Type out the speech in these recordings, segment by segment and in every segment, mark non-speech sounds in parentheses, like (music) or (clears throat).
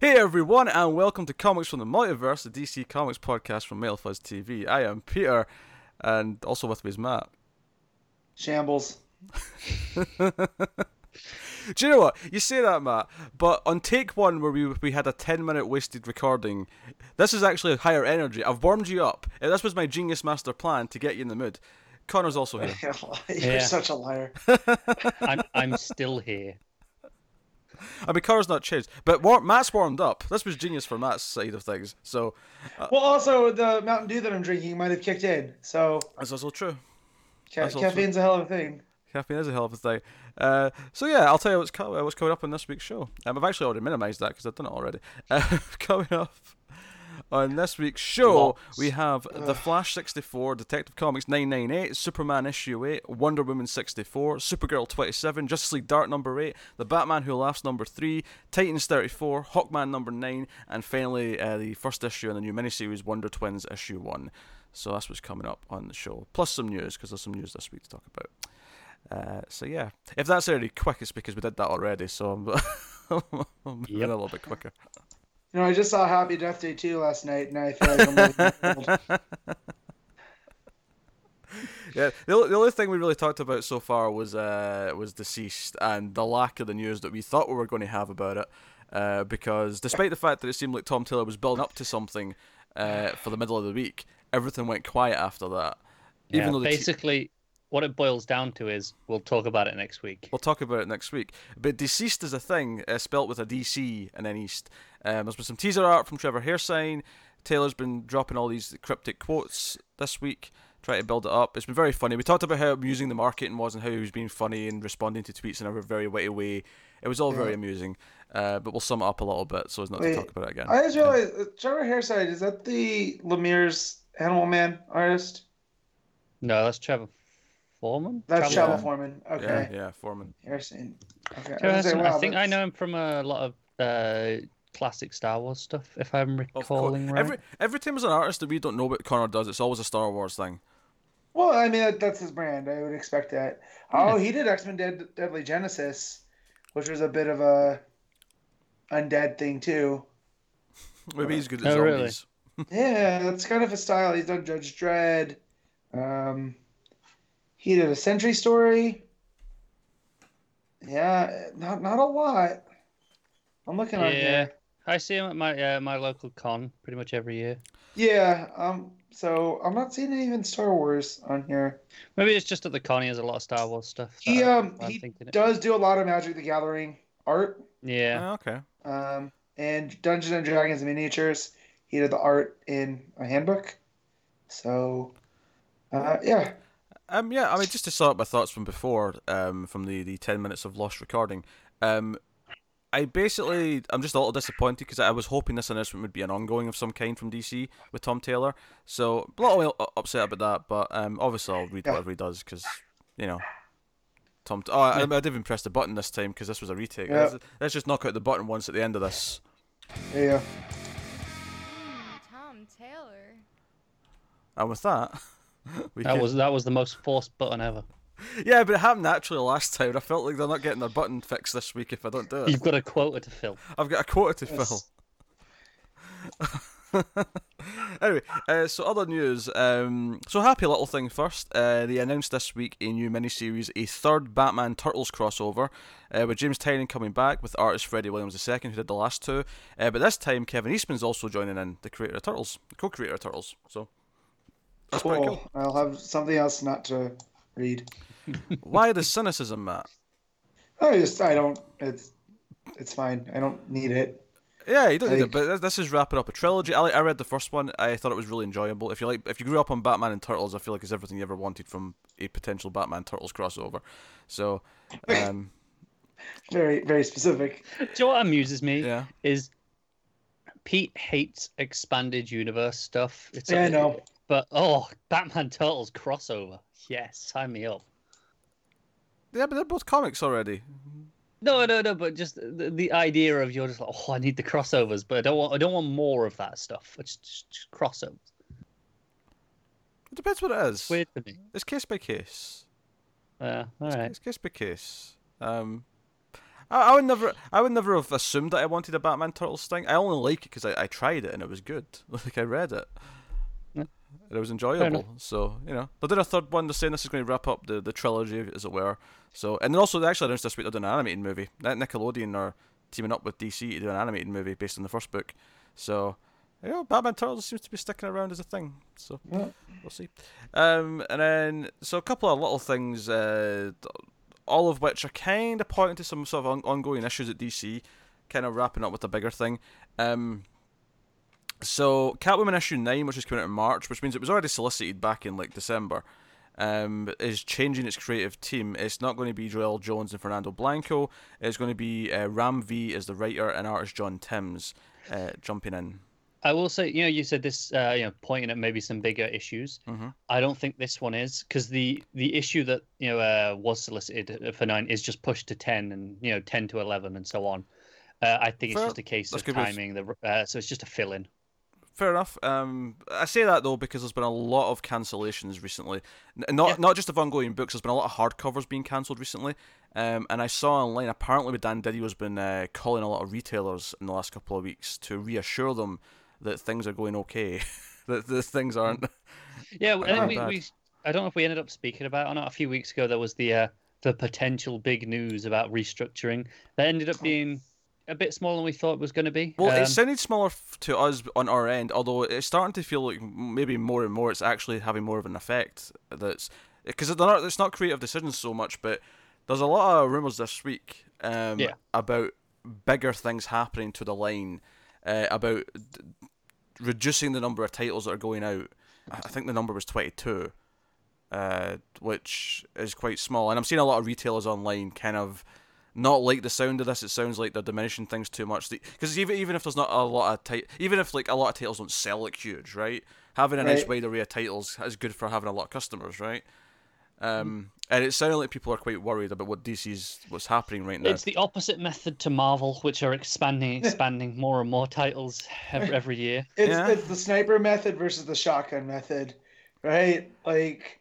Hey everyone, and welcome to Comics from the Multiverse, the DC Comics podcast from MailFuzz TV. I am Peter, and also with me is Matt. Shambles. (laughs) Do you know what? You say that, Matt, but on take one where we we had a ten minute wasted recording, this is actually a higher energy. I've warmed you up. Uh, This was my genius master plan to get you in the mood. Connor's also here. (laughs) You're Yeah. such a liar. I'm I'm still here. I mean, Connor's not changed, but war- Matt's warmed up. This was genius for Matt's side of things. So Well, also the Mountain Dew that I'm drinking might have kicked in, so that's also true. ca- That's caffeine's a hell of a thing. Caffeine is a hell of a thing. Uh, so yeah, I'll tell you what's, co- uh, what's coming up in this week's show. Um, I've actually already minimised that because I've done it already. (laughs) Uh, coming up on this week's show, Lots. we have The Flash 64, Detective Comics 998, Superman issue 8, Wonder Woman 64, Supergirl 27, Justice League Dark number 8, The Batman Who Laughs number 3, Titans 34, Hawkman number 9, and finally uh, the first issue in the new miniseries Wonder Twins issue 1. So that's what's coming up on the show. Plus some news, because there's some news this week to talk about. Uh, so yeah, if that's already quick, it's because we did that already. So I'm, (laughs) I'm Yep. a little bit quicker. You know, I just saw Happy Death Day 2 last night, and I feel like I'm living in the. Yeah, the only, the only thing we really talked about so far was uh was DCeased and the lack of the news that we thought we were going to have about it. Uh, because despite the fact that it seemed like Tom Taylor was building up to something uh, for the middle of the week, everything went quiet after that. Even Yeah, though the te- basically, what it boils down to is we'll talk about it next week. We'll talk about it next week. But DCeased is a thing, uh, spelt with a DC and then East. Um, there's been some teaser art from Trevor Hairsine. Taylor's been dropping all these cryptic quotes this week, trying to build it up. It's been very funny. We talked about how amusing the marketing was and how he was being funny and responding to tweets in a very witty way. It was all very amusing. Uh, but we'll sum it up a little bit so as not Wait, to talk about it again. I just realized, uh, Trevor Hairsine, is that the Lemire's Animal Man artist? No, that's Trevor Foreman. That's Travel- Chavo Foreman. Yeah, Okay. yeah, Foreman. Hairsine. Okay. I, was Trevor say, Foreman, wow, I think I know him from a lot of uh, classic Star Wars stuff, if I'm recalling right. Every every time there's an artist that we don't know what Connor does, it's always a Star Wars thing. Well, I mean, that, that's his brand. I would expect that. Oh, he did X Men Dead, Deadly Genesis, which was a bit of a undead thing, too. (laughs) Maybe he's good at Oh, really? zombies. (laughs) Yeah, that's kind of a style. He's done Judge Dredd. Um, he did a Century Story. Yeah, not not a lot. I'm looking on Yeah, here. I see him at my uh, my local con pretty much every year. Yeah. Um. So I'm not seeing any even Star Wars on here. Maybe it's just at the con. He has a lot of Star Wars stuff. He um I'm he thinking it. does do a lot of Magic the Gathering art. Yeah, Ah, okay. Um, and Dungeons and Dragons miniatures. He did the art in a handbook. So, uh, yeah. Um, yeah, I mean, just to sum up my thoughts from before, um, from the, the 10 minutes of lost recording, um, I basically, I'm just a little disappointed because I was hoping this announcement would be an ongoing of some kind from DC with Tom Taylor. So, a little u- upset about that, but um, obviously I'll read Yeah. whatever he does because, you know, Tom. Oh, I, I didn't even press the button this time because this was a retake. Yeah. Let's, let's just knock out the button once at the end of this. Yeah. Tom Taylor. And with that, (laughs) (laughs) we that can- was that was the most forced button ever. Yeah, but it happened naturally last time. I felt like they're not getting their button fixed this week if I don't do it. You've got a quota to fill. I've got a quota to Yes. fill. (laughs) anyway, uh, so other news. Um, so happy little thing first. Uh, they announced this week a new miniseries, a third Batman Turtles crossover, uh, with James Tynion coming back with artist Freddie Williams II, who did the last two. Uh, but this time, Kevin Eastman's also joining in, the creator of Turtles, the co-creator of Turtles. So that's pretty Cool. cool. I'll have something else not to read. (laughs) Why the cynicism, Matt? I just I don't. It's it's fine. I don't need it. Yeah, you don't need it, but this- this is wrapping up a trilogy. I, I read the first one. I thought it was really enjoyable. If you like, if you grew up on Batman and Turtles, I feel like it's everything you ever wanted from a potential Batman Turtles crossover. So, (laughs) um, Very very specific. Do you know what amuses me? yeah, is Pete hates expanded universe stuff. It's Yeah, I know. But oh, Batman Turtles crossover. Yes, sign me up. yeah, but they're both comics already. No, no, no. But just the, the idea of you're just like, oh, I need the crossovers, but I don't want, I don't want more of that stuff. It's just, just crossovers. It depends what it is. Weird to me. It's case by case. Yeah, all right. It's case by case. Um, I, I would never, I would never have assumed that I wanted a Batman Turtles thing. I only like it because I, I tried it and it was good. (laughs) Like I read it. And it was enjoyable. So you know, they did a third one. They're saying this is going to wrap up the, the trilogy, as it were. So and then also they actually announced this week they're doing an animated movie. That Nickelodeon are teaming up with DC to do an animated movie based on the first book. So you know, Batman Turtles seems to be sticking around as a thing. So Yeah. we'll see. Um, and then so a couple of little things. Uh, all of which are kind of pointing to some sort of on- ongoing issues at DC, kind of wrapping up with a bigger thing. Um, so Catwoman issue nine, which is coming out in March, which means it was already solicited back in like December, um, is changing its creative team. It's not going to be Joëlle Jones and Fernando Blanco. It's going to be uh, Ram V as the writer and artist John Timms uh, jumping in. I will say, you know, you said this, uh, you know, pointing at maybe some bigger issues. Mhm. I don't think this one is because the the issue that you know uh, was solicited for nine is just pushed to ten and you know ten to eleven and so on. Uh, I think it's just a case That's of timing. The uh, so it's just a fill in. Fair enough. Um, I say that though because there's been a lot of cancellations recently. N- not Yeah. not just of ongoing books. There's been a lot of hardcovers being cancelled recently. Um, and I saw online apparently with Dan Didio's been uh, calling a lot of retailers in the last couple of weeks to reassure them that things are going okay, (laughs) that the things aren't. (laughs) Yeah, think we, we I don't know if we ended up speaking about it or not. A few weeks ago, there was the uh, the potential big news about restructuring that ended up being a bit smaller than we thought it was going to be. Well, Um, it sounded smaller to us on our end, although it's starting to feel like maybe more and more it's actually having more of an effect. That's because it's not it's not creative decisions so much, but there's a lot of rumors this week um, Yeah. about bigger things happening to the line, uh, about d- reducing the number of titles that are going out. I I think the number was 22, uh, which is quite small. And I'm seeing a lot of retailers online kind of not like the sound of this. It sounds like they're diminishing things too much. Because even even if there's not a lot of tit- even if like a lot of titles don't sell like huge, right? Having a nice Right. wide array of titles is good for having a lot of customers, right? Um, and it sounded like people are quite worried about what DC's what's happening right now. It's the opposite method to Marvel, which are expanding, (laughs) expanding more and more titles every, every year. It's Yeah. it's the sniper method versus the shotgun method, right? Like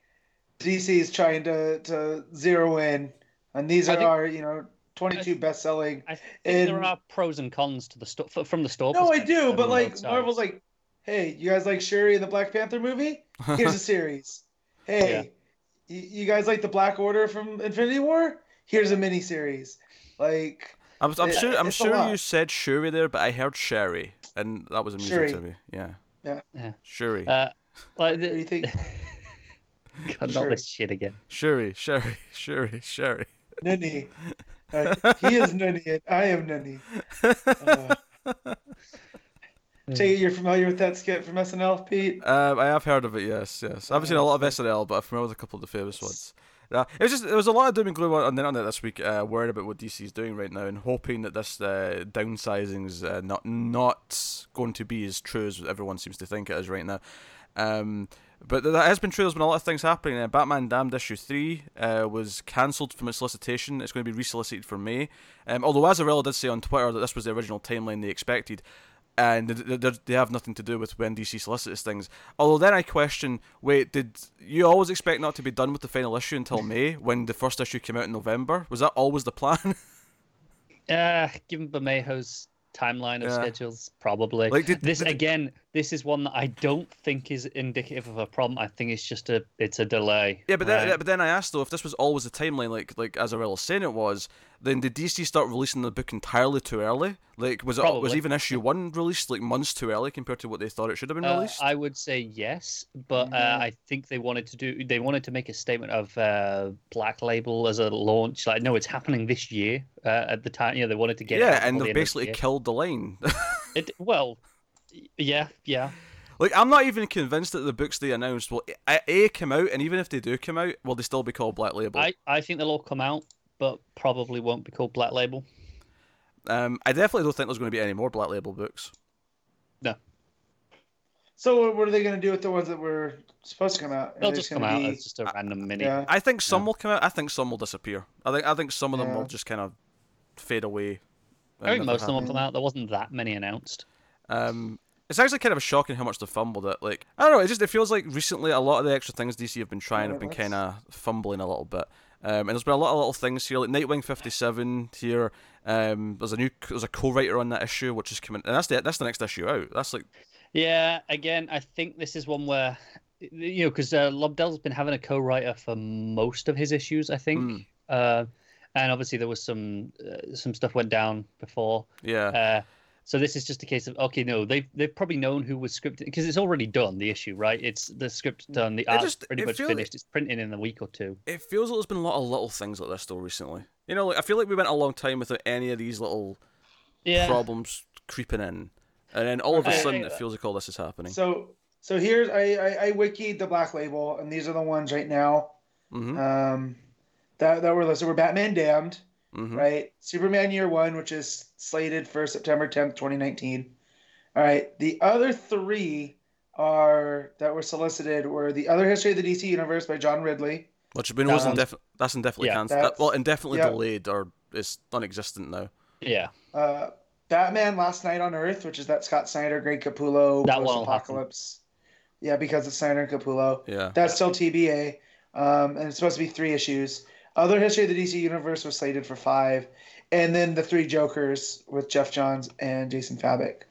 DC is trying to to zero in, and these are think- our you know 22 best selling. I think there And- are pros and cons to the store from the store. No, I do, but like. Marvel's like, hey, you guys like Shuri in the Black Panther movie? Here's a (laughs) series. Hey, y- you guys like the Black Order from Infinity War? Here's a mini series. Like, I'm, I'm it- sure I'm sure you said Shuri there, but I heard Sherry, and that was amusing Shuri. to me. Yeah. Yeah. Yeah. Shuri. uh, like what do you think? (laughs) God, not Sure. this shit again. Shuri. Sherry. Shuri. Sherry. (laughs) Nunny. Uh, he is Nunny, and I am Nunny. Uh, (laughs) it you're familiar with that skit from SNL, Pete? Um, I have heard of it. Yes, yes. I haven't seen a lot of SNL, but I'm familiar with a couple of the famous ones. Uh, it was just there was a lot of doom and gloom on on the internet this week, uh, worried about what DC is doing right now, and hoping that this uh, downsizing is uh, not not going to be as true as everyone seems to think it is right now. Um, but that has been true. There's been a lot of things happening. Uh, Batman Damned issue three uh, was cancelled from its solicitation. It's going to be resolicited for May. Um, although Azzarello did say on Twitter that this was the original timeline they expected and th- th- th- they have nothing to do with when DC solicits things. Although then I question, wait, did you always expect not to be done with the final issue until May when the first issue came out in November? Was that always the plan? (laughs) Uh, given Bermejo's timeline of Yeah. schedules, probably. Like, did- this did- again, this is one that I don't think is indicative of a problem. I think it's just a it's a delay. yeah, but then yeah, but then I asked though if this was always a timeline, like like Azzarello saying it was, then did DC start releasing the book entirely too early? Like was it was even issue one released like months too early compared to what they thought it should have been Uh, released? I would say yes, but uh, Mhm. I think they wanted to do. They wanted to make a statement of uh, Black Label as a launch. Like, no, it's happening this year. Uh, at the time, you know, they wanted to get. it yeah, and they've the end the basically killed the line. (laughs) It, well, yeah, yeah. Like I'm not even convinced that the books they announced will a, a come out, and even if they do come out, will they still be called Black Label? I, I think they'll all come out, but probably won't be called Black Label. Um, I definitely don't think there's going to be any more Black Label books. No. So what- what are they going to do with the ones that were supposed to come out? They'll just come out be- as just a random mini. Yeah. I think some Yeah. will come out. I think some will disappear. I think I think some of them Yeah. will just kind of fade away. I think most of them will never come out. There wasn't that many announced. Um, it's actually kind of shocking how much they fumbled it. Like I don't know. It just it feels like recently a lot of the extra things DC have been trying Yeah, have been kind of fumbling a little bit. Um, and there's been a lot of little things here, like Nightwing 57 here. Um, there's a new, there's a co-writer on that issue, which is coming, and that's the that's the next issue out. That's like, Yeah, again, I think this is one where you know because uh, Lobdell's been having a co-writer for most of his issues, I think. Mm. Uh, and obviously there was some uh, some stuff went down before. yeah, Uh, so this is just a case of okay, no, they've they've probably known who was scripted because it's already done the issue, right? It's the script done, the art's just- pretty much feel- finished. It's printing in a week or two. it feels like there's been a lot of little things like this though recently. You know, like I feel like we went a long time without any of these little Yeah, problems creeping in, and then all of a sudden it feels like all this is happening. So so here's I, I I wikied the Black Label, and these are the ones right now hmm um, that that were listed. Were Batman Damned, hmm right? Superman Year One, which is slated for September 10th, 2019. All right. The other three are that were solicited were the other history of the DC universe by John Ridley. Which has been was one's- indef- that's indefinitely Yeah, cancelled. that's- well, indefinitely yeah. delayed or it's non-existent now. yeah, Uh, Batman Last Night on Earth, which is that Scott Snyder, Greg Capullo, That post-apocalypse. Yeah, because it's Snyder and Capullo. Yeah. That's still TBA, um, and it's supposed to be three issues. Other history of the DC universe was slated for five, and then the three Jokers with Geoff Johns and Jason Fabok.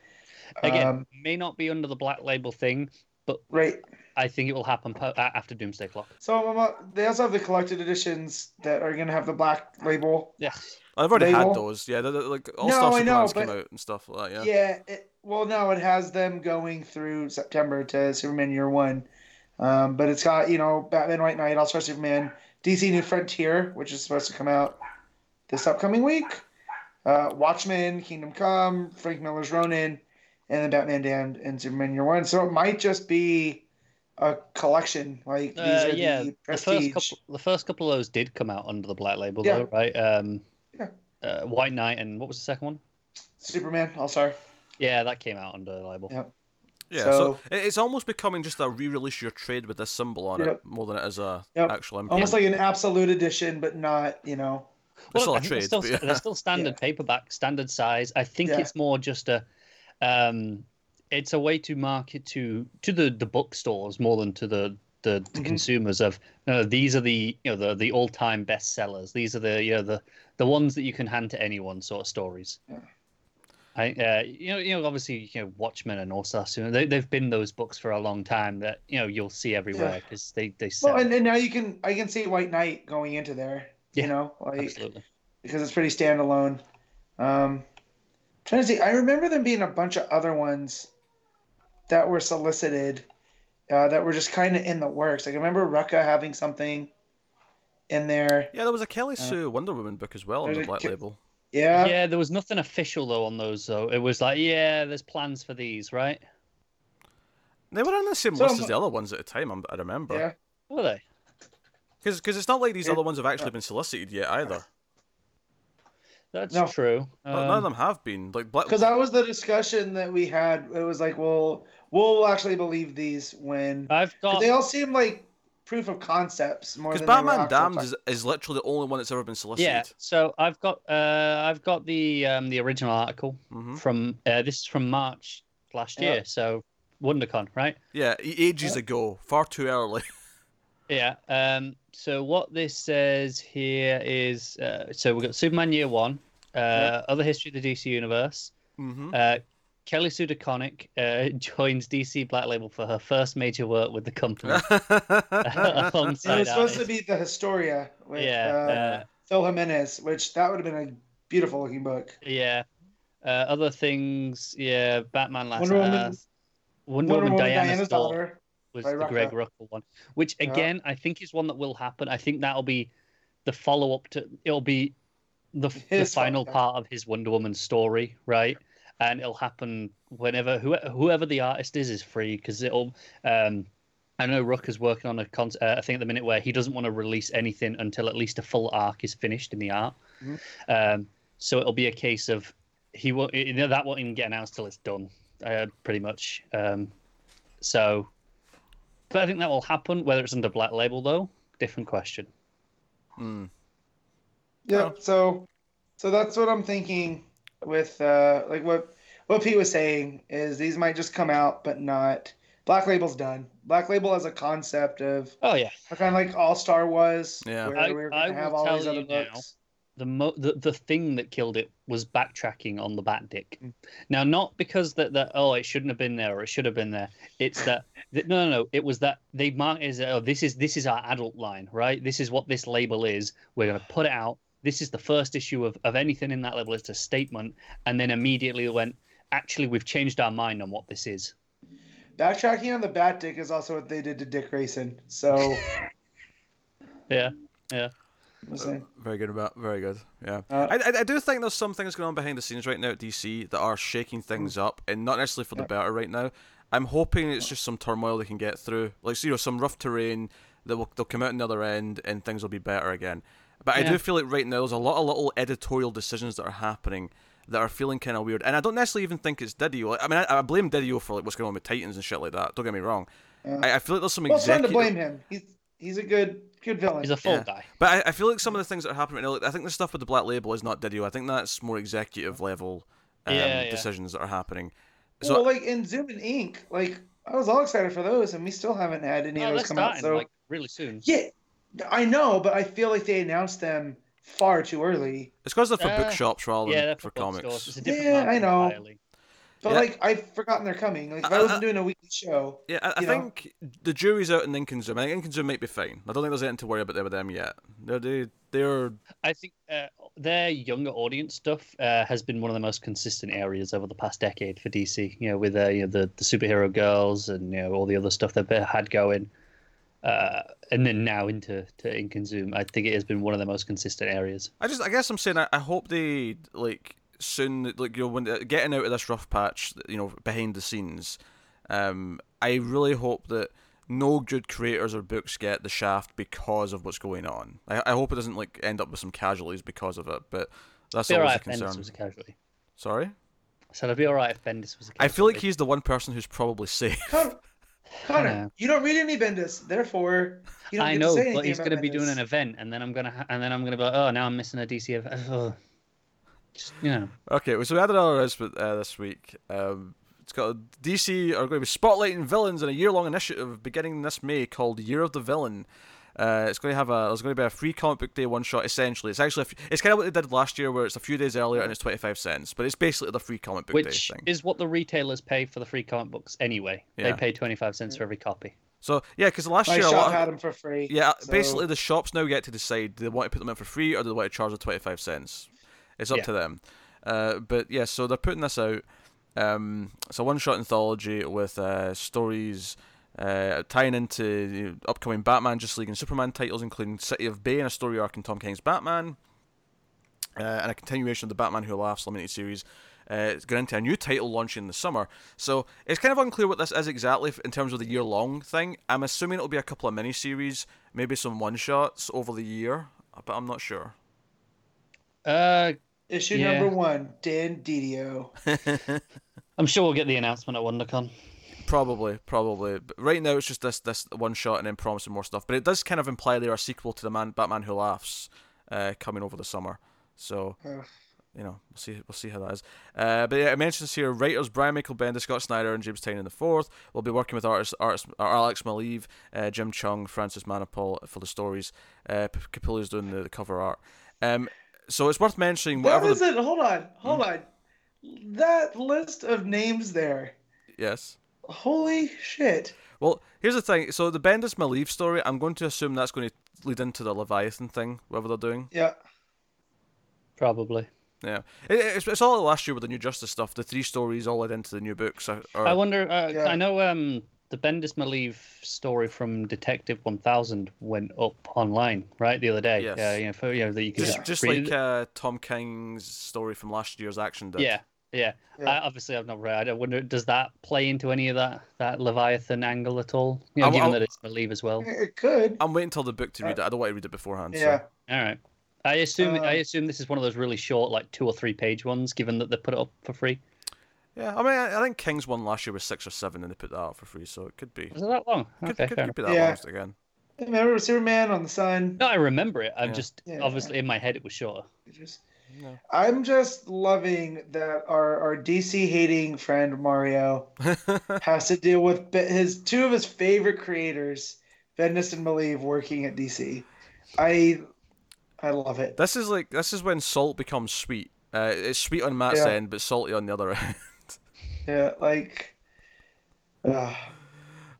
again, Um, may not be under the black label thing, but right. I think it will happen po- after Doomsday Clock. So um, uh, they also have the collected editions that are going to have the black label. Yes. I've already Label? had those. Yeah, they're, they're like all No, Star I know, Supermans came out and stuff like that. Yeah. Yeah. it, well, no, it has them going through September to Superman Year One, um, but it's got you know Batman White Knight, All Star Superman, DC New Frontier, which is supposed to come out this upcoming week. Uh, Watchmen, Kingdom Come, Frank Miller's Ronin, and then Batman Damned and Superman Year One. So it might just be a collection. Like these Uh, are yeah, the the first couple, the first couple of those did come out under the black label, Yeah. though, right? Um, Yeah. uh, White Knight and what was the second one? Superman All Star. Yeah, that came out under the label. Yeah. Yeah. So, So- it's almost becoming just a re-release your trade with this symbol on Yep. it more than it is a Yep. actual imprint. Almost like an absolute edition, but not you know. It's still I a think they're trade, still, yeah. they're still standard (laughs) paperback, standard size. I think Yeah. it's more just a, um, it's a way to market to to the the bookstores more than to the the, the Mhm. consumers of no, these are the you know the the all time bestsellers. These are the you know the the ones that you can hand to anyone sort of stories. Yeah. I, uh, you know, you know, obviously, you know, Watchmen and All Star Superman, they, they've been those books for a long time that you know you'll see everywhere because they they sell. Well, and, and now you can I can see White Knight going into there. Yeah, You know, like Absolutely. because it's pretty standalone. Um, trying to see, I remember there being a bunch of other ones that were solicited uh, that were just kind of in the works. Like I remember Rucka having something in there. Yeah, there was a Kelly Uh, Sue Wonder Woman book as well on the black Ke- label. Yeah, yeah, there was nothing official though on those though. It was like, yeah, there's plans for these, right? They were on the same So- list as the other ones at the time. I'm- I remember. yeah. Were they? Because it's not like these Yeah. other ones have actually been solicited yet either. That's No. true. But None of Um, them have been. Like. Because that was the discussion that we had. It was like, well, we'll actually believe these when I've 'cause got they all seem like proof of concepts more Because than they were Batman actual Damned is, is literally the only one that's ever been solicited. yeah. So I've got uh I've got the um the original article hmm from uh, this is from March last Yeah. year. So WonderCon, right? Yeah, ages Yeah. ago, far too early. (laughs) Yeah. Um. So what this says here is uh, so we've got Superman Year One, uh, Yeah. other history of the DC universe. hmm Uh, Kelly Sue DeConnick uh, (laughs) joins DC Black Label for her first major work with the company. (laughs) (laughs) it alongside was supposed to be the Historia with Yeah, uh, uh, Phil Jimenez, which that would have been a beautiful looking book. Yeah. Uh, other things, yeah, Batman Last Wonder Woman- Wonder, Wonder Woman, Woman, Diana's, Diana's daughter, daughter. was by the Greg Rucka. Ruckel one, which Yeah. again I think is one that will happen. I think that'll be the follow up to. It'll be the, the final part of his Wonder Woman story, right? And it'll happen whenever whoever, whoever the artist is is free because it'll. Um, I know Rucka's working on a con- uh, a thing at the minute where he doesn't want to release anything until at least a full arc is finished in the art. Mhm. Um, so it'll be a case of he won't you know that won't even get announced till it's done, uh, pretty much. Um, so, but I think that will happen. Whether it's under Black Label though, different question. Mm. Yeah. So, so that's what I'm thinking with uh, like what what Pete was saying is these might just come out, but not Black Label's done. Black Label has a concept of Oh yeah, kind of like All Star was, Yeah. where I- we were I going to have will all tell these other you now, the mo the, the thing that killed it was backtracking on the bat dick. Mm. Now, not because that that oh it shouldn't have been there or it should have been there. It's that, (laughs) that no no no it was that they marked it as oh this is this is our adult line right. This is what this label is. We're gonna put it out. This is the first issue of, of anything in that level. It's a statement, and then immediately went. Actually, we've changed our mind on what this is. Backtracking on the Bat Dick is also what they did to Dick Grayson. So, (laughs) Yeah. I'm saying. Very good about very good. Yeah, Uh, I, I I do think there's some things going on behind the scenes right now at DC that are shaking things up, and not necessarily for the Yeah. better right now. I'm hoping it's just some turmoil they can get through, like you know, some rough terrain that will they'll come out on the other end, and things will be better again. But I Yeah. do feel like right now there's a lot of little editorial decisions that are happening that are feeling kind of weird, and I don't necessarily even think it's Didio. Like, I mean, I, I blame Didio for like what's going on with Titans and shit like that. Don't get me wrong. Yeah. I, I feel like there's some well, it's fun to blame him. He's he's a good good villain. He's a fall Yeah. guy. But I, I feel like some of the things that are happening right now, like, I think the stuff with the Black Label is not Didio. I think that's more executive level um, Yeah, yeah. decisions that are happening. So well, like in Zoom and Ink, like I was all excited for those, and we still haven't had any Oh, of those come out. So like really soon. yeah, I know, but I feel like they announced them far too early. it's because they're for Uh, bookshops rather Yeah, than for comics. It's a Yeah, I know. entirely. But Yeah. like I've forgotten they're coming. Like if I Uh, wasn't uh, doing a weekly show, Yeah, I, I you know. think the jury's out in Ink and Zoom. I think Ink Zoom might be fine. I don't think there's anything to worry about there with them yet. They're they, they're I think uh, their younger audience stuff uh, has been one of the most consistent areas over the past decade for DC. You know, with uh, you know the, the superhero girls and you know all the other stuff they've had going, uh, and then now into to Zoom. I think it has been one of the most consistent areas. I just I guess I'm saying I, I hope they like soon like you know when they're getting out of this rough patch you know behind the scenes. Um, I really hope that no good creators or books get the shaft because of what's going on. I, I hope it doesn't like end up with some casualties because of it. But that's always alright a Bendis concern. was a casualty. Sorry, I said it'd be alright if Bendis was a casualty. I feel like he's the one person who's probably safe. Connor, Connor Yeah. you don't read any Bendis, therefore you don't I get know, to say but he's going to be doing an event, and then I'm gonna ha- and then I'm gonna be like, oh, now I'm missing a DC event. Oh. Just, you know. Okay, so we had another announcement uh, this week. Um, it's got DC are going to be spotlighting villains in a year-long initiative beginning this May called Year of the Villain. Uh, it's going to have a there's going to be a free comic book day one shot. Essentially, it's actually a f- it's kind of what they did last year, where it's a few days earlier and it's twenty five cents, but it's basically the free comic book Which day thing. is what the retailers pay for the free comic books anyway. Yeah. They pay 25 cents for every copy. So yeah, because last My year a lot of- had them for free. Yeah, so- basically the shops now get to decide do they want to put them in for free or do they want to charge the twenty five cents. It's up Yeah. to them. Uh, but yeah, so they're putting this out. Um, it's a one shot anthology with uh, stories uh, tying into the upcoming Batman, Justice League, and Superman titles, including City of Bane and a story arc in Tom King's Batman, uh, and a continuation of the Batman Who Laughs limited series. Uh, it's going into a new title launching in the summer. So it's kind of unclear what this is exactly in terms of the year long thing. I'm assuming it'll be a couple of mini series, maybe some one shots over the year, but I'm not sure. Uh, Issue Yeah. number one, Dan Didio. (laughs) I'm sure we'll get the announcement at WonderCon. Probably, probably. But right now it's just this this one shot and then promising more stuff. But it does kind of imply there are a sequel to the Man Batman Who Laughs uh, coming over the summer. So you know we'll see we'll see how that is. Uh, but yeah, it mentions here writers Brian Michael Bendis, Scott Snyder, and James Tynion the fourth will be working with artists, artists uh, Alex Maleev, uh, Jim Cheung, Francis Manapul for the stories. Uh, Capullo's doing the, the cover art. Um, so it's worth mentioning That whatever. The, it. Hold on, hold on. That list of names there. yes. Holy shit. Well, here's the thing. So the Bendis Maleev story, I'm going to assume that's going to lead into the Leviathan thing, whatever they're doing. Yeah. Probably. Yeah, it, it's, it's all last year with the new Justice stuff. The three stories all led into the new books. Are, are- I wonder. Uh, Yeah. I know um, the Bendis Maleev story from Detective 1000 went up online right the other day. Yes. Yeah, you know, for, you know that you can just Yeah. just like uh, Tom King's story from last year's action Day. yeah, yeah. Yeah. I, obviously, I've not read. I wonder does that play into any of that that Leviathan angle at all? You know, I'll- given I'll- that it's Maleev as well. It could. I'm waiting till the book to read it. I don't want to read it beforehand. so- Yeah. All right. I assume Uh, I assume this is one of those really short, like two or three page ones, given that they put it up for free. Yeah, I mean, I, I think King's one last year was six or seven, and they put that out for free, so it could be. Is it that long? Could, Okay, could, could be that Yeah. long again. Remember Superman on the sun? No, I remember it. I'm Yeah. just Yeah. obviously in my head it was shorter. It just No. I'm just loving that our, our DC hating friend Mario (laughs) has to deal with his two of his favorite creators, Bendis and Maleev, working at DC. I I love it. this is like this is when salt becomes sweet. Uh, it's sweet on Matt's Yeah. end, but salty on the other (laughs) end. Yeah, like. Uh,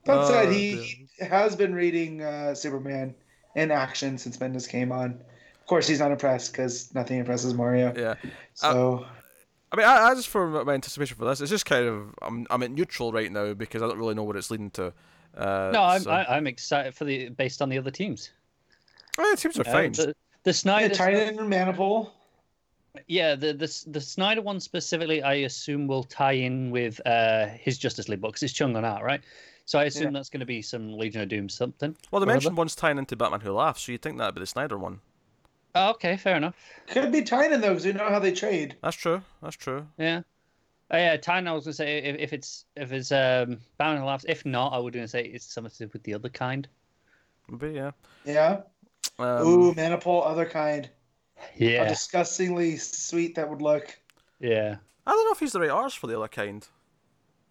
that said, Oh, he, he has been reading uh, Superman in action since Bendis came on. Of course, he's not impressed because nothing impresses Mario. yeah. So I mean, I, as for my anticipation for this, it's just kind of I'm I'm at neutral right now because I don't really know what it's leading to. Uh, No, I'm so- I, I'm excited for the based on the other teams. Oh, the teams are Uh, fine. the, the yeah, Snyder, Tynion and Manapul. yeah, the, the the Snyder one specifically, I assume will tie in with uh his Justice League books. It's Cheung on art, right? So I assume Yeah. that's going to be some Legion of Doom something. well, they whatever. mentioned one's tying into Batman Who Laughs, so you'd think that'd be the Snyder one. Oh, okay, fair enough. Could be Tynion though, because we know how they trade. That's true. That's true. Yeah. Oh, yeah, Tyne, I was gonna say if, if it's if it's um Batman Who Laughs. If not, I would gonna say it's something to do with the other kind. Maybe yeah. Yeah. Um, Ooh, Manapul, other kind. How Yeah, disgustingly sweet that would look. yeah. I don't know if he's the right artist for the other kind.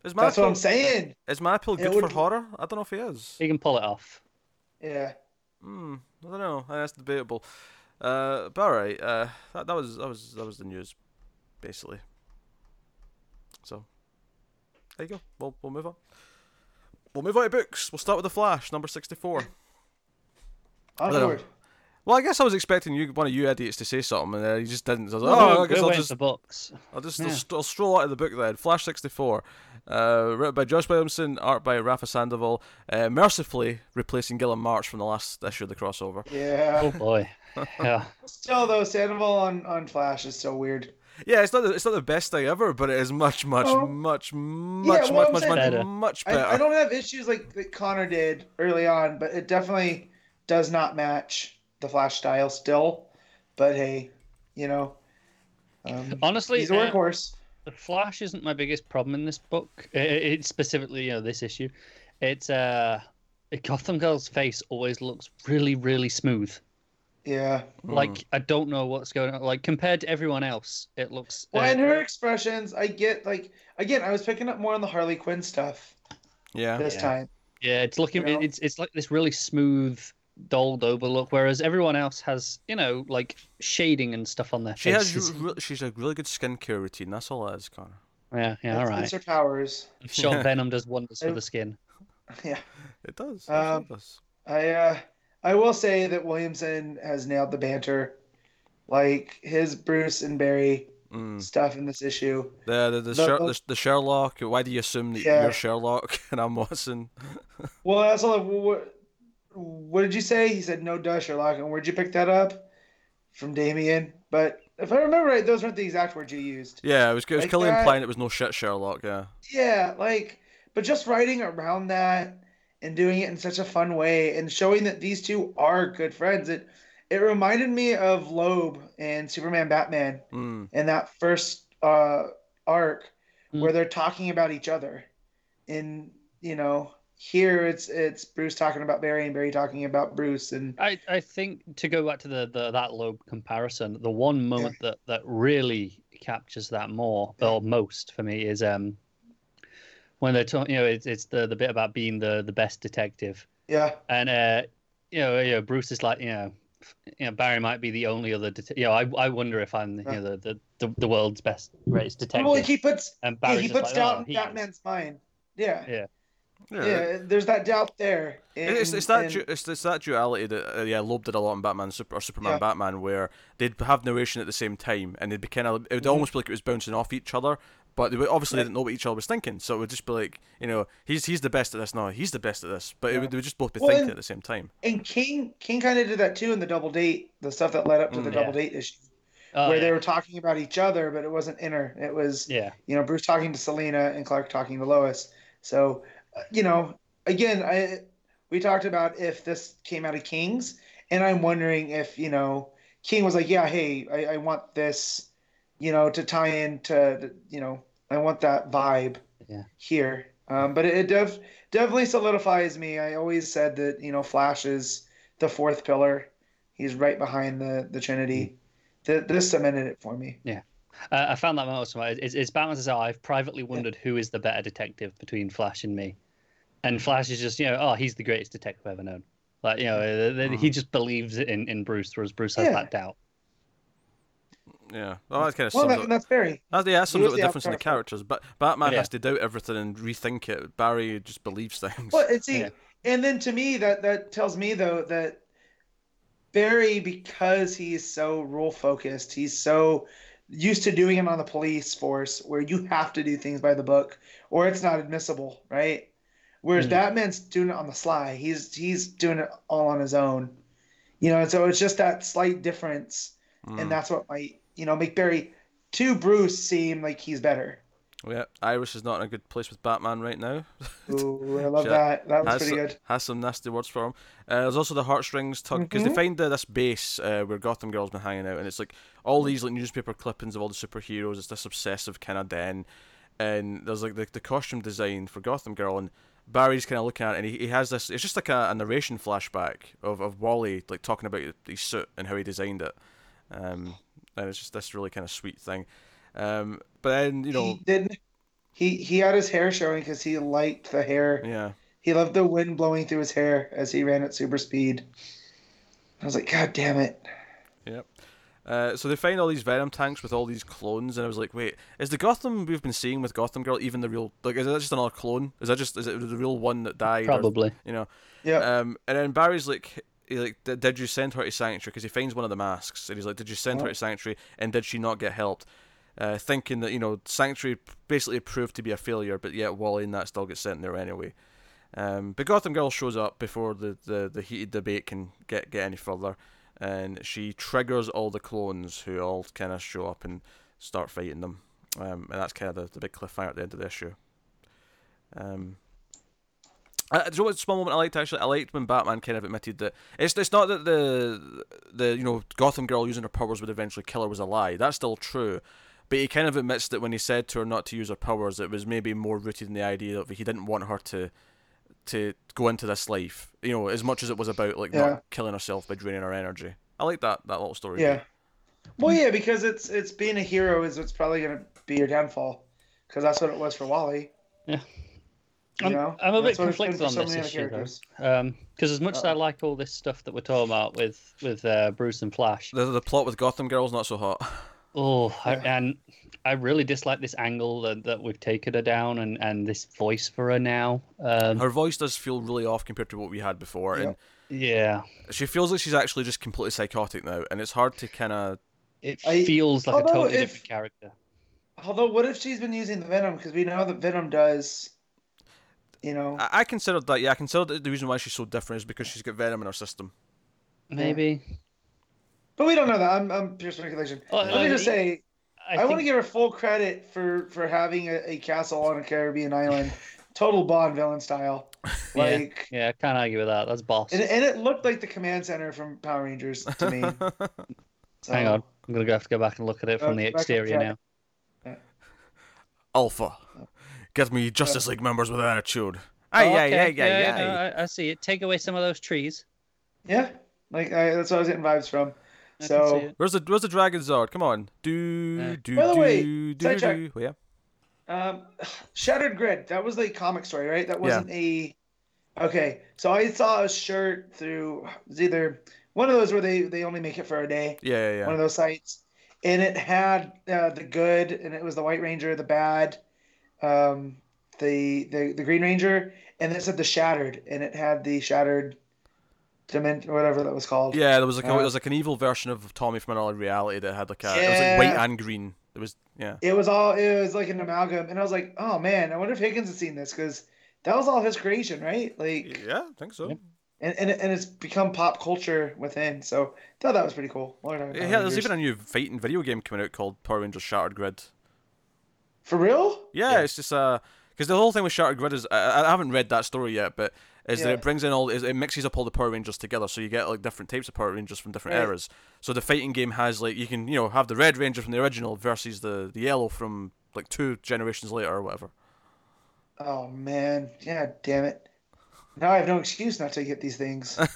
Is That's what I'm saying. is Manapul It good would- for horror? I don't know if he is. He can pull it off. Yeah. Hmm. I don't know. That's debatable. Uh, but alright. Uh, that, that was that was that was the news, basically. So, there you go. We'll we'll move on. We'll move on to books. We'll start with the Flash, number sixty-four. don't know. Onward. Well, I guess I was expecting you, one of you idiots, to say something, and uh, you just didn't. So I was like, We're- oh, I we're guess I'll just for books. I'll just Yeah. I'll, st- I'll stroll out of the book then. Flash 64, uh, written by Josh Williamson, art by Rafa Sandoval, uh, mercifully replacing Guillem March from the last issue of the crossover. Yeah. Oh boy. Yeah. (laughs) Still though, Sandoval on, on Flash is so weird. Yeah, it's not the, it's not the best thing ever, but it is much, much, Oh. much, Yeah, much, well, much, much, saying- much, Better. much better. I, I don't have issues like that Connor did early on, but it definitely does not match the Flash style still. But hey, you know, um, Honestly, he's a uh, workhorse. The Flash isn't my biggest problem in this book. I- I- It's specifically, you know, this issue. It's uh, Gotham Girl's face always looks really, really smooth. Yeah. Mm. Like I don't know what's going on. Like compared to everyone else, it looks. Well, uh, and her expressions, I get like again, I was picking up more on the Harley Quinn stuff yeah, this Yeah. time. Yeah, it's looking. You know? It's it's like this really smooth, dulled over look, whereas everyone else has, you know, like shading and stuff on their she has. faces. Re- she's a really good skincare routine. That's all it is, Connor. Yeah, yeah, all That's, right. that's her powers. Sean (laughs) Venom does wonders for Uh, the skin. (laughs) Yeah. It does. Um, it does. I uh I will say that Williamson has nailed the banter. Like his Bruce and Barry Mm. stuff in this issue. The the the, the- Sher- the- the Sherlock. Why do you assume that Yeah. you're Sherlock (laughs) and I'm Watson? (laughs) Well, I also love what what did you say? He said no duh Sherlock, and where'd you pick that up? From Damian. But if I remember right, those weren't the exact words you used. Yeah, it was. It was Like Killian that- implying it was no shit Sherlock. Yeah. Yeah, like but just writing around that and doing it in such a fun way and showing that these two are good friends. It it reminded me of Loeb and Superman Batman Mm. in that first uh, arc Mm. where they're talking about each other. And you know, here it's it's Bruce talking about Barry and Barry talking about Bruce and I, I think to go back to the, the that Loeb comparison, the one moment that, that really captures that more or most for me is um when they're talking. You know, it's it's the the bit about being the the best detective, yeah, and uh, you know, you know, Bruce is like, you know, you know, Barry might be the only other. Det- you know, I I wonder if I'm you know the the, the, the world's best greatest detective. well, he puts and yeah, he puts like, doubt oh, in he is. Batman's mind. Yeah. Yeah. Yeah. yeah, There's that doubt there. And, It's, it's that and- du- it's, it's that duality that uh, yeah Loeb did a lot in Batman Super or Superman Yeah. Batman where they'd have narration at the same time and they'd be kind of it would Mhm. almost be like it was bouncing off each other but they would, obviously Yeah. they didn't know what each other was thinking so it would just be like you know he's he's the best at this no he's the best at this but it would, they would just both be Well, thinking and- at the same time And King King kind of did that too in the double date, the stuff that led up to the Mm. double date issue, Oh, where yeah. they were talking about each other, but it wasn't inner. It was yeah. you know Bruce talking to Selina and Clark talking to Lois. So uh, you know, again, I we talked about if this came out of King's, and I'm wondering if you know King was like, yeah, hey, I, I want this, you know, to tie into you know, I want that vibe Yeah. here. Um, but it, it def, definitely solidifies me. I always said that you know Flash is the fourth pillar. He's right behind the the Trinity. th- this cemented it for me. Uh, I found that most it's, it's says, oh, I've privately wondered who is the better detective between Flash and me. And Flash is just, you know, oh, he's the greatest detective ever known. Like, you know, uh, he just believes in, in Bruce, whereas Bruce has Yeah. that doubt. Yeah, well, that kind of Well, sums that, up. that's Barry. That, yeah, that sums was up the the difference in the characters. But Batman Yeah. has to doubt everything and rethink it. Barry just believes things. Well, and see, Yeah. and then to me, that that tells me though that Barry, because he's so rule focused, he's so used to doing it on the police force, where you have to do things by the book, or it's not admissible, right? Whereas Mhm. Batman's doing it on the sly. He's he's doing it all on his own, you know. And so it's just that slight difference, Mm. and that's what might you know make Barry to Bruce seem like he's better. Yeah, Iris is not in a good place with Batman right now. (laughs) Ooh, I love Shit. that. That was has, pretty some, good. has some nasty words for him. Uh, there's also the heartstrings tug because they Mhm. find uh, this base uh, where Gotham Girl's been hanging out, and it's like all these like newspaper clippings of all the superheroes. It's this obsessive kind of den, and there's like the, the costume design for Gotham Girl, and Barry's kind of looking at it, and he, he has this. It's just like a, a narration flashback of, of Wally like talking about his suit and how he designed it, um, and it's just this really kind of sweet thing. Um, but then you know, he didn't. He he had his hair showing because he liked the hair. yeah. He loved the wind blowing through his hair as he ran at super speed. I was like, God damn it! Yep. Uh, so they find all these Venom tanks with all these clones, and I was like, wait, is the Gotham we've been seeing with Gotham Girl even the real? Like, is that just another clone? Is that just is it the real one that died? or- Probably. you know. Yeah, Um, and then Barry's like, he like, "Did- did you send her to Sanctuary? Because he finds one of the masks, and he's like, did you send her to Sanctuary? And did she not get helped? Uh, thinking that you know Sanctuary basically proved to be a failure, but yet Wally and that still gets sent there anyway. Um, but Gotham Girl shows up before the, the, the heated debate can get get any further, and she triggers all the clones who all kind of show up and start fighting them. Um, and that's kind of the, the big cliffhanger at the end of the issue. Um, uh, do you know what small moment I liked actually? I liked when Batman kind of admitted that it's it's not that the the you know Gotham Girl using her powers would eventually kill her was a lie. That's still true. But he kind of admits that when he said to her not to use her powers, it was maybe more rooted in the idea that he didn't want her to to go into this life. You know, as much as it was about like Yeah. not killing herself by draining her energy. I like that that little story. yeah. Well, yeah, because it's it's being a hero is what's probably gonna be your downfall, because that's what it was for Wally. Yeah. You I'm, know, I'm a bit That's what it's been conflicted on this issue though, characters. because as much as I like all this stuff that we're talking about with with uh, Bruce and Flash, The the plot with Gotham Girl's not so hot. (laughs) oh, I, and I really dislike this angle that, that we've taken her down and and this voice for her now. Um, Her voice does feel really off compared to what we had before, and yeah, she feels like she's actually just completely psychotic now, and it's hard to kind of it I- feels like a totally if- different character. Although, what if she's been using the venom? Because we know that venom does, you know. I, I considered that. Yeah, I considered that the reason why she's so different is because she's got venom in her system. Maybe. But we don't know that. I'm, I'm pure speculation. Oh, Let me just say, I, I, think, want to give her full credit for for having a, a castle on a Caribbean island, (laughs) total Bond villain style. (laughs) Like, Yeah, I can't argue with that. That's boss. and, and it looked like the command center from Power Rangers to me. (laughs) So, Hang on, I'm gonna have to go back and look at it from the exterior track. now. Alpha, give me Justice League members with an attitude. Aye, Oh, aye, okay. aye, aye, aye. no, I, I see it. Take away some of those trees. Yeah, like I, that's what I was getting vibes from. I So- Where's the Where's the Dragon Zord? Come on, do Uh, do By the do way, do do. sidetrack. do. Oh, yeah. Um, (sighs) Shattered Grid. That was the comic story, right? That wasn't a. Okay, so I saw a shirt through it was either one of those where they they only make it for a day, Yeah, yeah, one of those sites, and it had uh, the good, and it was the White Ranger, the bad, um, the the the Green Ranger, and then it said the Shattered, and it had the Shattered Dimension, whatever that was called. Yeah, there was like a, Uh, there was like an evil version of Tommy from another reality that had like a it was like white and green. It was yeah. It was all it was like an amalgam, and I was like, oh man, I wonder if Higgins has seen this because that was all his creation, right? Like. Yeah, I think so. Yep. and and, and it's become pop culture within. So I thought that was pretty cool. Yeah, there's even a new fighting video game coming out called Power Rangers Shattered Grid. For real. Yeah, Yeah. it's just uh, because the whole thing with Shattered Grid is I, I haven't read that story yet, but is that it brings in all is it mixes up all the Power Rangers together, so you get like different types of Power Rangers from different Right. eras. So the fighting game has like you can you know have the Red Ranger from the original versus the the yellow from like two generations later or whatever. Oh man, yeah, damn it. Now I have no excuse not to get these things. (laughs) (laughs)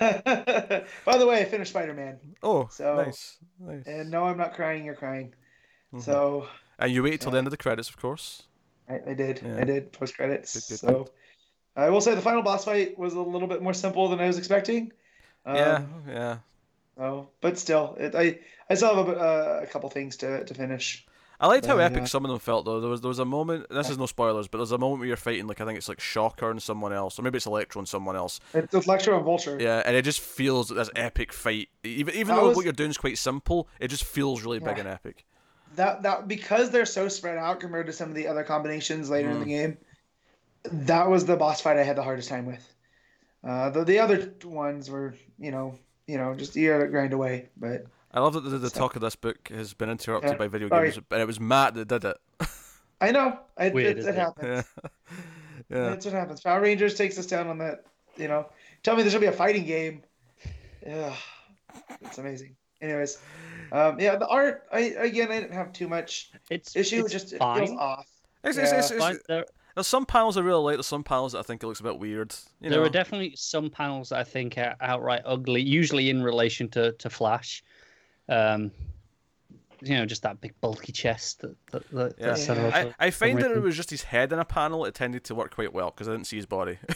By the way, I finished Spider Man, oh, So- nice, nice. and no, I'm not crying. You're crying. Mhm. So And you waited till the end of the credits, of course. I, I did. Yeah. I did post credits. Good, good, So I will say the final boss fight was a little bit more simple than I was expecting. Um, yeah, yeah. So, but still, it, I I still have a, uh, a couple things to, to finich. I liked how Yeah, epic yeah. some of them felt though. There was there was a moment. This is no spoilers, but there's a moment where you're fighting like I think it's like Shocker and someone else, or maybe it's Electro and someone else. It's Electro and Vulture. Yeah, and it just feels this epic fight. Even even That though was- what you're doing is quite simple, it just feels really big and epic. That that because they're so spread out compared to some of the other combinations later in the Mm. game. That was the boss fight I had the hardest time with. Uh, the the other ones were you know you know just you gotta grind away, but I love that the, the So- talk of this book has been interrupted Yeah. by video Sorry. games, and it was Matt that did it. (laughs) I know it, Weird, it, isn't it it? happens. yeah, (laughs) yeah. That's what happens. Power Rangers takes us down on that. You know, tell me there should be a fighting game. Yeah, it's amazing. Anyways, um, yeah, the art. I again, I didn't have too much It's issue. It's just it feels off. It's, it's, it's, it's, Fine. There, there's some panels I really like. There's some panels that I think it looks a bit weird. You there know, are definitely some panels that I think are outright ugly, usually in relation to, to Flash. Um, you know, just that big bulky chest that, that, that Yeah. Yeah. I, for I find that it was just his head in a panel. It tended to work quite well because I didn't see his body. (laughs)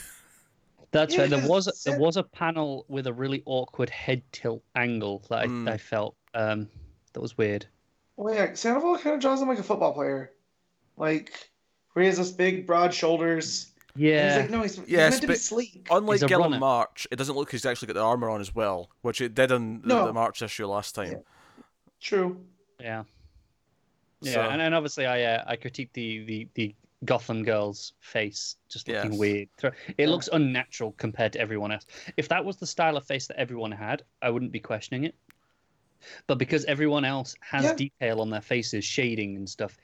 That's Yeah, right. There 'cause was Sam- there was a panel with a really awkward head tilt angle that I, Mm. I felt um, that was weird. Well, yeah, Sandoval kind of draws him like a football player, like where he has this big, broad shoulders. And Yeah, he's like, no, he's, he's Yes, meant to be sleek. Unlike He's Guillem. March, it doesn't look like he's actually got the armor on as well, which it did in the, No. the March issue last time. Yeah. True. yeah, yeah. So- And, and obviously, I uh, I critiqued the, the the Gotham girl's face just looking Yes. weird. It Yeah. looks unnatural compared to everyone else. If that was the style of face that everyone had, I wouldn't be questioning it. But because everyone else has Yeah. detail on their faces, shading and stuff,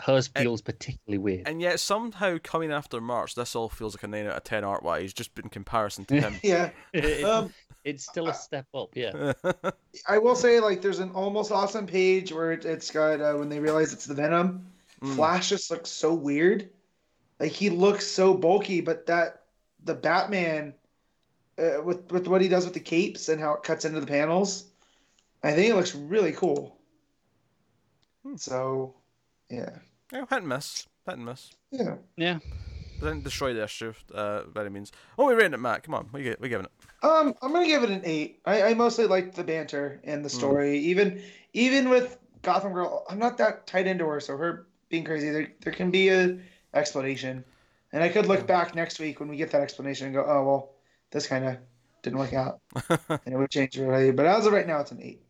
hers And- feels particularly weird. And yet somehow coming after March, this all feels like a nine out of ten art wise, just in comparison to him. (laughs) Yeah. It- Um, it's still a step up, yeah. (laughs) I will say, like, there's an almost awesome page where it, it's got uh, when they realize it's the Venom. Mm. Flash just looks so weird. Like he looks so bulky, but that the Batman uh, with with what he does with the capes and how it cuts into the panels, I think it looks really cool. Hmm. So, yeah, yeah, hit and miss, hit and miss. yeah. Yeah. But didn't destroy the issue uh, by any means. Oh, we rating it, Matt. Come on, we we giving it. Um, I'm gonna give it an eight. I, I mostly liked the banter and the Hmm. story. Even even with Gotham Girl, I'm not that tight into her, so her being crazy, there there can be a explanation, and I could look back next week when we get that explanation and go, oh well, this kind of didn't work out, (laughs) and it would change it already. But as of right now, it's an eight.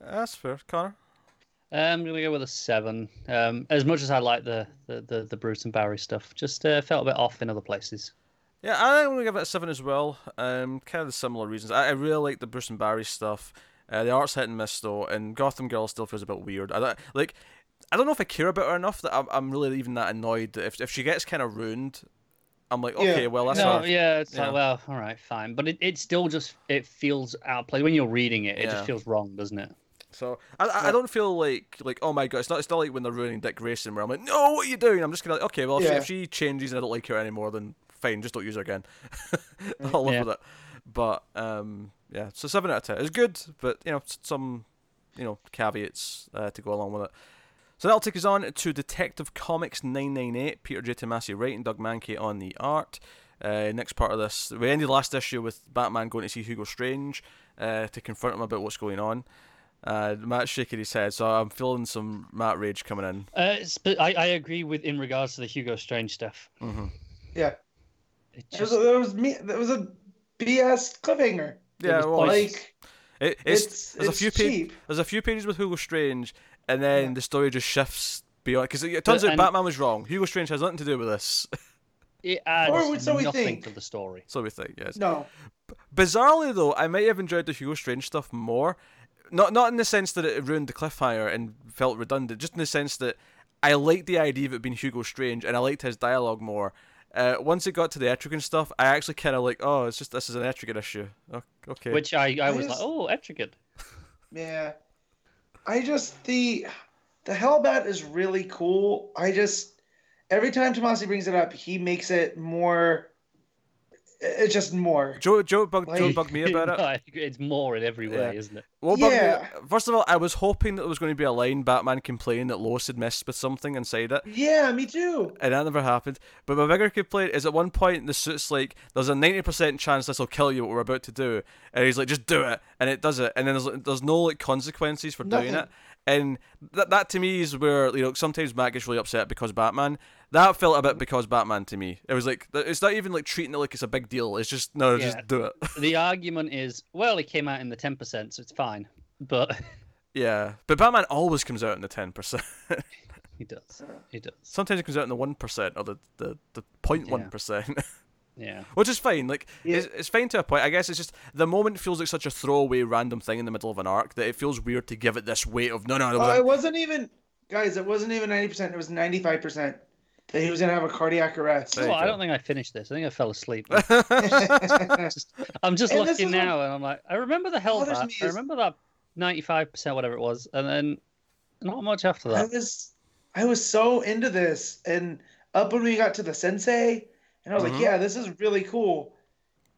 That's fair, Connor. Um, I'm gonna go with a seven. Um, as much as I like the the the, the Bruce and Barry stuff, just uh, felt a bit off in other places. Yeah, I'm gonna give it a seven as well. Um, kind of the similar reasons. I, I really like the Bruce and Barry stuff. Uh, the art's hit and miss though, and Gotham Girl still feels a bit weird. I like. I don't know if I care about her enough that I'm, I'm really even that annoyed. That if if she gets kind of ruined, I'm like, okay, Yeah. well that's no, her. yeah, it's Yeah. like well, all right, fine, but it, it still just it feels outplayed when you're reading it. It Yeah. just feels wrong, doesn't it? So I, I I don't feel like like oh my god, it's not it's not like when they're ruining Dick Grayson where I'm like, no, what are you doing? I'm just gonna like, okay, well if, she, if she changes and I don't like her anymore, then fine, just don't use her again. (laughs) I'll live Yeah. with it. But um, yeah, so seven out of ten. It's good, but you know some you know caveats uh, to go along with it. So that'll take us on to Detective Comics 998. Peter J. Tomasi writing, Doug Mahnke on the art. Uh, next part of this, we ended last issue with Batman going to see Hugo Strange uh, to confront him about what's going on. Uh, Matt's shaking his head, so I'm feeling some Matt rage coming in. Uh, I, I agree with in regards to the Hugo Strange stuff. hmm Yeah, It there was, just, there was me. There was a BS cliffhanger. Yeah, was well. Like it, it's, it's there's it's a few pa- there's a few pages with Hugo Strange, and then Yeah. the story just shifts beyond. Because it turns But- out and- Batman was wrong. Hugo Strange has nothing to do with this. it (laughs) adds Or so we nothing think. to the story. so we think, yes. No, Bizarrely though, I might have enjoyed the Hugo Strange stuff more. Not not in the sense that it ruined the cliffhanger and felt redundant, just in the sense that I liked the idea of it being Hugo Strange and I liked his dialogue more. Uh, once it got to the Etrigan stuff, I actually kind of like, oh, it's just this is an Etrigan issue. Okay. Which I, I I was just- like, oh, Etrigan. Yeah. I just the the Hellbat is really cool. I just every time Tomasi brings it up, he makes it more it's just more. Joe Joe bugged Joe bugged me about it. (laughs) No, it's more in every way, Yeah. isn't it? What bugged Yeah. me? First of all, I was hoping that there was going to be a line Batman complaining that Lois had messed with something inside it. Yeah, me too. and that never happened. But my bigger complaint is at one point the suit's like, "There's a ninety percent chance this will kill you. What we're about to do," and he's like, "Just do it," and it does it, and then there's there's no like consequences for doing it, and that that to me is where you know sometimes Matt gets really upset because Batman. That felt a bit mm-hmm. because Batman to me. It was like it's not even like treating it like it's a big deal. It's just no, Yeah. just do it. (laughs) The argument is, well, he came out in the ten percent, so it's fine. But (laughs) yeah, but Batman always comes out in the ten percent. (laughs) he does. He does. Sometimes it comes out in the one percent or the the the point one percent. Yeah. Which is fine. Like Yeah. it's, it's fine to a point. I guess it's just the moment feels like such a throwaway random thing in the middle of an arc that it feels weird to give it this weight of no no no. Uh, it wasn't even, guys. It wasn't even ninety percent. It was ninety five percent that he was gonna have a cardiac arrest. Well, I don't think I finished this. I think I fell asleep. (laughs) I'm just And looking now, and I'm like, I remember the hell Hellbat. me I remember that 95 percent, whatever it was, and then not much after that. I was, I was so into this, and up when we got to the sensei, and I was Mhm. like, yeah, this is really cool.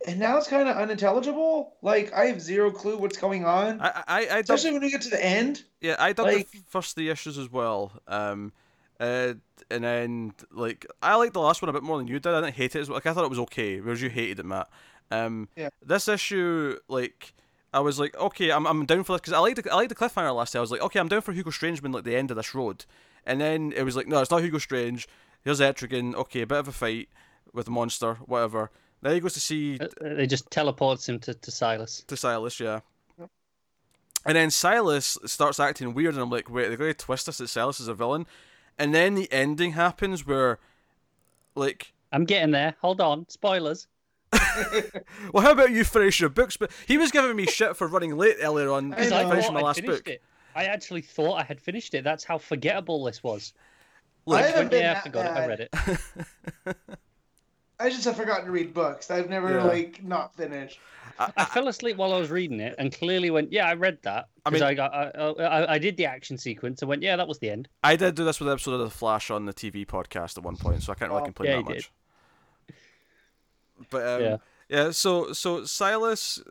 And now it's kind of unintelligible. Like I have zero clue what's going on, I I I especially when we get to the end. yeah I dug like- the first three issues as well. Um, uh, and then like I liked the last one a bit more than you did. I didn't hate it as well. Like I thought it was okay, whereas you hated it, Matt. Um, Yeah. This issue, like. I was like, okay, I'm, I'm down for this because I liked the, I liked the cliffhanger last time. I was like, okay, I'm down for Hugo Strange being like the end of this road, and then it was like, no, it's not Hugo Strange. Here's Etrigan. Okay, a bit of a fight with the monster, whatever. Then he goes to see Uh, They just teleports him to, to Silas. to Silas, yeah. And then Silas starts acting weird, and I'm like, wait, they're going to twist us that Silas is a villain. And then the ending happens where, like, I'm getting there. Hold on. Spoilers. (laughs) well, how about you finish your books? But he was giving me shit for running late earlier on, I Because I, know. finishing my thought I'd last finished book. it. I actually thought I had finished it. That's how forgettable this was. I haven't But been yeah, I that forgot it. I read it. (laughs) I just have forgotten to read books. I've never Yeah. like not finished. I fell asleep while I was reading it and clearly went, "Yeah, I read that." I Because mean- I, got, I, I, I did the action sequence and went, "Yeah, that was the end." I did do this with an episode of The Flash on the TV podcast at one point, so I can't really Oh, complain yeah, that you did. much. But um, Yeah. yeah. so so Silas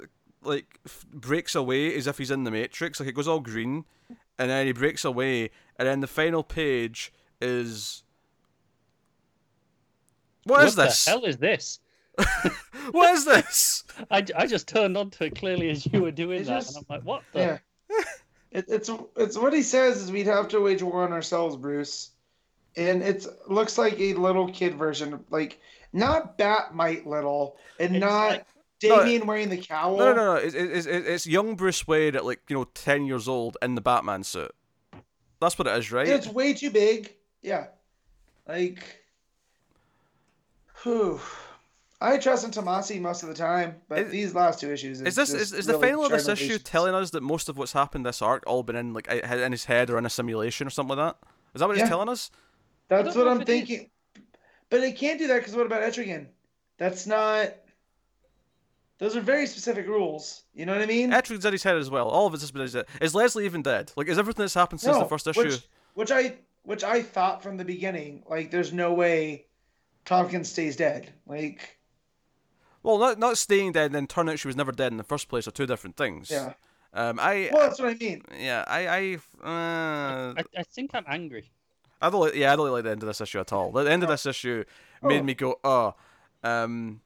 like f- breaks away as if he's in the Matrix. Like it goes all green, and then he breaks away, and then the final page is. (laughs) what is this? what the hell is this? What is this? I, I just turned onto it clearly as you were doing It's that, just- and I'm like, "What the?" Yeah. it, it's it's what he says is we'd have to wage war on ourselves, Bruce. And it looks like a little kid version, like not Bat-Mite little, and It's not like- Damian wearing the cowl. No, no, no, no. It's, it's, it's, it's young Bruce Wayne at like you know ten years old in the Batman suit. That's what it is, right? It's way too big. Yeah. Like, whew. I trust in Tomasi most of the time, but Is- these last two issues. Is this just is, is the really final of this issue revelations. telling us that most of what's happened this arc all been in like in his head or in a simulation or something like that? Is that what Yeah. it's telling us? That's what I'm if it is. thinking. But it can't do that because what about Etrigan? That's not. Those are very specific rules. You know what I mean? Etrigan's in his head as well. All of it's just been in his head. Is Leslie even dead? Like, is everything that's happened since the first issue? Which, which I which I thought from the beginning. Like, there's no way Thompkins stays dead. Like, Well, not not staying dead and then turn out she was never dead in the first place are two different things. yeah. Um, I Well, that's what I mean. yeah, I I uh, I, I think I'm angry. I don't like, yeah, I don't like the end of this issue at all. The end of this issue made Oh. me go, oh. Um,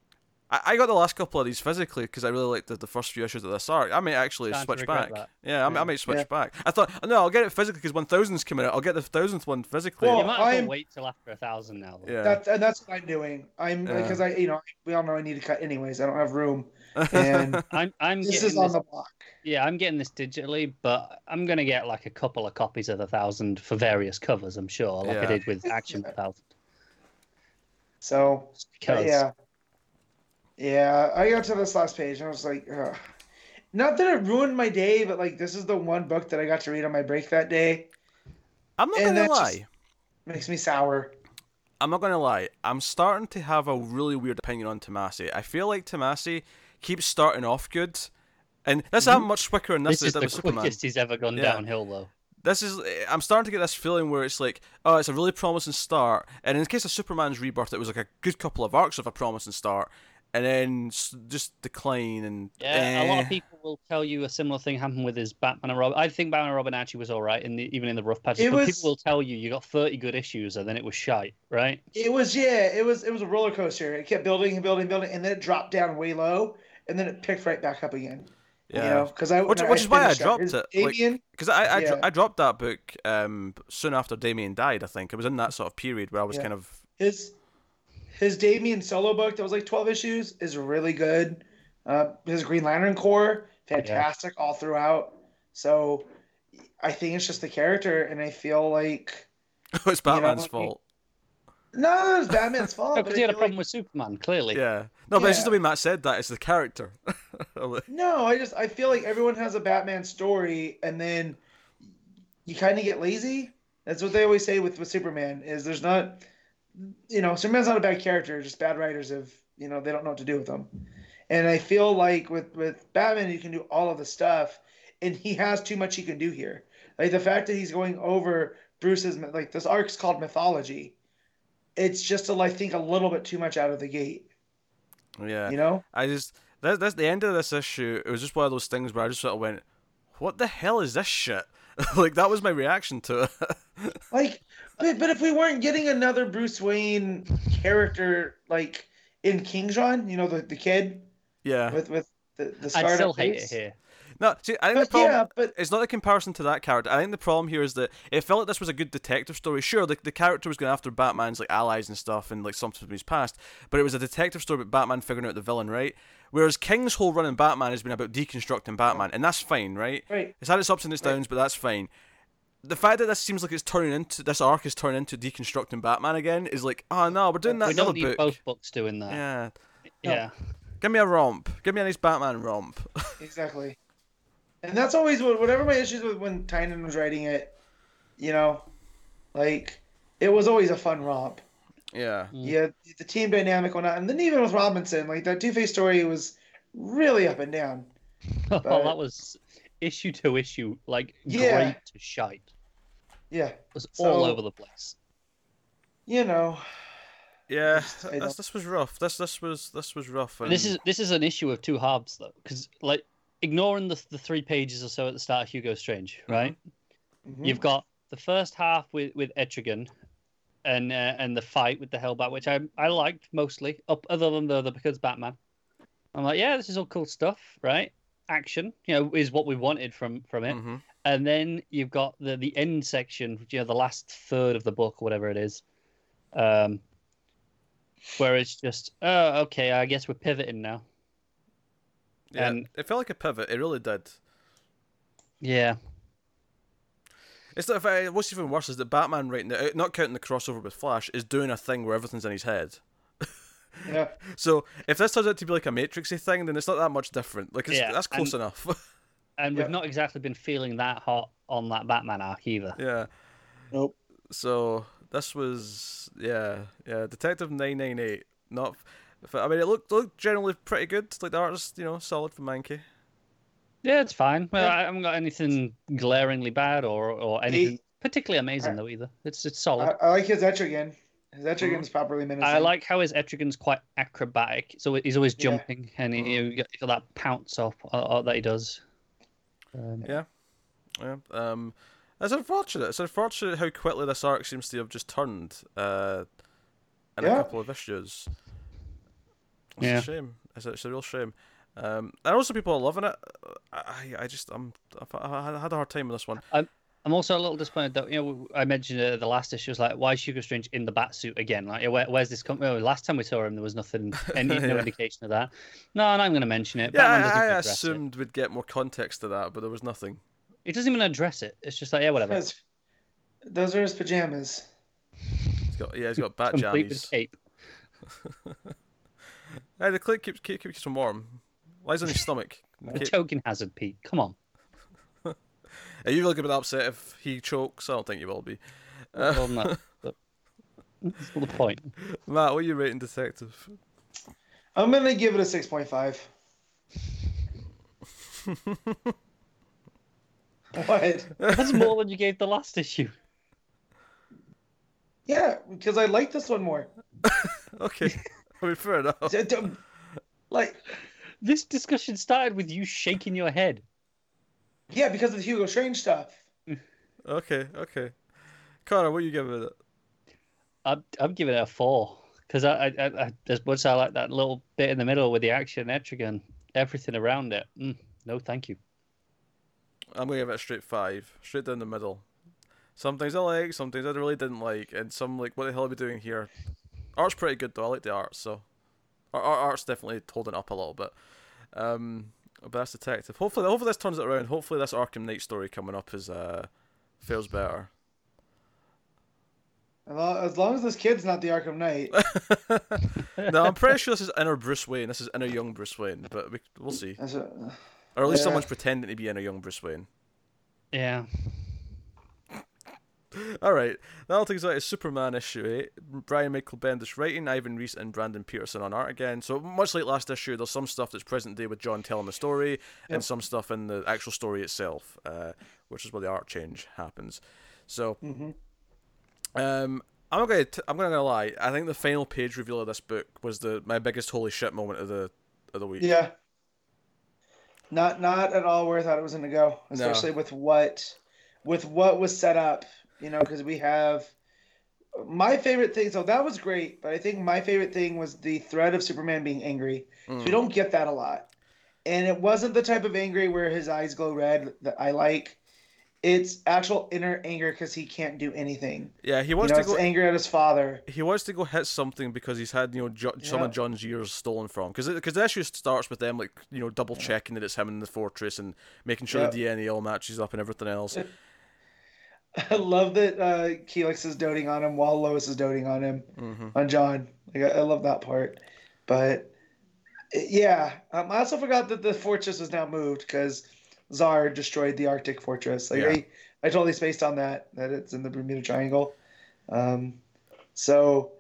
I, I got the last couple of these physically because I really liked the, the first few issues of this arc. I may actually Starting to switch back. that. Yeah, I, may- I Yeah. might switch Yeah. back. I thought, no, I'll get it physically because when thousands coming out, I'll get the thousandth one physically. Well, you might as well I'm- wait till after a thousand now. though. yeah. That's and that's what I'm doing. I'm Yeah. because I you know we all know I need to cut anyways. I don't have room, (laughs) and I'm I'm this getting is on this, the block. yeah I'm getting this digitally, but I'm gonna get like a couple of copies of the thousand for various covers. I'm sure, like Yeah. I did with Action (laughs) Thousand. So Because yeah, yeah. I got to this last page and I was like, Ugh. not that it ruined my day, but like this is the one book that I got to read on my break that day. I'm not and gonna lie. Makes me sour. I'm not gonna lie. I'm starting to have a really weird opinion on Tomasi. I feel like Tomasi keeps starting off good, and this happened mm-hmm. much quicker in this, this is than the with Superman. quickest he's ever gone Yeah. downhill, though. This is I'm starting to get this feeling where it's like, oh, it's a really promising start, and in the case of Superman's rebirth, it was like a good couple of arcs of a promising start, and then just decline and Yeah, a lot eh. of people will tell you a similar thing happened with his Batman and Robin. I think Batman and Robin actually was all right, in the, even in the rough patches. It but was- people will tell you you got 30 good issues and then it was shite, right? It was yeah, it was it was a roller coaster. It kept building and building and building, and then it dropped down way low, and then it picked right back up again. yeah. You know, because I Which- when which is why I dropped his it, like- Damian, Because I I, Yeah. I dropped that book um soon after Damian died. I think it was in that sort of period where I was Yeah. kind of his his Damian solo book that was like twelve issues is really good. Uh, his Green Lantern Corps, fantastic all throughout. So I think it's just the character, and I feel like (laughs) oh, it's know, Batman's like- fault. no, it's Batman's (laughs) fault. Because but he had a problem like- with Superman, clearly. Yeah. No, but it's just the way Matt said that. It's the character. (laughs) No, I just I feel like everyone has a Batman story, and then you kind of get lazy. That's what they always say with with Superman is there's not, you know, Superman's not a bad character. Just bad writers have you know they don't know what to do with them, and I feel like with with Batman you can do all of the stuff, and he has too much he can do here. Like the fact that he's going over Bruce's like this arc's called mythology. It's just a, I think a little bit too much out of the gate. yeah. You know. I just that's that's the end of this issue. It was just one of those things where I just sort of went, "What the hell is this shit?" (laughs) like that was my reaction to it. (laughs) Like, but, but if we weren't getting another Bruce Wayne character like in King John, you know, the, the kid yeah. with with the the I'd still up hate it here. No, see, I think the But problem. yeah, but It's not a comparison to that character. I think the problem here is that it felt like this was a good detective story. Sure, the, the character was going after Batman's like allies and stuff and like something from his past, but it was a detective story about Batman figuring out the villain, right? Whereas King's whole run in Batman has been about deconstructing Batman, and that's fine, right? right, It's had its ups and its downs, but that's fine. The fact that this seems like it's turning into this arc is turning into deconstructing Batman again is like, oh no, we're doing that we in another don't need book. both books doing that. Yeah, Yeah. give me a romp. Give me a nice Batman romp. (laughs) exactly. And that's always what whatever my issues with when Tynion was writing it, you know, like it was always a fun romp. yeah, Mm. Yeah, the team dynamic went on, and then even with Robinson, like that Two Face story was really up and down. (laughs) well, But- that was issue to issue, like Yeah. great to shite. Yeah, It was all over the place. you know, yeah. This, this was rough. This this was this was rough. And... This is this is an issue of two halves though, because like ignoring the the three pages or so at the start of Hugo Strange, right? Mhm. You've got the first half with with Etrigan, and uh, and the fight with the Hellbat, which I I liked mostly, up other than the the because Batman. I'm like, yeah, this is all cool stuff, right? Action, you know, is what we wanted from from it. Mhm. And then you've got the the end section, which, you know, the last third of the book, or whatever it is, um, where it's just, oh, okay, I guess we're pivoting now. Yeah, And- it felt like a pivot. It really did. Yeah, It's not, if I, what's even worse is that Batman right now, not counting the crossover with Flash, is doing a thing where everything's in his head. (laughs) yeah. So if this turns out to be like a Matrixy thing, then it's not that much different. Like it's, Yeah, that's close and- enough. (laughs) and we've not exactly been feeling that hot on that Batman arc either. yeah. Nope. So this was yeah yeah Detective Nine Nine Eight. Not. f- I mean, it looked looked generally pretty good. Like the artist, you know, solid for Mahnke. Yeah, it's fine. Well, Yeah. I haven't got anything glaringly bad or or anything Eight. particularly amazing though either. It's it's solid. I like his Etrigan. His Etrigan's Mm-hmm. properly menacing. I like how his Etrigan's quite acrobatic, so he's always Yeah. jumping, and he, you got, you got that pounce off uh, uh, that he does. Um, Yeah. Yeah. Um, it's unfortunate. It's unfortunate how quickly this arc seems to have just turned. Uh, in a couple of issues. It's Yeah. a shame. It's a, it's a real shame. Um, and also people are loving it. I, I just, I'm, I've- I had a hard time with this one. I'm also a little disappointed that you know I mentioned uh, the last issue was like why is Hugo Strange in the bat suit again? Like where, where's this come? Oh, last time we saw him, there was nothing, (laughs) any no indication of that. No, and I'm going to mention it. Yeah, Batman I, I address it. assumed we'd get more context to that, but there was nothing. He doesn't even address it. It's just like yeah, whatever. Those, those are his pajamas. He's got, yeah, he's got bat Complete with jammies. cape. (laughs) Hey, the clip keeps keep, keeps him warm. Lies on his stomach. (laughs) A Keep- choking hazard, Pete. Come on. Are you really gonna be upset if he chokes? I don't think you will be. Uh, Well, (laughs) no, but that's not the point. Matt, what are you rating Detective? I'm gonna give it a six point five. (laughs) what? That's more than you gave the last issue. Yeah, because I like this one more. (laughs) Okay, I mean, fair enough. D- d- like, This discussion started with you shaking your head. Yeah, because of the Hugo Strange stuff. (laughs) Okay, okay. Connor, what are you giving it? I'm I'm giving it a four because I, I, I as much as I like that little bit in the middle with the action, Etrigan, everything around it. Mm, no, thank you. I'm gonna give it a straight five, straight down the middle. Some things I like, some things I really didn't like, and some like what the hell are we doing here? Art's pretty good though. I like the art, so art, art's definitely holding up a little bit. Um, but that's detective. Hopefully, hopefully this turns it around. Hopefully, this Arkham Knight story coming up is uh feels better. As long- As long as this kid's not the Arkham Knight. (laughs) (laughs) no, I'm pretty sure this is inner Bruce Wayne. This is inner young Bruce Wayne, but we, we'll see. That's a, Or at least Yeah. someone's pretending to be inner young Bruce Wayne. Yeah. (laughs) All right, that'll take us out to Superman issue eight. Brian Michael Bendis writing, Ivan Reis and Brandon Peterson on art again. So much like last issue, there's some stuff that's present day with John telling the story, and Yep. some stuff in the actual story itself, uh, which is where the art change happens. So, Mhm. um, I'm not gonna, t- I'm not gonna lie. I think the final page reveal of this book was the my biggest holy shit moment of the of the week. Yeah. Not not at all where I thought it was to go, especially with what with what was set up, you know, because we have my favorite thing. So that was great, but I think my favorite thing was the threat of Superman being angry. So Mm. we don't get that a lot, and it wasn't the type of angry where his eyes glow red that I like. It's actual inner anger because he can't do anything. Yeah, he You wants know, to go. anger at his father. he wants to go hit something because he's had you know jo- some of John's years stolen from because because the issue starts with them like you know double checking that it's him in the fortress and making sure the DNA all matches up and everything else. (laughs) I love that uh, Kelex is doting on him while Lois is doting on him. hmm on John. Like I, I love that part. But yeah, um, I also forgot that the fortress is now moved because Zaar destroyed the Arctic fortress. Like Yeah. I, I totally spaced on that. That it's in the Bermuda Triangle. Um, so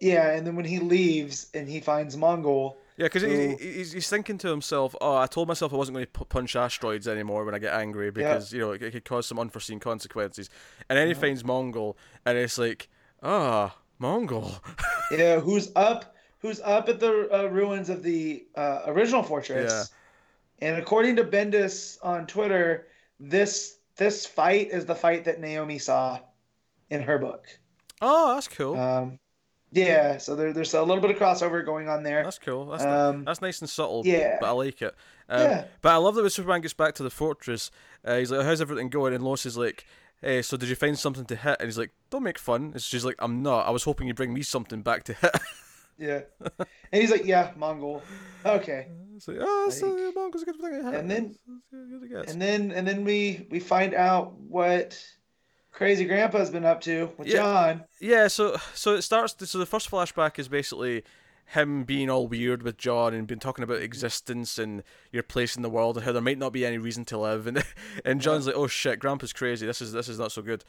yeah, and then when he leaves and he finds Mongul, Yeah, because So- he- he's, he's thinking to himself, "Oh, I told myself I wasn't going to punch asteroids anymore when I get angry because you know it, it could cause some unforeseen consequences." And then he Yeah. finds Mongul, and it's like, "Ah, Mongul." (laughs) yeah, who's up, who's up at the uh, ruins of the uh, original fortress. And according to Bendis on Twitter, this this fight is the fight that Naomi saw in her book. oh, that's cool. Um, yeah, so there, there's a little bit of crossover going on there. that's cool. That's um, that's nice and subtle. yeah. but I like it. Um, Yeah. But I love that when Superman gets back to the fortress, uh, he's like, "How's everything going?" And Lois is like, "Hey, so did you find something to hit?" And he's like, "Don't make fun." And she's like, "I'm not. I was hoping you'd bring me something back to hit." (laughs) Yeah, and he's like, "Yeah, Mongul." Okay, it's like, "Oh, so yeah, Mongul's a good thing to hit." And then- That's good, I guess. and then and then we we find out what Crazy Grandpa's been up to with Yeah. John. Yeah, so so it starts. So the first flashback is basically him being all weird with John and been talking about existence and your place in the world and how there might not be any reason to live. (laughs) And and John's like, "Oh shit, Grandpa's crazy. This is this is not so good."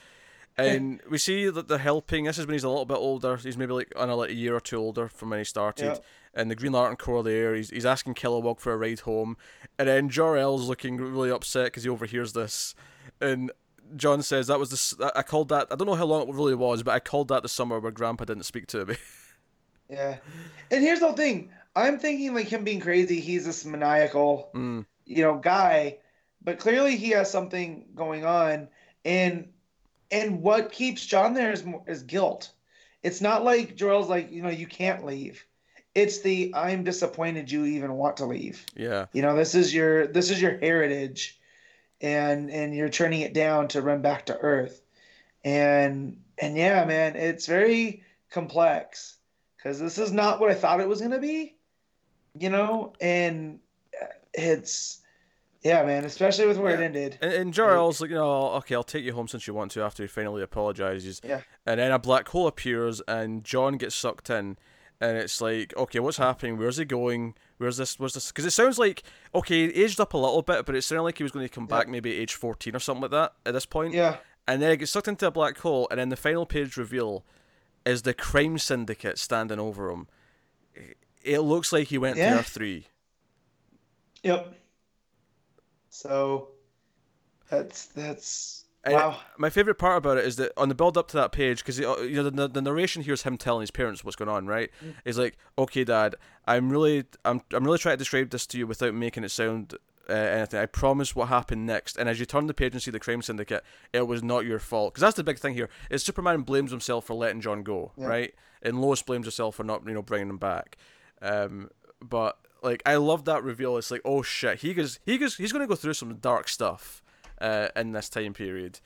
And we see that they're helping. This is when he's a little bit older. He's maybe like on a, like a year or two older from when he started. Yeah. And the Green Lantern Corps there. He's he's asking Kilowog for a ride home, and then Jor El's looking really upset because he overhears this, and John says that was the I called that I don't know how long it really was, but I called that the summer where Grandpa didn't speak to me. (laughs) Yeah, and here's the thing. I'm thinking like him being crazy. He's this maniacal, mm, you know, guy, but clearly he has something going on, and and what keeps John there is is guilt. It's not like Jor-El's like you know you can't leave. It's the I'm disappointed you even want to leave. yeah, You know this is your this is your heritage, and and you're turning it down to run back to Earth, and and yeah, man, it's very complex because this is not what I thought it was gonna be, you know, and it's yeah, man, especially with where it ended. and, and Jor El's like, you know, okay, I'll take you home since you want to after he finally apologizes. Yeah. And then a black hole appears, and John gets sucked in, and it's like, okay, what's happening? Where's he going? Where's this? Where's this? Because it sounds like okay, he aged up a little bit, but it sounded like he was going to come Yeah. back maybe at age fourteen or something like that at this point. Yeah, And then it gets sucked into a black hole, and then the final page reveal is the crime syndicate standing over him. It looks like he went Yeah. to Earth three. yep. So that's that's And Wow. My favorite part about it is that on the build up to that page, because you know the, the narration here is him telling his parents what's going on, right? Mm. He's like, "Okay, Dad, I'm really, I'm, I'm really trying to describe this to you without making it sound uh, anything. I promise what happened next." And as you turn the page and see the crime syndicate, it was not your fault, because that's the big thing here. Is Superman blames himself for letting John go, Yeah. right? And Lois blames herself for not, you know, bringing him back. Um, but like, I love that reveal. It's like, oh shit, he goes, he goes, he's going to go through some dark stuff uh, in this time period.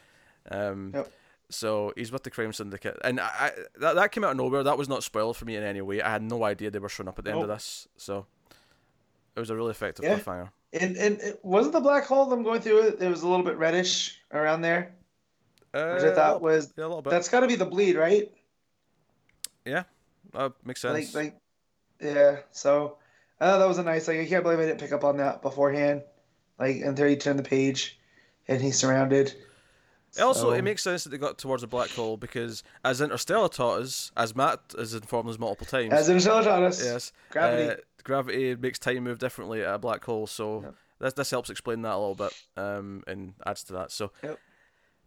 Um, Yep. So he's with the crime syndicate, and I, I that that came out of nowhere. That was not spoiled for me in any way. I had no idea they were showing up at the end of this, so it was a really effective Yeah. cliffhanger. And and it, wasn't the black hole them going through it? It was a little bit reddish around there, Uh, which I thought was yeah, a little bit. that's got to be the bleed, right? Yeah, that makes sense. Like like yeah. So I thought that was a nice. Like I can't believe I didn't pick up on that beforehand. Like until you turn the page, and he's surrounded. also, So- it makes sense that they got towards a black hole because, as Interstellar taught us, as Matt has informed us multiple times, as in Intelligence. yes, Gravity. uh, gravity makes time move differently at a black hole. So Yep. this this helps explain that a little bit, um, and adds to that. So Yep.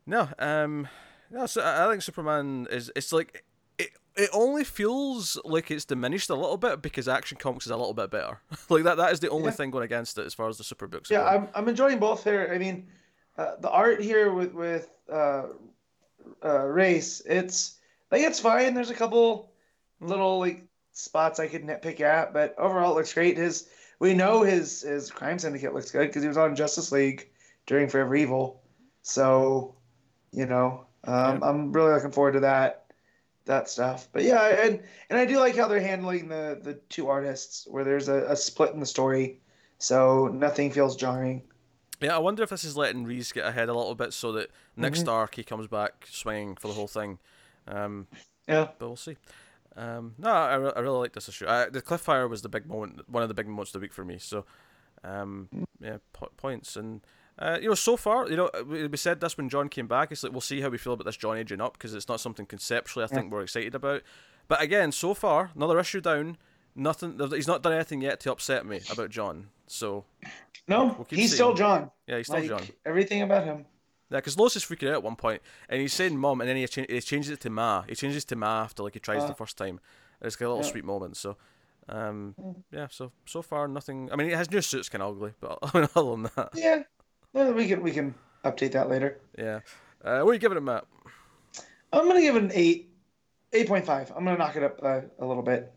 no, um, no. So I think Superman is. It's like it. It only feels like it's diminished a little bit because Action Comics is a little bit better. (laughs) like that. That is the only Yeah. thing going against it as far as the super books. Yeah. I'm, I'm enjoying both here. I mean, uh, the art here with with uh, uh, Reis, it's like it's fine. There's a couple little like spots I could nitpick at, but overall it looks great. His we know his his crime syndicate looks good because he was on Justice League during Forever Evil, so you know um, I'm really looking forward to that that stuff. But yeah, and and I do like how they're handling the the two artists where there's a, a split in the story, so nothing feels jarring. Yeah, I wonder if this is letting Reis get ahead a little bit so that next Mm-hmm. arc he comes back swinging for the whole thing. Um, Yeah. but we'll see. Um, no, I, re- I really like this issue. I, the cliffhanger was the big moment, one of the big moments of the week for me. So, um, yeah, po- points and. Uh, you know, so far, you know, we we said this when John came back. It's like we'll see how we feel about this John aging up because it's not something conceptually I think we're excited about. But again, so far, another issue down. Nothing. He's not done anything yet to upset me about John. So No, We'll he's still John. yeah, he's still Like, John. Everything about him. Yeah, because Lois is freaking out at one point, and he's saying "mom," and then he, cha- he changes it to "ma." He changes to "ma" after like he tries Uh, the first time. It's got a little yeah. sweet moment. So, um, yeah. So so far, nothing. I mean, his new suit's kind of ugly, but I (laughs) mean, other than that, Yeah. Well, we can we can update that later. yeah. Uh, what are you giving it, Matt? I'm gonna give it an eight, eight point five. I'm gonna knock it up uh, a little bit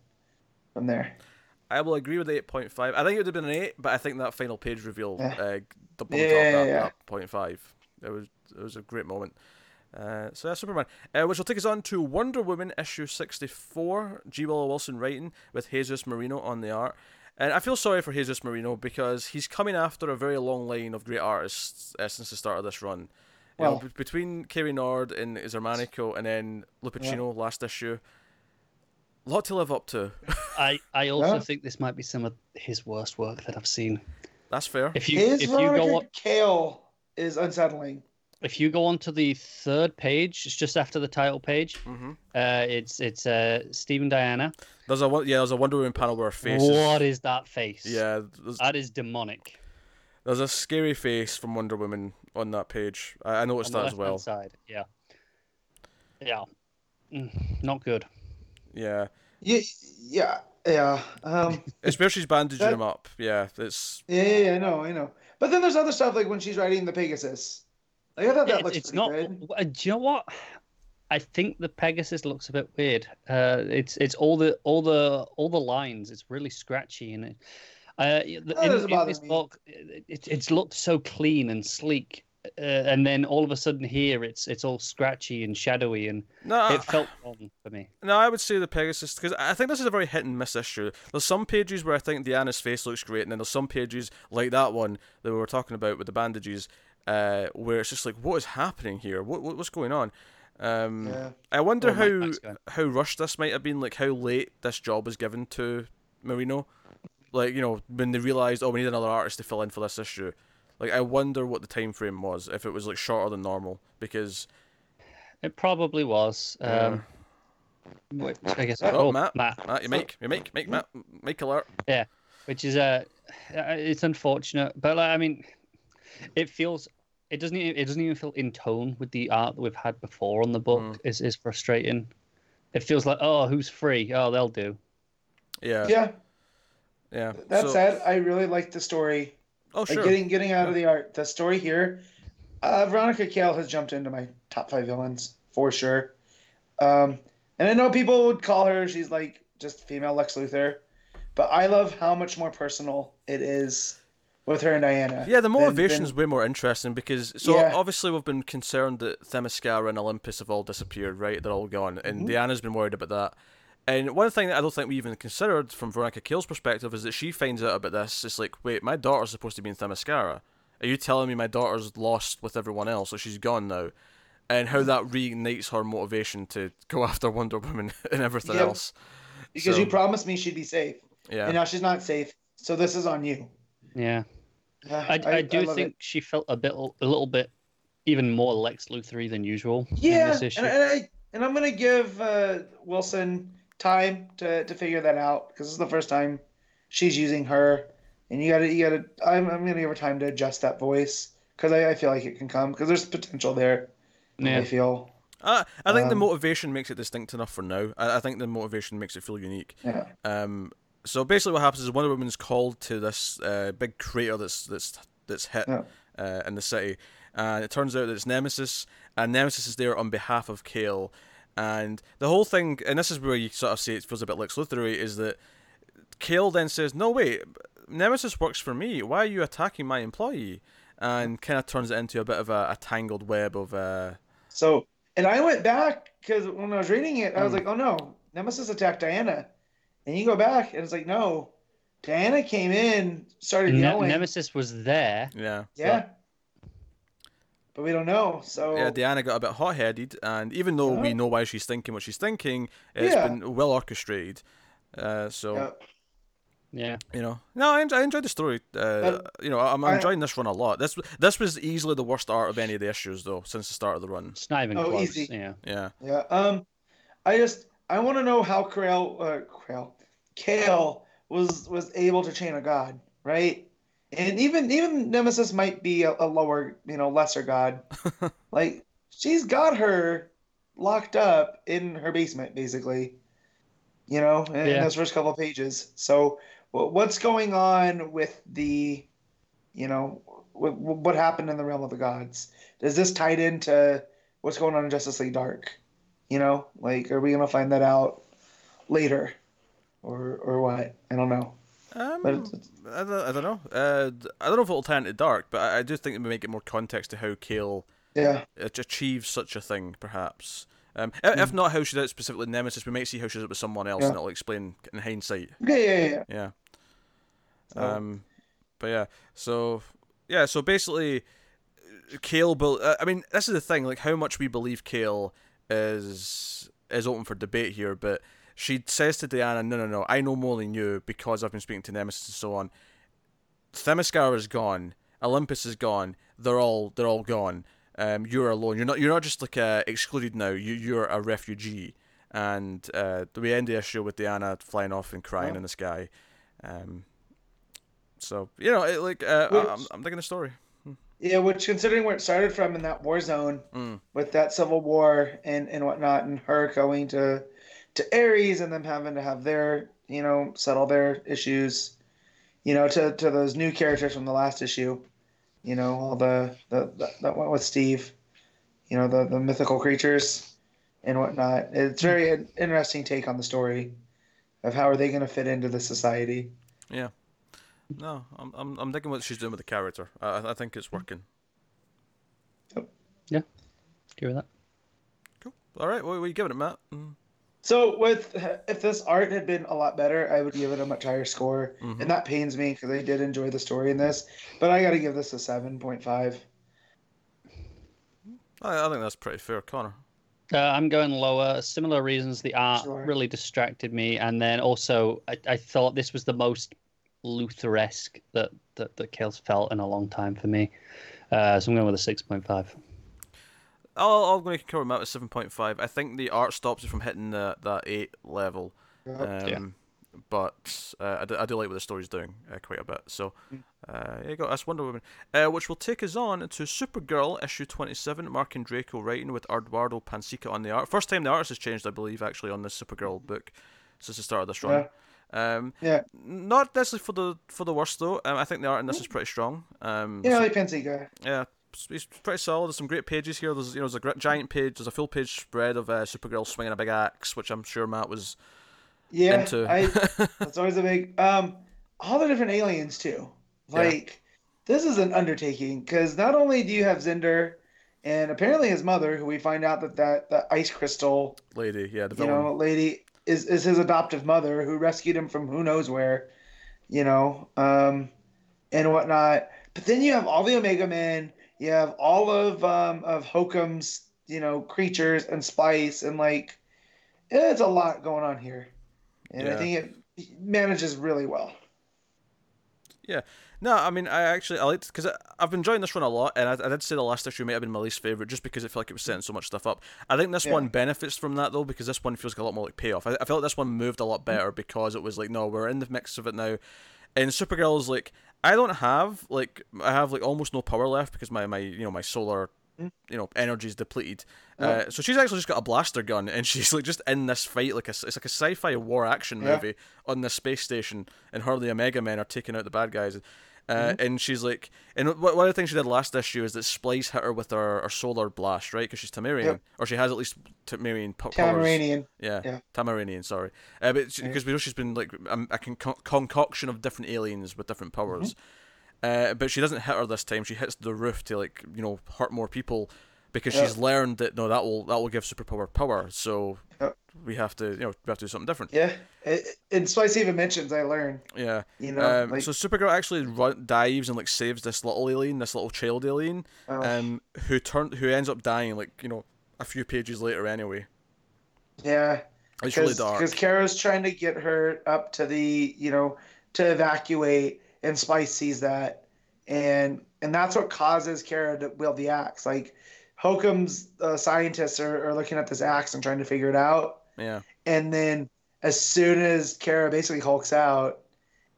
from there. I will agree with eight point five. I think it would have been an eight, but I think that final page reveal Yeah. uh, doubled Yeah, yeah, that, yeah. that point five. It was it was a great moment. Uh, so that's Superman, uh, which will take us on to Wonder Woman issue sixty four. G. Willow Wilson writing with Jesus Merino on the art. And I feel sorry for Jesus Merino because he's coming after a very long line of great artists uh, since the start of this run. You know, Well- be- between Cary Nord and Xermanico and then Lupacchino last issue, lot to live up to. I, I (laughs) also Yeah. think this might be some of his worst work that I've seen. That's fair. If you His if you go on, Cale is unsettling. if you go on to the third page, it's just after the title page. hmm Uh, it's it's uh, Stephen Diana. There's a yeah, there's a Wonder Woman panel where her face is What is that face? yeah. That is demonic. there's a scary face from Wonder Woman on that page. I, I noticed on that the as well. left-hand Side. Yeah. Yeah. Mm, not good. Yeah, Yeah, yeah, yeah. Um, (laughs) it's where she's bandaging That- him up. Yeah, it's yeah, yeah, yeah, I know, I know. But then there's other stuff like when she's riding the Pegasus. Like I thought that it's, looks it's pretty not. good. uh, Do you know what? I think the Pegasus looks a bit weird. Uh, it's it's all the all the all the lines. It's really scratchy and it. Uh, the- That in, doesn't in this me. book, it, it, it's looked so clean and sleek, uh, and then all of a sudden here, it's it's all scratchy and shadowy, and no. it felt wrong for me. No, I would say the Pegasus because I think this is a very hit and miss issue. There's some pages where I think Diana's face looks great, and then there's some pages like that one that we were talking about with the bandages, uh, where it's just like, what is happening here? What, what what's going on? Um, Yeah. I wonder Oh, how Mike's how rushed this might have been, like how late this job was given to Merino, like you know when they realized, oh, we need another artist to fill in for this issue. Like I wonder what the time frame was, if it was like shorter than normal, because It probably was. Um, which I guess. Oh, Oh, Matt. Matt. Matt, you make you make make Matt make alert. Yeah, which is uh, it's unfortunate, but like, I mean, it feels it doesn't even, it doesn't even feel in tone with the art that we've had before on the book. Mm. Is is frustrating. It feels like oh, who's free? Oh, they'll do. Yeah. Yeah. Yeah. That So- said, I really like the story. Oh Like sure. getting getting out of the art, the story here. Uh, Veronica Cale has jumped into my top five villains for sure. Um, and I know people would call her she's like just female Lex Luthor, but I love how much more personal it is with her and Diana. Yeah, the motivation is way more interesting because so Yeah. obviously we've been concerned that Themyscira and Olympus have all disappeared, right? They're all gone, and Mm-hmm. Diana's been worried about that. And one thing that I don't think we even considered from Veronica Cale's perspective is that she finds out about this. It's like, wait, my daughter's supposed to be in Themyscira. Are you telling me my daughter's lost with everyone else, so she's gone now? And how that reignites her motivation to go (laughs) after Wonder Woman (laughs) and everything Yep. else. because so- you promised me she'd be safe, Yeah. and now she's not safe. So this is on you. Yeah, Yeah, I, I, do love think it. she felt a bit a little bit even more Lex Luthor than usual in Yeah, this and, issue. and I and I'm gonna give uh, Wilson time to, to figure that out because this is the first time she's using her, and you gotta you gotta I'm I'm gonna give her time to adjust that voice because I, I feel like it can come because there's potential there. I feel Uh, I think the Um, motivation makes it distinct enough for now. I, I think the motivation makes it feel unique. yeah Um, so basically, what happens is Wonder Woman's called to this uh, big crater that's that's that's hit Yeah. uh, in the city, and it turns out that it's Nemesis, and Nemesis is there on behalf of Cale, and the whole thing, and this is where you sort of say it feels a bit Lex Luthor, is that Cale then says, "No, wait, Nemesis works for me. Why are you attacking my employee?" And kind of turns it into a bit of a, a tangled web of uh, so and I went back because when I was reading it I was Hmm. like oh no Nemesis attacked Diana, and you go back and it's like no Diana came in started Ne- yelling Nemesis was there. yeah. yeah. But we don't know, so Yeah, Diana got a bit hot headed, and even though we know why she's thinking what she's thinking, it's Yeah. been well orchestrated. Uh, so yeah. Yeah, you know, no, I, enjoy, I enjoyed the story. Uh, you know, I'm I- enjoying this run a lot. This this was easily the worst art of any of the issues though since the start of the run. it's not even Oh, close. easy. Yeah, Yeah, Yeah. Um, I just I want to know how Krail, uh, Krail, Cale was was able to chain a god, right? And even even Nemesis might be a, a lower, you know, lesser god. (laughs) like she's got her locked up in her basement, basically. You know, in, in Yeah. those first couple of pages. So, what's going on with the, you know, wh- wh- what happened in the realm of the gods? Is this tied into what's going on in Justice League Dark? You know, like, are we gonna find that out later, or or what? I don't know. Um, But it's, it's, I, don't, I don't know. Uh, I don't know if it'll turn to dark, but I, I do think it would make it more context to how Cale yeah, achieves such a thing, perhaps. Um, i- if not how she did it specifically Nemesis, we might see how she did it with someone else, Yeah. and it'll explain in hindsight. yeah, yeah, yeah. Yeah. So- Um, but yeah, so yeah, so basically, Cale. Bel- uh, I mean, this is the thing. Like, how much we believe Cale is is open for debate here. But she says to Diana, "No, no, no. I know more than you because I've been speaking to Nemesis and so on. Themyscira is gone. Olympus is gone. They're all they're all gone. Um, you're alone. You're not you're not just like uh, excluded now. You you're a refugee." And uh, we end the issue with Diana flying off and crying Oh. in the sky. Um, so you know, it, like uh, I- I'm, Which- I'm digging the story. Yeah, which considering where it started from in that war zone Mm. with that civil war and and whatnot, and her going to to Ares and them having to have their you know settle their issues, you know, to to those new characters from the last issue, you know, all the the, the that went with Steve, you know, the the mythical creatures and whatnot. It's very an interesting take on the story of how are they going to fit into the society. Yeah. No, I'm, I'm I'm digging what she's doing with the character. I, I think it's working. agree with that. Cool. All right, what, what are you giving it, Matt? Mm. So with if this art had been a lot better, I would give it a much higher score, Mhm. and that pains me because I did enjoy the story in this. But I got to give this a seven point five. I, I think that's pretty fair, Connor. Uh, I'm going lower. Similar reasons. The art Sure. really distracted me, and then also I, I thought this was the most Luthor-esque that that that Cale's felt in a long time for me. Uh, so I'm going with a six point five. I'll, I'm going to concur with Matt with seven point five. I think the art stops it from hitting the that eight level. Um, Yeah. but uh, I, do, I do like what the story's doing uh, quite a bit. So uh, you go. that's Wonder Woman, uh, which will take us on to Supergirl issue 27. Marc Andreyko writing with Eduardo Pansica on the art. First time the artist has changed, I believe, actually on this Supergirl book since the start of this run. Um, Yeah. not necessarily for the for the worst though. Um, I think the art in this is pretty strong. Um, Yeah, I like Pansica. yeah, it's pretty solid. There's some great pages here. There's you know there's a giant page. There's a full page spread of uh, Supergirl swinging a big axe, which I'm sure Matt was Yeah, into. I, (laughs) that's always a big. Um, all the different aliens too. Like, this is an undertaking because not only do you have Zinder, and apparently his mother, who we find out that that the ice crystal, Lady, yeah, the you villain. know, lady is is his adoptive mother who rescued him from who knows where, you know, um, and whatnot. But then you have all the Omega Men. You have all of um, of Hokum's, you know, creatures and Spice, and like, it's a lot going on here, and I think it manages really well. Yeah. No, I mean, I actually I liked because I've been enjoying this one a lot, and I, I did say the last issue might have been my least favorite just because it felt like it was setting so much stuff up. I think this Yeah. one benefits from that though because this one feels like a lot more like payoff. I, I felt like this one moved a lot better because it was like, no, we're in the mix of it now. And Supergirl is like, I don't have like I have like almost no power left because my my you know my solar Mm. you know energy is depleted. Uh, so she's actually just got a blaster gun and (laughs) she's like just in this fight like a, it's like a sci-fi war action Yeah. movie on this space station and her the Omega Men are taking out the bad guys. Uh, Mm-hmm. And she's like, and one of the things she did last issue is that Splice hit her with her, her solar blast, right? Because she's Tamarian, Yep. or she has at least Tamarian powers. Tamaranian. Yeah, Yeah. Tamaranian, sorry. Uh, but because we know she's been like um, a con- concoction of different aliens with different powers. Mm-hmm. Uh, but she doesn't hit her this time. She hits the roof to like you know hurt more people because Yeah. she's learned that no that will that will give superpower power. So Yep. we have to you know we have to do something different. Yeah, it, and Spice even mentions I learned. Yeah. You know, Um, like, so Supergirl actually run, dives and like saves this little alien, this little child alien, oh, um, who turned who ends up dying like you know a few pages later anyway. yeah, It's really dark. because Kara's trying to get her up to the you know to evacuate, and Spice sees that, and and that's what causes Kara to wield the axe. Like Hokum's uh, scientists are, are looking at this axe and trying to figure it out, Yeah. and then as soon as Kara basically hulks out,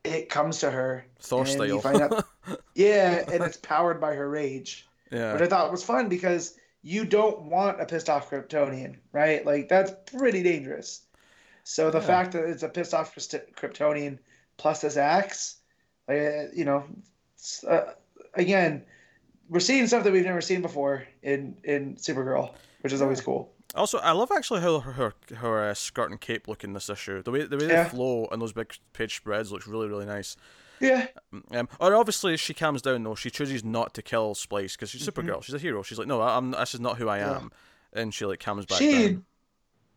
it comes to her. Thor and style. You find out, (laughs) yeah, and it's powered by her rage. yeah. which I thought was fun because you don't want a pissed off Kryptonian, right? Like that's pretty dangerous. So the Yeah. fact that it's a pissed off Kryptonian plus this axe, uh, you know, uh, again, we're seeing stuff that we've never seen before in in Supergirl, which is always cool. Also, I love actually how her her, her uh, skirt and cape look in this issue. The way the way Yeah. they flow and those big page spreads looks really really nice. Yeah, Um, and obviously she calms down though. She chooses not to kill Splice because she's Mhm. Supergirl. She's a hero. She's like, no, I'm. This is not who I Yeah. am. And she like calms back she down.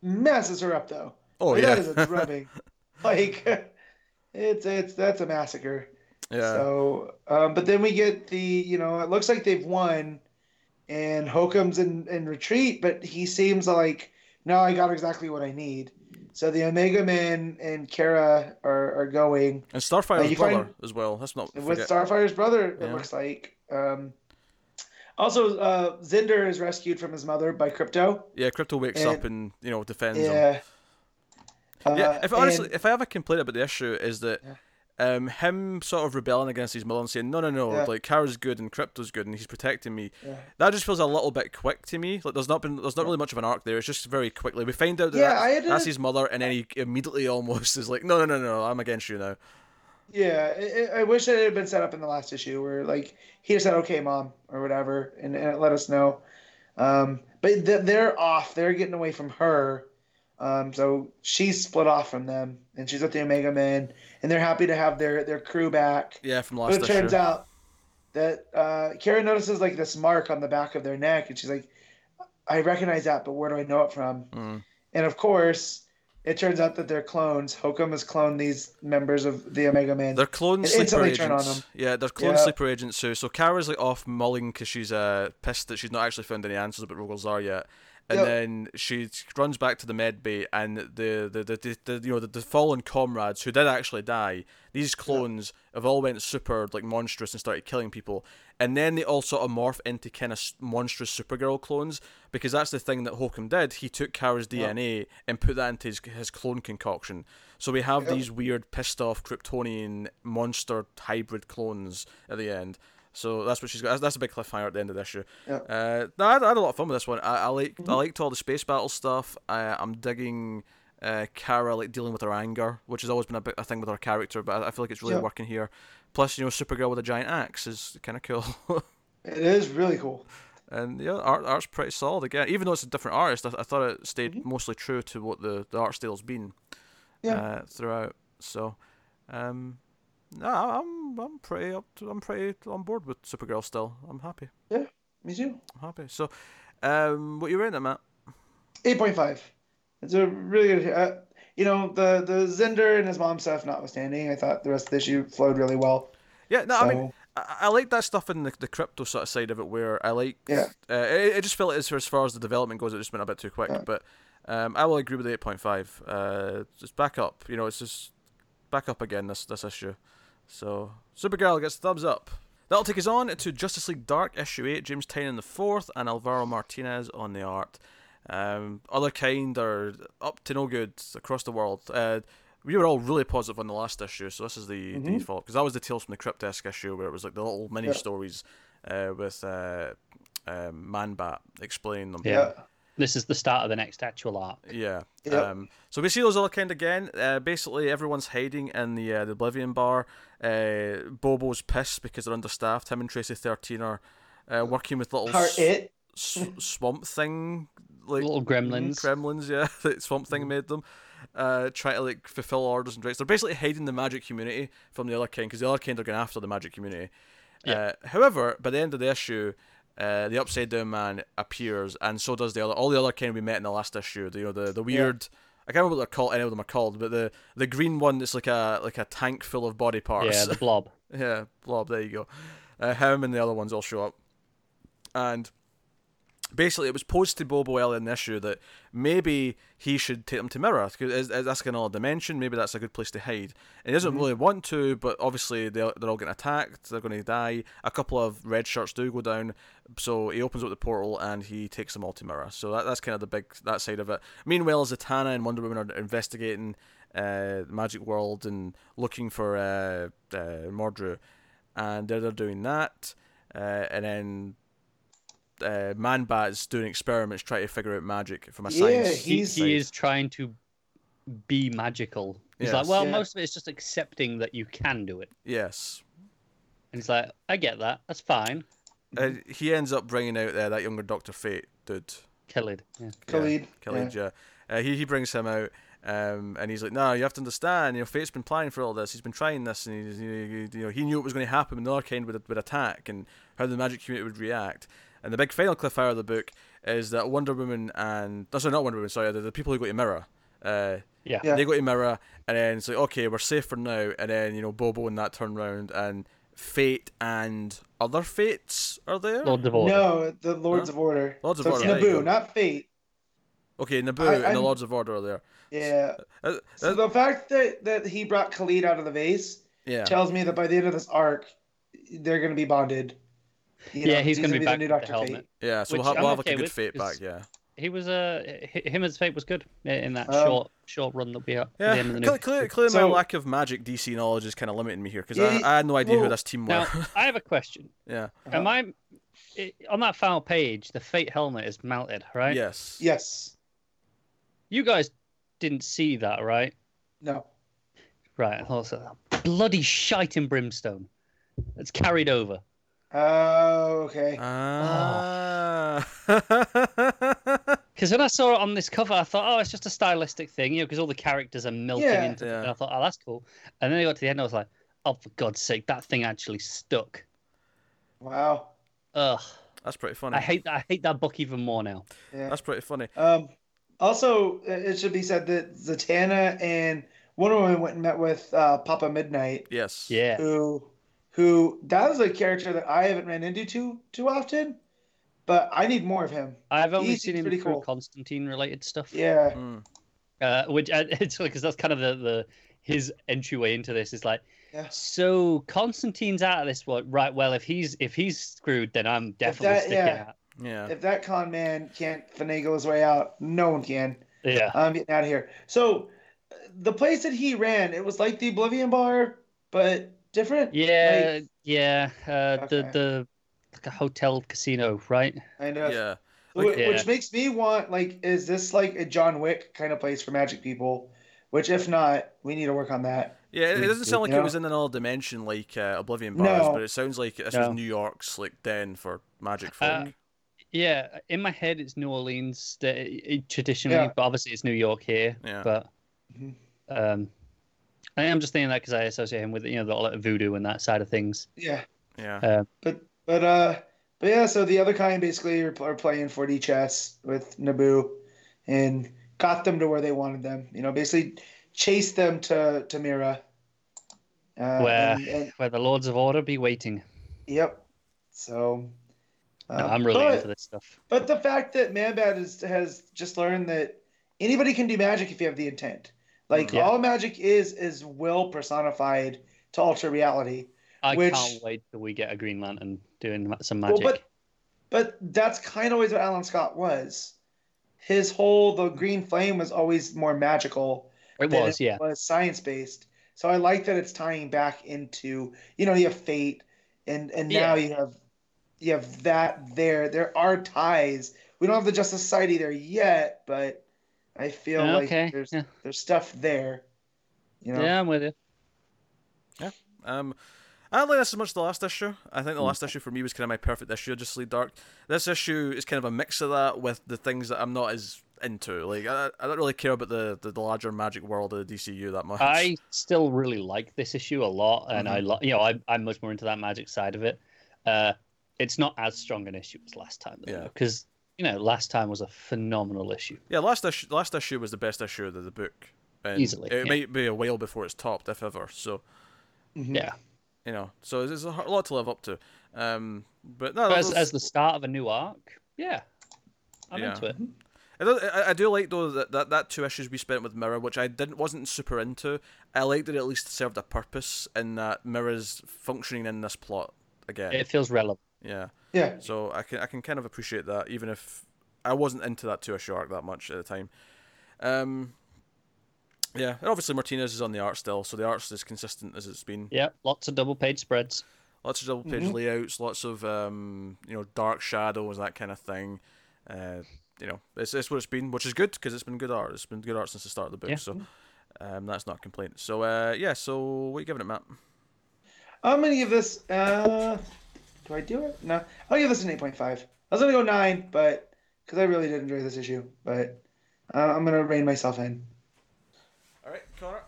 messes her up though. Oh Like, yeah, that is a drubbing. (laughs) like (laughs) it's it's that's a massacre. Yeah. So, um, but then we get the, you know, it looks like they've won, and Hokum's in, in retreat, but he seems like, no, I got exactly what I need. So the Omega Men and Kara are, are going and Starfire's Uh, brother find- as well. That's not with. Starfire's brother. It looks like. Um, also, uh, Zinder is rescued from his mother by Krypto. yeah, Krypto wakes and- up and you know defends him. Yeah. Uh, Yeah, if and- honestly, if I have a complaint about the issue, is that Yeah. Um, him sort of rebelling against his mother and saying, no, no, no, Yeah. like Kara's good and Krypto's good and he's protecting me. Yeah. That just feels a little bit quick to me. Like there's not been, there's not really much of an arc there. It's just very quickly we find out that Yeah, had that's his mother, and then he immediately almost is like, no, no, no, no, I'm against you now. Yeah, I, I wish it had been set up in the last issue where like he just said "Okay, mom" or whatever, and, and it let us know. Um, but th- they're off; they're getting away from her. Um, so she's split off from them, and she's with the Omega Men, and they're happy to have their their crew back. Yeah, from Lost. But it turns out that uh, Kara notices like this mark on the back of their neck, and she's like, "I recognize that, but where do I know it from?" Mm. And of course, it turns out that they're clones. Hokum has cloned these members of the Omega Men. They're clone It sleeper agents. turn on them. Yeah, they're clone Yeah. sleeper agents. So, so Kara's like off mulling because she's uh, pissed that she's not actually found any answers about Rogol Zaar yet. And Yep. then she runs back to the med bay, and the the, the, the, the you know the, the fallen comrades who did actually die. These clones have all went super like monstrous and started killing people, and then they all sort of morph into kind of monstrous Supergirl clones because that's the thing that Hokum did. He took Kara's DNA and put that into his, his clone concoction. So we have Yep. these weird, pissed off Kryptonian monster hybrid clones at the end. So that's what she's got. That's, a big cliffhanger at the end of the issue. Yeah. Uh, I, had, I had a lot of fun with this one. I, I like Mm-hmm. I liked all the space battle stuff. I, I'm digging uh, Kara like dealing with her anger, which has always been a, bit, a thing with her character, but I, I feel like it's really Yeah. working here. Plus, you know, Supergirl with a giant axe is kind of cool. (laughs) It is really cool. and yeah, art art's pretty solid again. Even though it's a different artist, I, I thought it stayed mostly true to what the, the art style's been Mm-hmm. Yeah. uh, throughout. So, um, no, I'm I'm pretty up. To, I'm pretty on board with Supergirl still. I'm happy. Yeah, me too. I'm happy. So, um, what you rating it, Matt? Eight point five. It's a really good. Uh, you know the the Zinder and his mom stuff notwithstanding, I thought the rest of the issue flowed really well. Yeah, no, I mean, I, I like that stuff in the, the Krypto sort of side of it, where I like. Yeah. Uh, it, it just felt as as far as the development goes, it just went a bit too quick. Yeah. But um, I will agree with the eight point five. Uh, just back up. You know, it's just back up again. This this issue. So Supergirl gets thumbs up. That'll take us on to Justice League Dark issue eight. James Tynion the fourth and Alvaro Martinez on the art. Um, Otherkind are up to no good across the world. Uh, we were all really positive on the last issue, so this is the Mhm. default because that was the Tales from the Crypt esque issue where it was like the little mini Yeah. stories uh, with uh, um, Man Bat explaining them. Yeah. This is the start of the next actual arc. Yeah. Yep. Um, so we see those Otherkind again. Uh, basically, everyone's hiding in the uh, the Oblivion bar. Uh, Bobo's pissed because they're understaffed. Him and Traci Thirteen are uh, working with little Part s- it. s- swamp thing, like Little gremlins. (laughs) gremlins. Yeah, (laughs) that Swamp Thing made them. Uh, try to like fulfill orders and directs. They're basically hiding the magic community from the Otherkind because the Otherkind are going after the magic community. Yeah. Uh, however, by the end of the issue, uh, the Upside Down Man appears, and so does the other all the Otherkind we met in the last issue. The, you know the the weird. I can't remember what they're called. Any of them are called, but the the green one that's like a like a tank full of body parts. Yeah, the (laughs) blob. Yeah, blob. There you go. Uh, him and the other ones all show up, and basically it was posed to Bobo earlier in the issue that maybe he should take them to Myrra because that's kind of a dimension. Maybe that's a good place to hide. And he doesn't really want to, but obviously they're, they're all getting attacked. They're going to die. A couple of red shirts do go down, so he opens up the portal and he takes them all to Myrra. So that, that's kind of the big that side of it. Meanwhile, Zatanna and Wonder Woman are investigating uh, the Magic World and looking for uh, uh, Mordru, and they're, they're doing that, uh, and then uh, Man Bat is doing experiments trying to figure out magic from a Yeah, science. He, He's- he is trying to be magical. He's Yes. like, well, Yeah. most of it is just accepting that you can do it. Yes. And he's like, I get that. That's fine. Uh, he ends up bringing out uh, that younger Doctor Fate dude. Khalid. Yeah. Khalid. Khalid, yeah. Uh, he, he brings him out, um, and he's like, no, you have to understand, you know, Fate's been planning for all this. He's been trying this, and he's, you know, he knew it was going to happen when the other kind would, would attack and how the magic community would react. And the big final cliffhanger of the book is that Wonder Woman and, no, sorry, not Wonder Woman, sorry, the, the people who go to Myrra, uh, Yeah. Yeah. they go to Myrra, and then it's like, okay, we're safe for now. And then, you know, Bobo and that turn around, and Fate and other Fates are there? Lord of Order. No, the Lords Huh? of Order. Lords of so Order, It's there. Nabu, not Fate. Okay, Nabu I- and the I'm- Lords of Order are there. Yeah. Uh, So uh, the fact that that he brought Khalid out of the vase yeah. tells me that by the end of this arc, they're going to be bonded. You Yeah, he's gonna be the back new with the helmet. Fate. Yeah, so Which we'll have, we'll have okay like a good with, fate 'cause- back, yeah. He was uh, him as fate was good in that Um, short short run that we had at the Yeah, end of the clearly, clearly, clearly So- my lack of magic DC knowledge is kind of limiting me here because Yeah, I, I had no idea who well, this team were. Now, I have a question. (laughs) yeah. Uh-huh. Am I i- on that final page? The fate helmet is melted, right? Yes. Yes. You guys didn't see that, right? No. Right. Also, bloody shite in brimstone. It's carried over. Oh, okay. Ah. (laughs) Because when I saw it on this cover, I thought, oh, it's just a stylistic thing, you know, because all the characters are melting Yeah. into it. Yeah. And I thought, oh, that's cool. And then I got to the end, I was like, oh, for God's sake, that thing actually stuck. Wow. Ugh. That's pretty funny. I hate I hate that book even more now. Yeah. That's pretty funny. Um, also, uh, it should be said that Zatanna and Wonder Woman went and met with uh, Papa Midnite, Yes. Yeah. who, who that was a character that I haven't ran into too too often. but I need more of him. I've only He's seen him through cool. Constantine related stuff. Yeah, Mm. Uh, which uh, (laughs) it's because that's kind of the, the his entryway into this is like. Yeah. So Constantine's out of this one, right? Well, if he's if he's screwed, then I'm definitely that- sticking yeah. out. Yeah. if that con man can't finagle his way out, no one can. Yeah. I'm getting out of here. So, the place that he ran, it was like the Oblivion Bar, but different. Yeah, yeah. Uh, Okay. The the like a hotel casino, right? kind of. Yeah. Wh- Like- Yeah. Which makes me want like, is this like a John Wick kind of place for magic people? Which, if not, we need to work on that. Yeah, it, it doesn't sound like Yeah. it was in another dimension like uh, Oblivion Bars, No. but it sounds like this No. was New York's like den for magic folk. Uh, Yeah, in my head it's New Orleans the- traditionally, Yeah. but obviously it's New York here. Yeah. But Mhm. um, I am just thinking that because I associate him with you know the lot of voodoo and that side of things. Yeah. yeah. Uh, But but uh but yeah, so the Otherkind basically are, are playing 4D chess with Nabu, and got them to where they wanted them. You know, basically chased them to to Myrra. Uh, Where- and- and- where the Lords of Order be waiting. yep. So. No, um, I'm really but, into this stuff. But the fact that Manbat is, has just learned that anybody can do magic if you have the intent. Like Yeah. all magic is is will personified to alter reality. I which- can't wait till we get a Green Lantern doing some Well, magic. but but that's kind of always what Alan Scott was. His whole the green flame was always more magical. it than was, yeah. was science based. So I like that it's tying back into you know you have fate and and now Yeah. you have you have that there. There are ties. We don't have the Justice Society there yet, but I feel Yeah, like there's yeah. there's stuff there. You know. Yeah, I'm with you. Yeah. Um, I don't like this as much as the last issue. I think the last issue for me was kind of my perfect issue, of Justice League Dark. This issue is kind of a mix of that with the things that I'm not as into. Like I, I don't really care about the, the, the larger magic world of the DCU that much. I still really like this issue a lot, and I Mhm. lo- you know I, I'm much more into that magic side of it. Uh, it's not as strong an issue as last time, though, Yeah. because you know last time was a phenomenal issue. Yeah, last issue last issue was the best issue of the book. And Easily, It yeah. might be a while before it's topped, if ever. So Mhm. Yeah, you know, so there's a lot to live up to. Um, but no, as, that's- as the start of a new arc, yeah, I'm Yeah. into it. I, do, I, I do like though that, that that two issues we spent with Myrra, which I didn't wasn't super into. I liked that it at least served a purpose in that Myrra's functioning in this plot again. It feels relevant. Yeah, Yeah. so I can I can kind of appreciate that, even if I wasn't into that two issue arc that much at the time. Um, yeah, and obviously Martinez is on the art still, so the art's as consistent as it's been. Yeah, lots of double page spreads. Lots of double page Mhm. layouts, lots of um, you know dark shadows, that kind of thing. Uh, you know, it's, it's what it's been, which is good because it's been good art. It's been good art since the start of the book, Yeah. so um, that's not a complaint. So uh, yeah, so what are you giving it, Matt? I'm gonna give this. Uh, do I do it? No, I'll give this an 8.5. I was gonna go nine, but because I really did enjoy this issue, but uh, I'm gonna rein myself in. All right, Connor.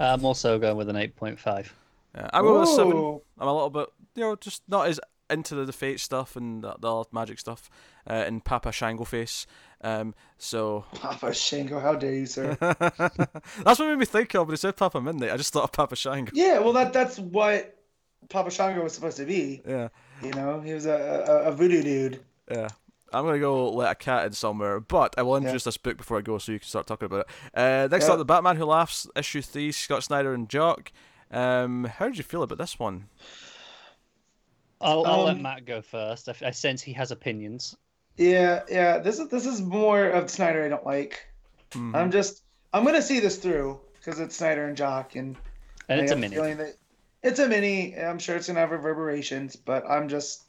I'm also going with an 8.5. Yeah, I'm going with a seven. I'm a little bit, you know, just not as into the, the fate stuff and the, the magic stuff uh, in Papa Shango face. Um, so (laughs) Papa Shango, how dare you, sir? (laughs) that's what made me think of when he said Papa Midnite. I just thought of Papa Shango. yeah, well, that that's what Papa Shango was supposed to be. Yeah, You know, he was a, a, a voodoo dude. yeah. I'm gonna go let a cat in somewhere, but I will introduce this book before I go, so you can start talking about it. Uh, next Yeah. up, the Batman Who Laughs, issue three, Scott Snyder and Jock. Um, how did you feel about this one? I'll, I'll let Um, Matt go first. I, I sense he has opinions. Yeah, yeah. This is this is more of Snyder I don't like. Mhm. I'm just I'm gonna see this through because it's Snyder and Jock, and And I it's a have mini. feeling that it's a mini. I'm sure it's gonna have reverberations, but I'm just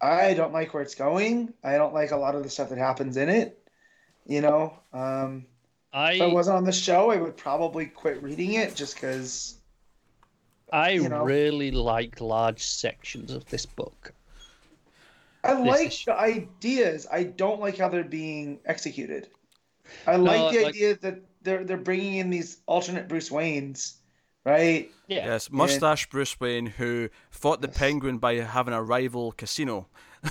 I don't like where it's going. I don't like a lot of the stuff that happens in it. You know, um, I if I wasn't on the show, I would probably quit reading it just because. I you know. really like large sections of this book. I This like is- the ideas. I don't like how they're being executed. I like No, the like- idea that they're they're bringing in these alternate Bruce Waynes, right? Yeah. Yes, mustache Bruce Wayne who fought the Penguin by having a rival casino. (laughs)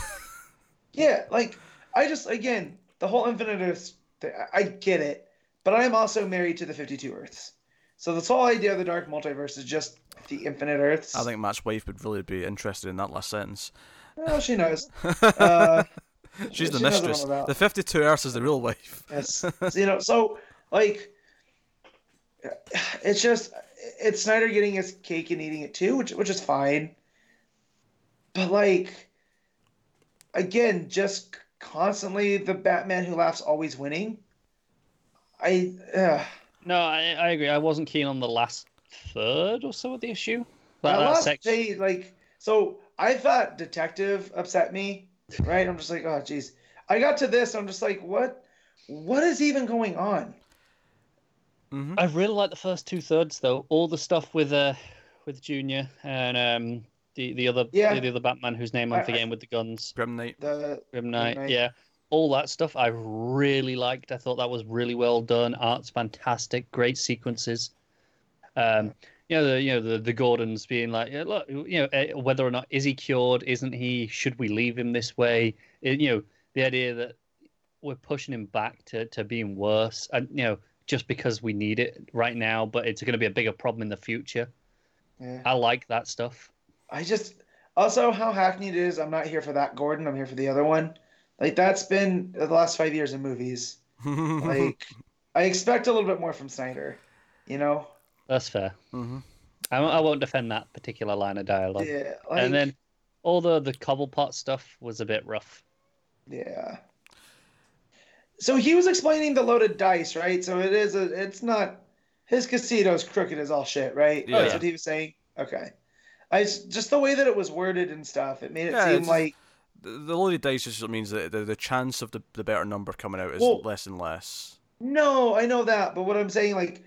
Yeah, like I just again the whole Infinite Earths. thing, I- I get it, but I'm also married to the 52 Earths. So this whole idea of the Dark Multiverse is just the Infinite Earths. I think Matt's wife would really be interested in that last sentence. Well, she knows. (laughs) uh, She's the She mistress. The 52 Earths is the real wife. Yes. So, you know, so like, it's just it's Snyder getting his cake and eating it too, which which is fine. But like, again, just constantly the Batman who laughs always winning. I uh, No, I, I agree. I wasn't keen on the last third or so of the issue. That, that section. they like so I thought detective upset me, right? I'm just like, oh jeez. I got to this, I'm just like, what what is even going on? Hmm I really like the first two thirds though. All the stuff with uh with Junior and um the the other Yeah. the, other Batman whose name I- I'm I- forgetting with the guns, Grim Knight. The Grim Knight. Knight. Yeah, all that stuff I really liked. I thought that was really well done. Art's fantastic. Great sequences. Um, you know the you know the the Gordons being like, yeah, look, you know eh, whether or not is he cured? Isn't he? Should we leave him this way? Eh, you know the idea that we're pushing him back to, to being worse, and you know just because we need it right now, but it's going to be a bigger problem in the future. yeah. I like that stuff. I just also how hackneyed it is. I'm not here for that Gordon. I'm here for the other one. Like that's been the last five years in movies. (laughs) Like I expect a little bit more from Snyder. You know? That's fair. hmm I, I won't defend that particular line of dialogue. Yeah. Like, and then all the the Cobblepot stuff was a bit rough. yeah. So he was explaining the loaded dice, right? So it is a. It's not his casino's crooked as all shit, right? Yeah. That's what he was saying. Okay. I s- just the way that it was worded and stuff. It made it Yeah, seem like The, the loaded dice just means that the, the chance of the, the better number coming out is Well- less and less. No, I know that, but what I'm saying, like,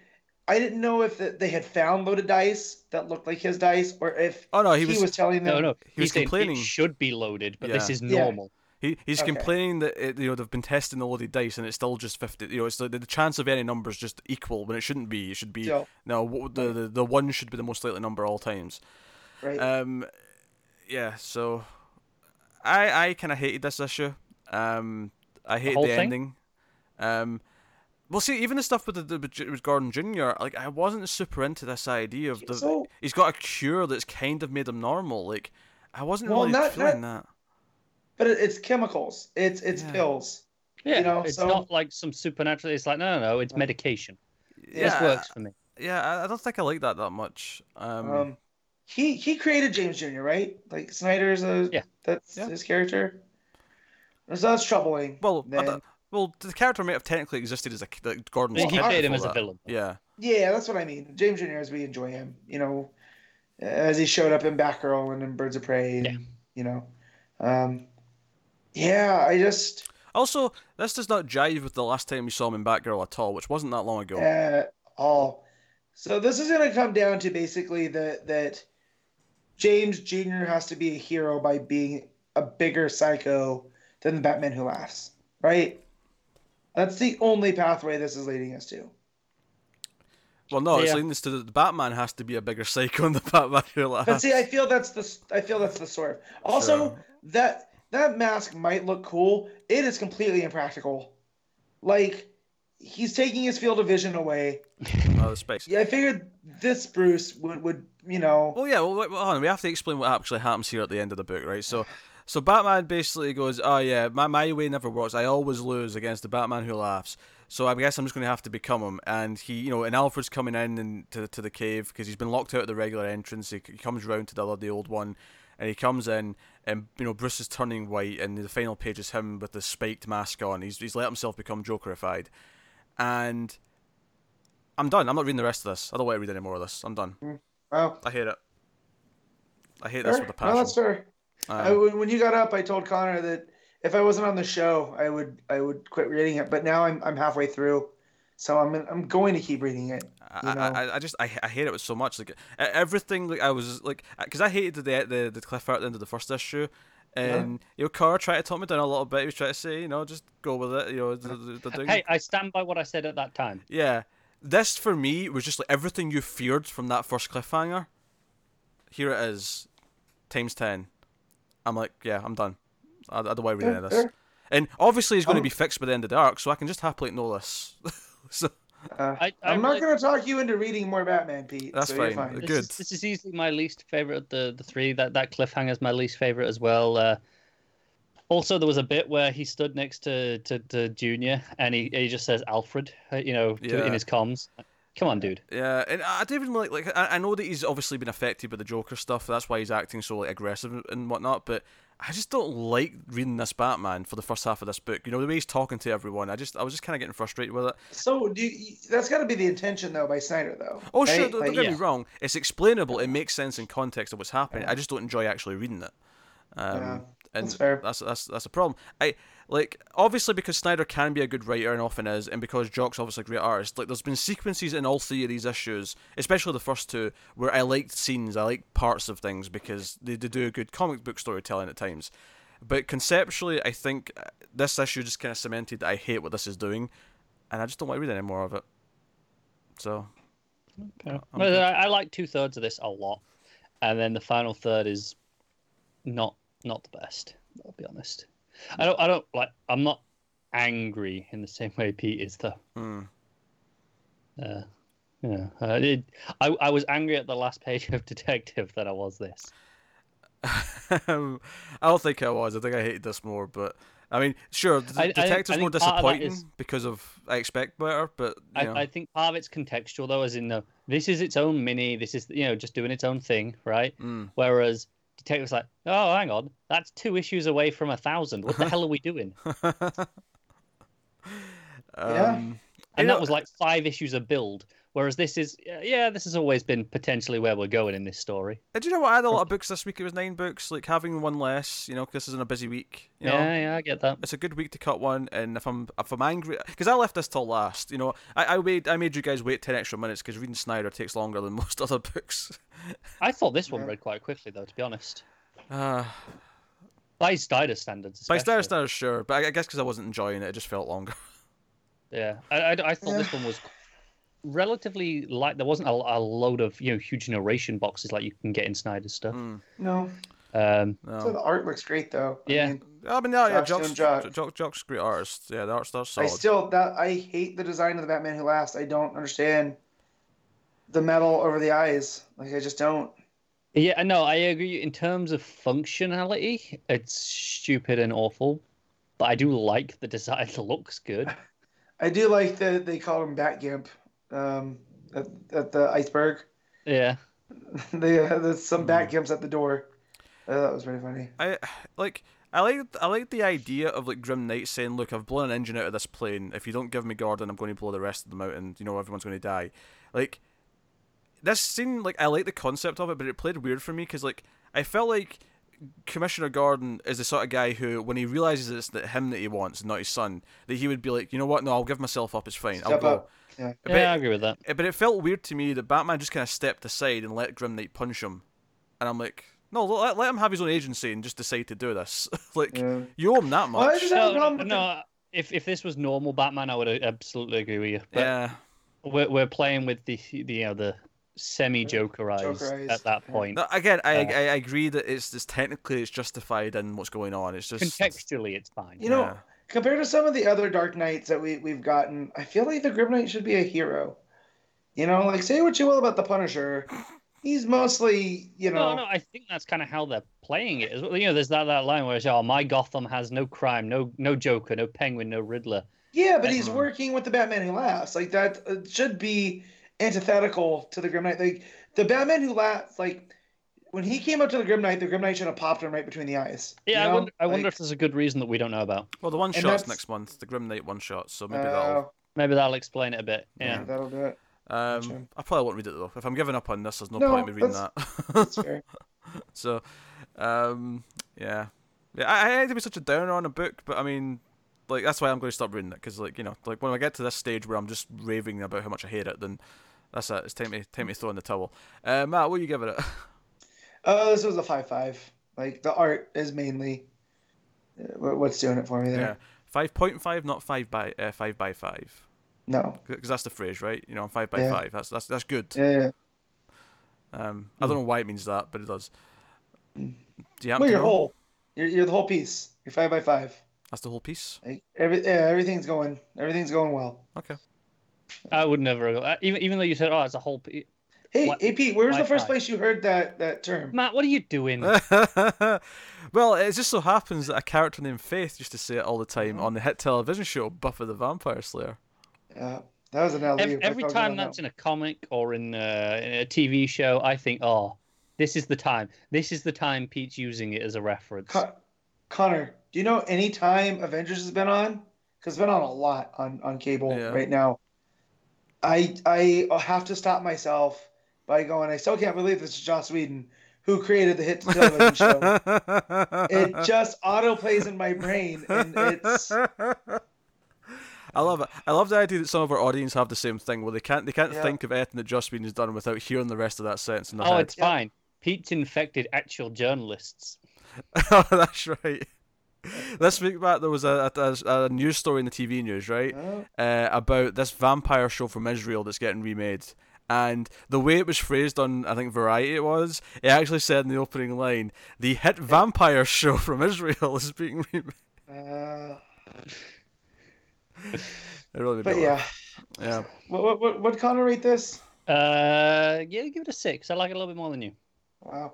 I didn't know if that they had found loaded dice that looked like his dice, or if Oh no, he he was, was, telling them. No, no, He was saying complaining. it should be loaded, but this Yeah. is Yeah. normal. He, he's Okay. complaining that it, you know they've been testing the loaded dice and it's still just fifty. You know, it's the, the chance of any number is just equal when it shouldn't be. It should be So, no. what- The, the the one should be the most likely number all times. right. Um, yeah. So, I I kind of hated this issue. Um, I hated whole the ending. Um, well, see, even the stuff with the, the with with Gordon Jr. Like, I wasn't super into this idea of the So- he's got a cure that's kind of made him normal. Like, I wasn't Well, really not- feeling that. But it's chemicals. It's it's Yeah. pills. Yeah, know, it's so- not like some supernatural. It's like no, no, no. It's medication. Yeah, This works for me. Yeah, I, I don't think I like that that much. Um, Um, he he created James Jr. Right? Like Snyder's a Yeah. That's Yeah. his character. So that's troubling. well, then. well, the character may have technically existed as a like Gordon's He kid played him before as a that. villain. Yeah, Yeah, that's what I mean. James Jr. as we enjoy him, you know, as he showed up in Batgirl and in Birds of Prey, and, Yeah. you know, um, yeah, I just Also, this does not jive with the last time we saw him in Batgirl at all, which wasn't that long ago. at all. So this is going to come down to basically that that James Jr. has to be a hero by being a bigger psycho than the Batman Who Laughs, right? That's the only pathway this is leading us to. Well, no, it's leading us to the, the Batman has to be a bigger (laughs) psycho than the Batman who laughs. But see, I feel that's the I feel that's the sort. Also, Sure. that that mask might look cool. It is completely impractical. Like he's taking his field of vision away. (laughs) Oh, the space. Yeah, I figured this Bruce would would you know. Well, yeah. Well, wait, well, hold on. We have to explain what actually happens here at the end of the book, right? So, (sighs) so Batman basically goes, "Oh yeah, my my way never works. I always lose against the Batman who laughs. So I guess I'm just going to have to become him." And he, you know, and Alfred's coming in and to to the cave because he's been locked out of the regular entrance. He, he comes round to the other, the old one, and he comes in, and you know, Bruce is turning white, and the final page is him with the spiked mask on. He's he's let himself become Jokerified, and. I'm done. I'm not reading the rest of this. I don't want to read any more of this. I'm done. Well, I hate it. I hate this fair. with a passion. No, that's fair. I, Um, when when you got up, I told Connor that if I wasn't on the show, I would I would quit reading it. But now I'm I'm halfway through, so I'm I'm going to keep reading it. I, you know. I, I just I, I hate it with so much like everything like I was like because I hated the the the cliff at the end of the first issue. And you know, Carr tried to talk me down a little bit. He was trying to say, you know, just go with it. You know, the, the, the. Hey, I stand by what I said at that time. Yeah, this for me was just like everything you feared from that first cliffhanger. Here it is, times ten. I'm like, yeah, I'm done. I, I don't want to read any of this. And obviously, it's going to Um, be fixed by the end of the arc, so I can just happily know this. (laughs) (laughs) so Uh, I, I I'm not really- going to talk you into reading more Batman, Pete. That's so fine. fine. This Good. Is, this is easily my least favorite of the the three. That that cliffhanger is my least favorite as well. Uh, Also, there was a bit where he stood next to to, to Junior, and he, he just says Alfred, uh, you know, Yeah. in his comms. Come on, dude. Yeah, and I don't even like like I, I know that he's obviously been affected by the Joker stuff. That's why he's acting so like aggressive and whatnot. But I just don't like reading this Batman for the first half of this book. You know the way he's talking to everyone. I just I was just kind of getting frustrated with it. So you, that's got to be the intention though by Snyder though. Oh sure, don't, Like, don't get yeah. me wrong. It's explainable. It makes sense in context of what's happening. I just don't enjoy actually reading it. Um, Yeah, and that's fair. That's that's that's a problem. I like obviously because Snyder can be a good writer and often is, and because Jock's obviously a great artist. Like there's been sequences in all three of these issues, especially the first two, where I liked scenes, I like parts of things because they, they do a good comic book storytelling at times. But conceptually, I think uh, this issue just kind of cemented that I hate what this is doing, and I just don't want to read any more of it. So Yeah. I'm Well, good. I, I like two thirds of this a lot, and then the final third is not not the best. I'll be honest. I don't I don't like. I'm not angry in the same way Pete is though. hmm. Uh, yeah, uh, it, I I was angry at the last page of Detective than I was this. (laughs) I don't think I was. I think I hated this more, but I mean, sure, the I- detective's I more think of disappointing is- because of I expect better, but you know, I, I think part of it's contextual though, as in the this is its own mini. This is you know just doing its own thing, right? mm, Whereas Detective's like, oh, hang on, that's two issues away from a thousand. What the hell are we doing? (laughs) um, And You know- that was like five issues of build. Whereas this is, yeah, this has always been potentially where we're going in this story. and do you know what? I had a lot of books this week. It was nine books. Like having one less, you know, because this isn't a busy week. You know, Yeah, yeah, I get that. it's a good week to cut one. And if I'm if I'm angry, because I left this till last, you know, I, I made I made you guys wait ten extra minutes because reading Snyder takes longer than (laughs) most other books. (laughs) I thought this one Yeah. read quite quickly, though, to be honest. Uh, By Snyder standards. by Snyder standards, sure, but I, I guess because I wasn't enjoying it, it just felt longer. Yeah, I, I, I thought this one was relatively light. There wasn't a, a load of you know huge narration boxes like you can get in Snyder's stuff. Mm, No, Um, no. so the art looks great though. I Yeah. mean, I mean, yeah, yeah, Jock's Jock's, Jock. Jock. Jock, Jock's a great artist. Yeah, the art star's I still that I hate the design of the Batman Who Laughs. I don't understand the metal over the eyes. Like I just don't. yeah, no, I agree. In terms of functionality, it's stupid and awful, but I do like the design. (laughs) It looks good. I do like that they call him Batgimp um, at, at the iceberg. Yeah, (laughs) they uh, there's some Hmm. Batgimps at the door. I thought that was pretty funny. I like. I like I like the idea of like Grim Knight saying, "Look, I've blown an engine out of this plane. If you don't give me Gordon, I'm going to blow the rest of them out, and you know everyone's going to die." Like this scene, like I like the concept of it, but it played weird for me because like I felt like Commissioner Gordon is the sort of guy who, when he realizes it's that him that he wants, not his son, that he would be like, you know what? No, I'll give myself up. It's fine. I'll Step go. up. Yeah. But, yeah, I agree with that. Eh, But it felt weird to me that Batman just kind of stepped aside and let Grim Knight punch him, and I'm like, no, let, let him have his own agency and just decide to do this. (laughs) like Yeah. you owe him that much. just have No, no, if if this was normal Batman, I would uh, absolutely agree with you. But yeah, we're we're playing with the, the you know the semi Joker eyes Joker eyes, at that point. No, again, I, Uh, I I agree that it's just technically it's justified in what's going on. It's just Contextually, it's fine. You know, Yeah. compared to some of the other Dark Knights that we we've gotten, I feel like the Grim Knight should be a hero. You know, like say what you will about the Punisher, he's mostly you know. No, no, I think that's kind of how they're playing it. as well. You know, there's that, that line where it's, oh, my Gotham has no crime, no no Joker, no Penguin, no Riddler. Yeah, but he's Mhm. working with the Batman Who Laughs. Like that uh, should be antithetical to the Grim Knight. Like the Batman Who Laughs, like when he came up to the Grim Knight, the Grim Knight should have popped him right between the eyes. Yeah, you I wonder, I wonder Like, if there's a good reason that we don't know about. Well, the one And shot's next month, the Grim Knight one shot. So maybe uh, that'll. Maybe that'll explain it a bit. yeah, Yeah. that'll do it. Um, Gotcha. I probably won't read it though. If I'm giving up on this, there's no, No, point in me reading that. That's fair. (laughs) so, um, yeah, yeah. I, I hate to be such a downer on a book, but I mean, like that's why I'm going to stop reading it because, like, you know, like when I get to this stage where I'm just raving about how much I hate it, then that's it. It's time to time to throw in the towel. Uh, Matt, what are you giving it? (laughs) Uh, this was a five-five. Like the art is mainly uh, what's doing it for me there. yeah, five point five, not five by uh, five by five, No. because that's the phrase, right? You know, I'm five by Yeah. five. That's that's that's good. Yeah. yeah. Um, I don't know why it means that, but it does. Do you Well, you're know? whole. You're, you're the whole piece. You're five by five. That's the whole piece. Like every yeah, everything's going everything's going well. Okay. I would never go. Even even though you said, oh, it's a whole. pe- Hey, Wi- hey Pete, where's the first Wi-Fi. place you heard that that term? Matt, what are you doing? (laughs) well, it just so happens that a character named Faith used to say it all the time on the hit television show Buffy the Vampire Slayer. Yeah, that was an alley. Every, every time that's in a comic or in, uh, in a TV show, I think, oh, this is the time. This is the time Pete's using it as a reference. Con- Connor, do you know any time Avengers has been on? Because it's been on a lot on, on cable Yeah. right now. I I have to stop myself by going. I still can't believe this is Joss Whedon who created the hit television show. It (laughs) just auto plays in my brain, and it's I love it. I love the idea that some of our audience have the same thing, where they can't they can't Yeah. think of anything that Joss Whedon has done without hearing the rest of that sentence in their oh, head. it's fine. Pete's infected actual journalists. (laughs) oh, that's right. This week, Matt, there was a, a, a news story in the TV news, right, Oh. uh, about this vampire show from Israel that's getting remade. And the way it was phrased on, I think Variety it was, it actually said in the opening line, "The hit vampire show from Israel is being remade." uh, (laughs) It really but yeah, laugh. yeah. what what what what Connor rate this? Uh, yeah, give it a six. I like it a little bit more than you. Wow.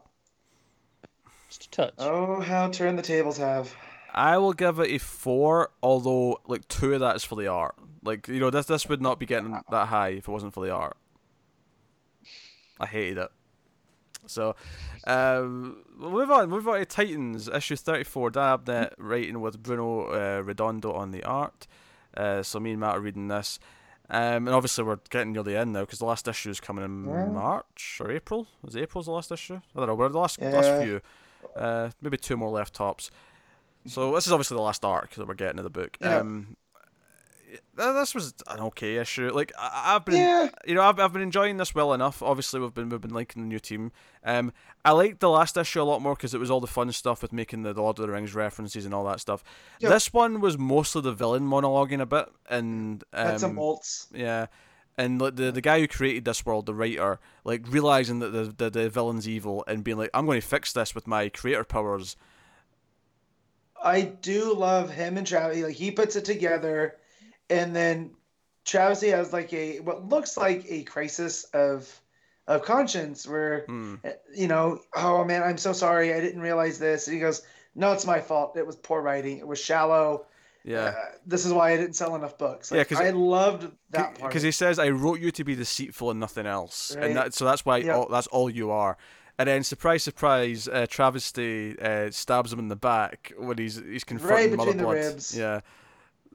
Just a touch. Oh, how turned the tables have. I will give it a four, although like two of that is for the art. Like you know, this this would not be getting that high if it wasn't for the art. I hated it. So, um, we'll move on. Move on to Titans issue thirty four. Dan Abnett writing with Bruno uh, Redondo on the art. Uh, so me and Matt are reading this. Um, and obviously we're getting near the end now because the last issue is coming in Yeah. March or April. Is it April's the last issue? I don't know. We're the last Yeah. last few. Uh, maybe two more left tops. So this is obviously the last arc that we're getting of the book. Yeah. Um, this was an okay issue. Like I- I've been, Yeah. you know, I've, I've been enjoying this well enough. Obviously, we've been we've been liking the new team. Um, I liked the last issue a lot more because it was all the fun stuff with making the, the Lord of the Rings references and all that stuff. Yeah. This one was mostly the villain monologuing a bit, and um, some yeah. And like the the guy who created this world, the writer, like realizing that the, the the villain's evil and being like, I'm going to fix this with my creator powers. I do love him and Travis. Like he puts it together, and then Travis has like a what looks like a crisis of of conscience, where Hmm. you know, oh man, I'm so sorry, I didn't realize this. And he goes, No, it's my fault. It was poor writing. It was shallow. Yeah. Uh, this is why I didn't sell enough books. Yeah, cause I loved that part. Because he says, "I wrote you to be deceitful and nothing else," Right. and that so that's why Yeah. all, that's all you are. And then, surprise, surprise, uh, Travesty uh, stabs him in the back when he's he's confronting Right Mother the ribs. Yeah.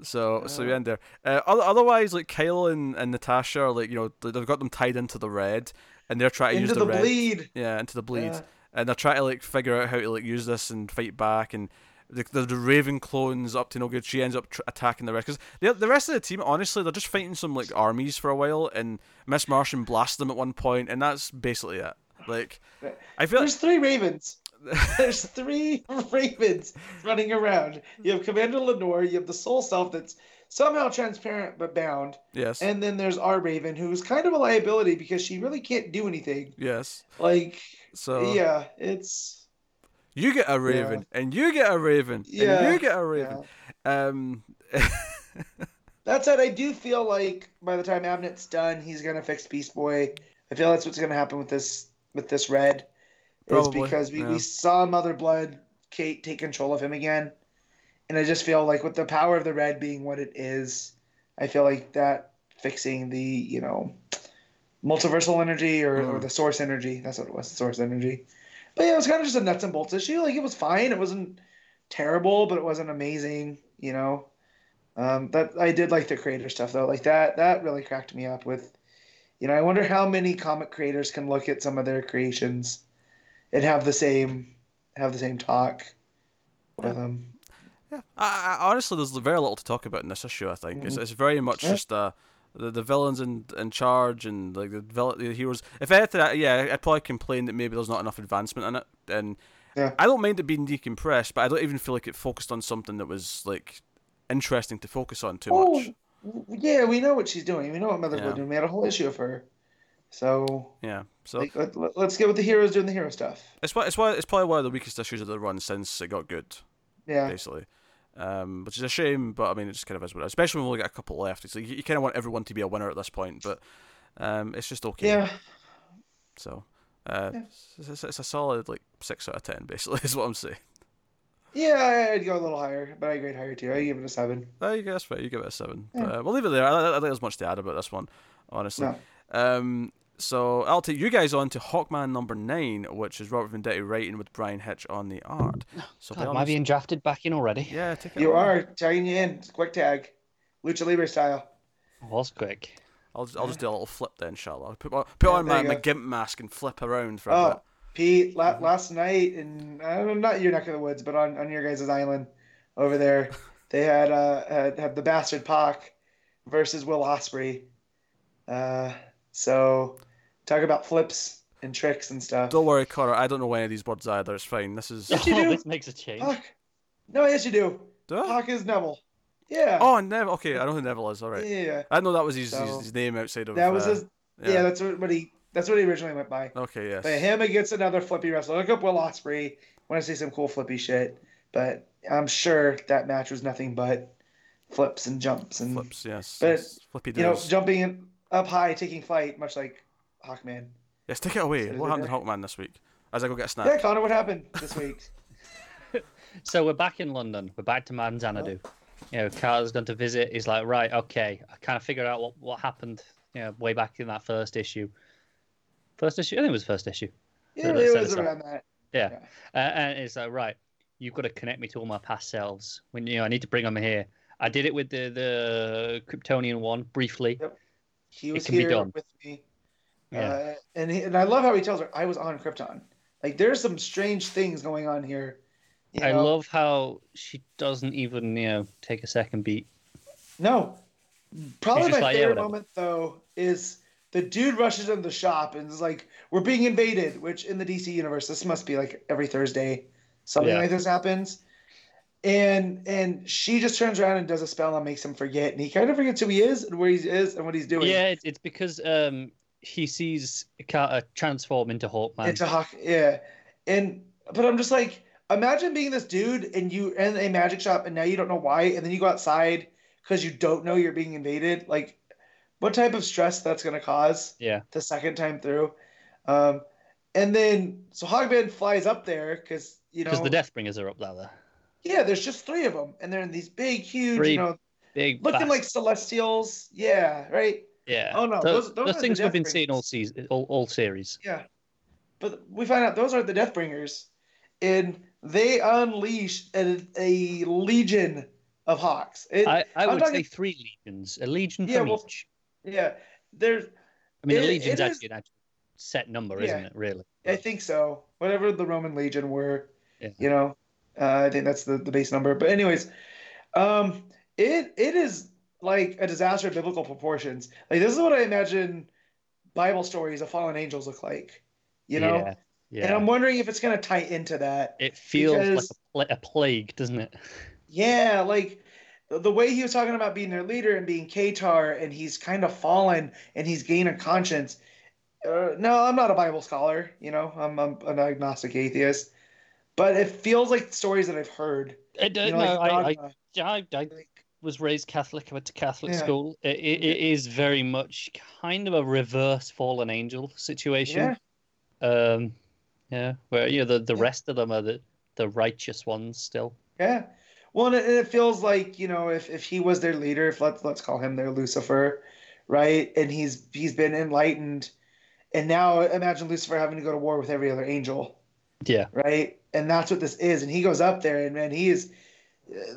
So so we end there. Uh, otherwise, like Kyle and, and Natasha are like you know they- they've got them tied into the red, and they're trying to use the red. bleed. Yeah, into the bleed, Yeah. and they're trying to like figure out how to like use this and fight back and. The, the, the Raven clones up to no good. She ends up tr- attacking the rest because the the rest of the team, honestly, they're just fighting some like armies for a while, and Miss Martian blasts them at one point, and that's basically it. Like, I feel like There's three ravens. (laughs) There's three (laughs) ravens running around. You have Commander Lenore, you have the soul self that's somehow transparent but bound, yes, and then there's our Raven, who's kind of a liability because she really can't do anything. yes. Like, So yeah, it's you get a Raven, and you get a Raven, Yeah, and you get a Raven. yeah. Um, (laughs) That said, I do feel like by the time Abnett's done, he's gonna fix Beast Boy. I feel that's what's gonna happen with this with this red. Is because we, yeah. we saw Mother Blood Kate take control of him again. And I just feel like with the power of the red being what it is, I feel like that fixing the, you know, multiversal energy or, or Mm. the source energy. That's what it was, the source energy. But yeah, it was kind of just a nuts and bolts issue. Like it was fine. It wasn't terrible, but it wasn't amazing, you know. Um, that I did like the creator stuff though. Like that that really cracked me up with you know, I wonder how many comic creators can look at some of their creations and have the same have the same talk with them. Yeah, I, I, honestly, there's very little to talk about in this issue. I think it's, it's very much Yeah. just uh, the the villains in in charge and like the, vil- the heroes. If anything, I- yeah, I'd probably complain that maybe there's not enough advancement in it. And Yeah. I don't mind it being decompressed, but I don't even feel like it focused on something that was like interesting to focus on too Oh, much. Yeah, we know what she's doing. We know what Mother Yeah. Doing. We had a whole issue of her. So Yeah, so like, let, us get with the heroes doing the hero stuff. it's why it's why it's probably one of the weakest issues of the run since it got good. Yeah. basically. Um, which is a shame, but I mean, it just kind of is what it is. Especially when we only got a couple left. It's like you, you kind of want everyone to be a winner at this point, but um, it's just okay. Yeah. So uh, Yeah. it's, it's, it's a solid like six out of ten, basically, (laughs) is what I'm saying. Yeah, I'd go a little higher, but I grade higher too. I give it a seven. Uh, you guess right, you give it a seven. Yeah. Uh, we'll leave it there. I, I don't think there's much to add about this one, honestly. No. Um, so I'll take you guys on to Hawkman number nine, which is Robert Venditti writing with Bryan Hitch on the art. So God, am I being drafted back in already? yeah, take it. You away. are tagging you in. Quick tag, lucha libre style. Was quick. I'll just, I'll just do a little flip then, shall I? Put, my- put Yeah, on my, my gimp mask and flip around for a bit. Pete, la- last night in I don't know, not your neck of the woods, but on, on your guys' island over there, (laughs) they had uh had, had the bastard Pac versus Will Ospreay. Uh, so talk about flips and tricks and stuff. Don't worry, Connor. I don't know any of these words either. It's fine. This is. Yes, you oh, do. this makes a change. Pac. No, yes you do. Do I? Pac is Neville. Yeah. Oh, Neville. Okay, I know who Neville is. All right. Yeah. I know that was his, So- his, his name outside of. That was uh, his. Yeah. that's what, what he. That's what he originally went by. Okay, yes. But him against another flippy wrestler. Look up Will Ospreay. Want to see some cool flippy shit. But I'm sure that match was nothing but flips and jumps and Flips, yes. But, yes. Flippy you know jumping up high, taking flight, much like Hawkman. Yes, take it away. What happened in they- Hawkman this week? As I go get a snack. Yeah, Connor, what happened this week? (laughs) So we're back in London. We're back to Madame Xanadu. Oh. You know, Carter's gone to visit. He's like, right, okay. I kind of figured out what, what happened. You know, way back in that first issue. First issue. I think it was first issue. Yeah, it was around that. Yeah. Yeah. Uh, and it's like, right, you've got to connect me to all my past selves. When you know, I need to bring them here. I did it with the the Kryptonian one briefly. Yep. He was here with me. Yeah. Uh, and he, and I love how he tells her I was on Krypton. Like there's some strange things going on here. You I love how she doesn't even you know take a second beat. No. Probably my like, favorite whatever. moment though is the dude rushes into the shop and is like, "We're being invaded." Which in the DC universe, this must be like every Thursday, something Yeah. like this happens. And and she just turns around and does a spell and makes him forget, and he kind of forgets who he is and where he is and what he's doing. Yeah, it's, it's because um he sees Carter transform into Hawkman. Into Hawk, yeah. And but I'm just like, imagine being this dude and you in a magic shop and now you don't know why, and then you go outside because you don't know you're being invaded. Like, what type of stress that's gonna cause Yeah. the second time through? Um, and then so Hawkman flies up there because you know, Because the Deathbringers are up there. yeah, there's just three of them, and they're in these big, huge, Three you know, Big looking like celestials. Yeah, right. yeah. Oh, no, those, those- those are the things we've been seeing all season, all, all series. Yeah. But we find out those are the Deathbringers. And they unleash a, a legion of hawks. It, I, I would talking- say three legions, a legion Yeah, from well, each. Yeah. There's I mean, it- a legion's it is- actually an actual set number, Yeah. isn't it? Really? I think so. Whatever the Roman legion were, Yeah. you know, uh, I think that's the, the base number. But anyways, um, it it is like a disaster of biblical proportions. Like this is what I imagine Bible stories of fallen angels look like. You know, Yeah. yeah. and I'm wondering if it's gonna tie into that. It feels because- like a, pla- a plague, doesn't it? Yeah, like the- way he was talking about being their leader and being Katar, and he's kind of fallen and he's gained a conscience. Uh, no, I'm not a Bible scholar. You know, I'm, I'm an agnostic atheist, but it feels like stories that I've heard. I You know, know. like I, I. I, I was raised Catholic. I went to Catholic Yeah. school. It, it, it is very much kind of a reverse fallen angel situation. Yeah. Um, yeah, where you know the, the Yeah. rest of them are the, the righteous ones still. Yeah. Well, and it, and it feels like you know, if, if he was their leader, if let's let's call him their Lucifer, right? And he's he's been enlightened, and now imagine Lucifer having to go to war with every other angel. Yeah, right? And that's what this is. And he goes up there, and man, he is.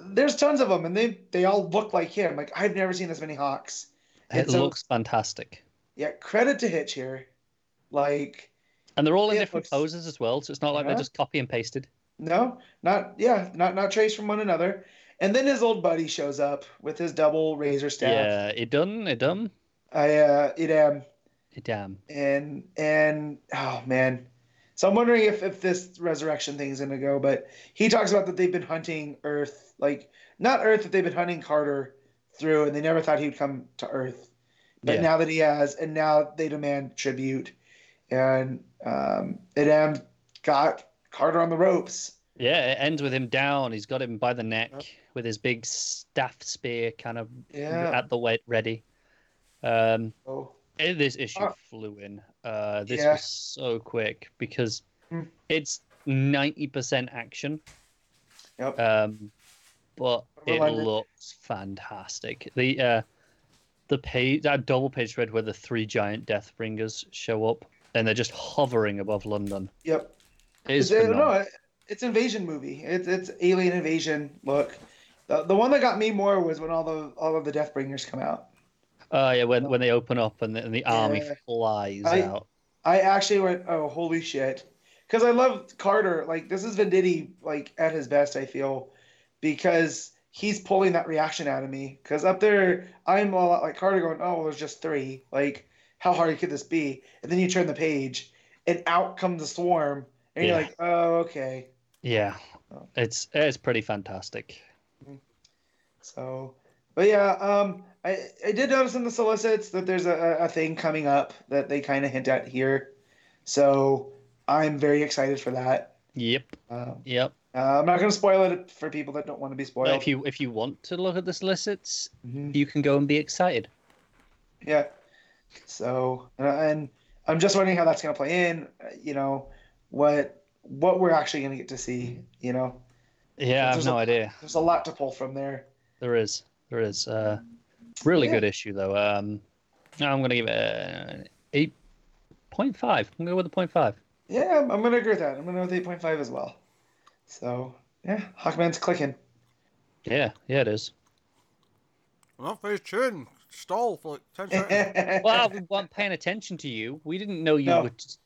There's tons of them, and they they all look like him. Like I've never seen this many hawks. it so- looks fantastic, Yeah, credit to Hitch here. Like and they're all in different looks- poses as well. So it's not like they're uh-huh. just copy and pasted. No, not yeah, not not traced from one another. And then his old buddy shows up with his double razor staff. Yeah, it done, it done, I uh, it um it damn. and and oh man. So I'm wondering if, if this resurrection thing is gonna go, but he talks about that they've been hunting Earth, like not Earth, that they've been hunting Carter through, and they never thought he'd come to Earth. But Yeah. now that he has, and now they demand tribute, and um, it um, got Carter on the ropes. Yeah, it ends with him down. He's got him by the neck with his big staff spear kind of Yeah. at the weight ready. Um, Oh, eh, this issue Uh, flew in. Uh, this Yeah. was so quick because Mm. it's ninety percent action, Yep. um, but it looks fantastic. The uh, the page that double page spread where the three giant Deathbringers show up and they're just hovering above London Yep. Is It's, uh, no, it's invasion movie. It's it's alien invasion look. The, the one that got me more was when all the all of the Deathbringers come out. Oh yeah, when when they open up and the, and the army Yeah. flies I- out. I actually went, oh holy shit, because I love Carter. Like this is Venditti like at his best. I feel because he's pulling that reaction out of me. Because up there, I'm a lot like Carter going, oh well, there's just three. Like how hard could this be? And then you turn the page, and out comes the swarm, and you're like, oh okay. Yeah, Oh. it's it's pretty fantastic. So, but yeah, um, I I did notice in the solicits that there's a, a thing coming up that they kind of hint at here, so I'm very excited for that. Yep, Um, yep. uh, I'm not going to spoil it for people that don't want to be But spoiled. if you if you want to look at the solicits, Mhm. you can go and be excited. Yeah. So, and I'm just wondering how that's going to play in. uh, You know, what what we're actually going to get to see. You know, Yeah, I have There's no a- idea. there's a lot to pull from there. There is, there is. Uh, really Yeah. good issue though. Um, I'm gonna give it an eight point five. I'm gonna go with a point five. Yeah, I'm, I'm going to agree with that. I'm going to go with 8.5 as well. So, yeah, Hawkman's clicking. Yeah, yeah, it is. Not very tune. Stall for like 10 seconds. (laughs) Well, we weren't paying attention to you. We didn't know you No. were just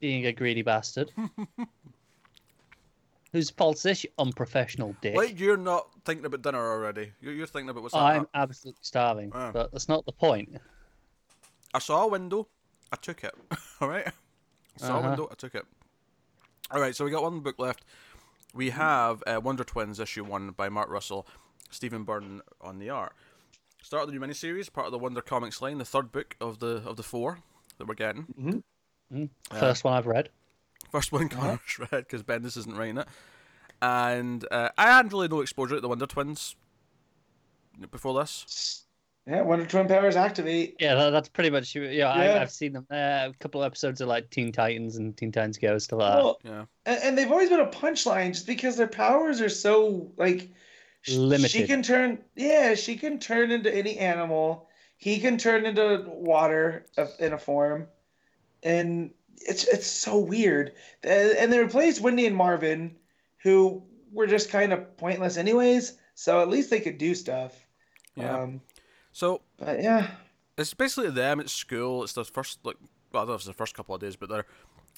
being a greedy bastard. (laughs) Who's fault's this, you unprofessional dick? like you're not thinking about dinner already. You're, you're thinking about what's I'm that. absolutely starving, Ah. but that's not the point. I saw a window. I took it. (laughs) All right. I saw a Uh-huh. window. I took it. All right. So we got one book left. We have uh, Wonder Twins issue one by Mark Russell, Stephen Byrne on the art. Start of the new miniseries, part of the Wonder Comics line, the third book of the of the four that we're getting. First one I've read. First one Connor's read because Bendis isn't writing it, and uh, I had really no exposure to the Wonder Twins before this. Yeah, Wonder Twin powers activate. Yeah, that, that's pretty much. Yeah, Yeah. I, I've seen them. Uh, a couple of episodes of like Teen Titans and Teen Titans Go stuff like that. Well, Yeah. and, and they've always been a punchline just because their powers are so like sh- She can turn, yeah, she can turn into any animal. He can turn into water in a form, and it's it's so weird. And and they replaced Wendy and Marvin, who were just kind of pointless anyways. So at least they could do stuff. Yeah. Um, So but yeah, it's basically them at school. It's the first like well, I don't know if it's the first couple of days, but they're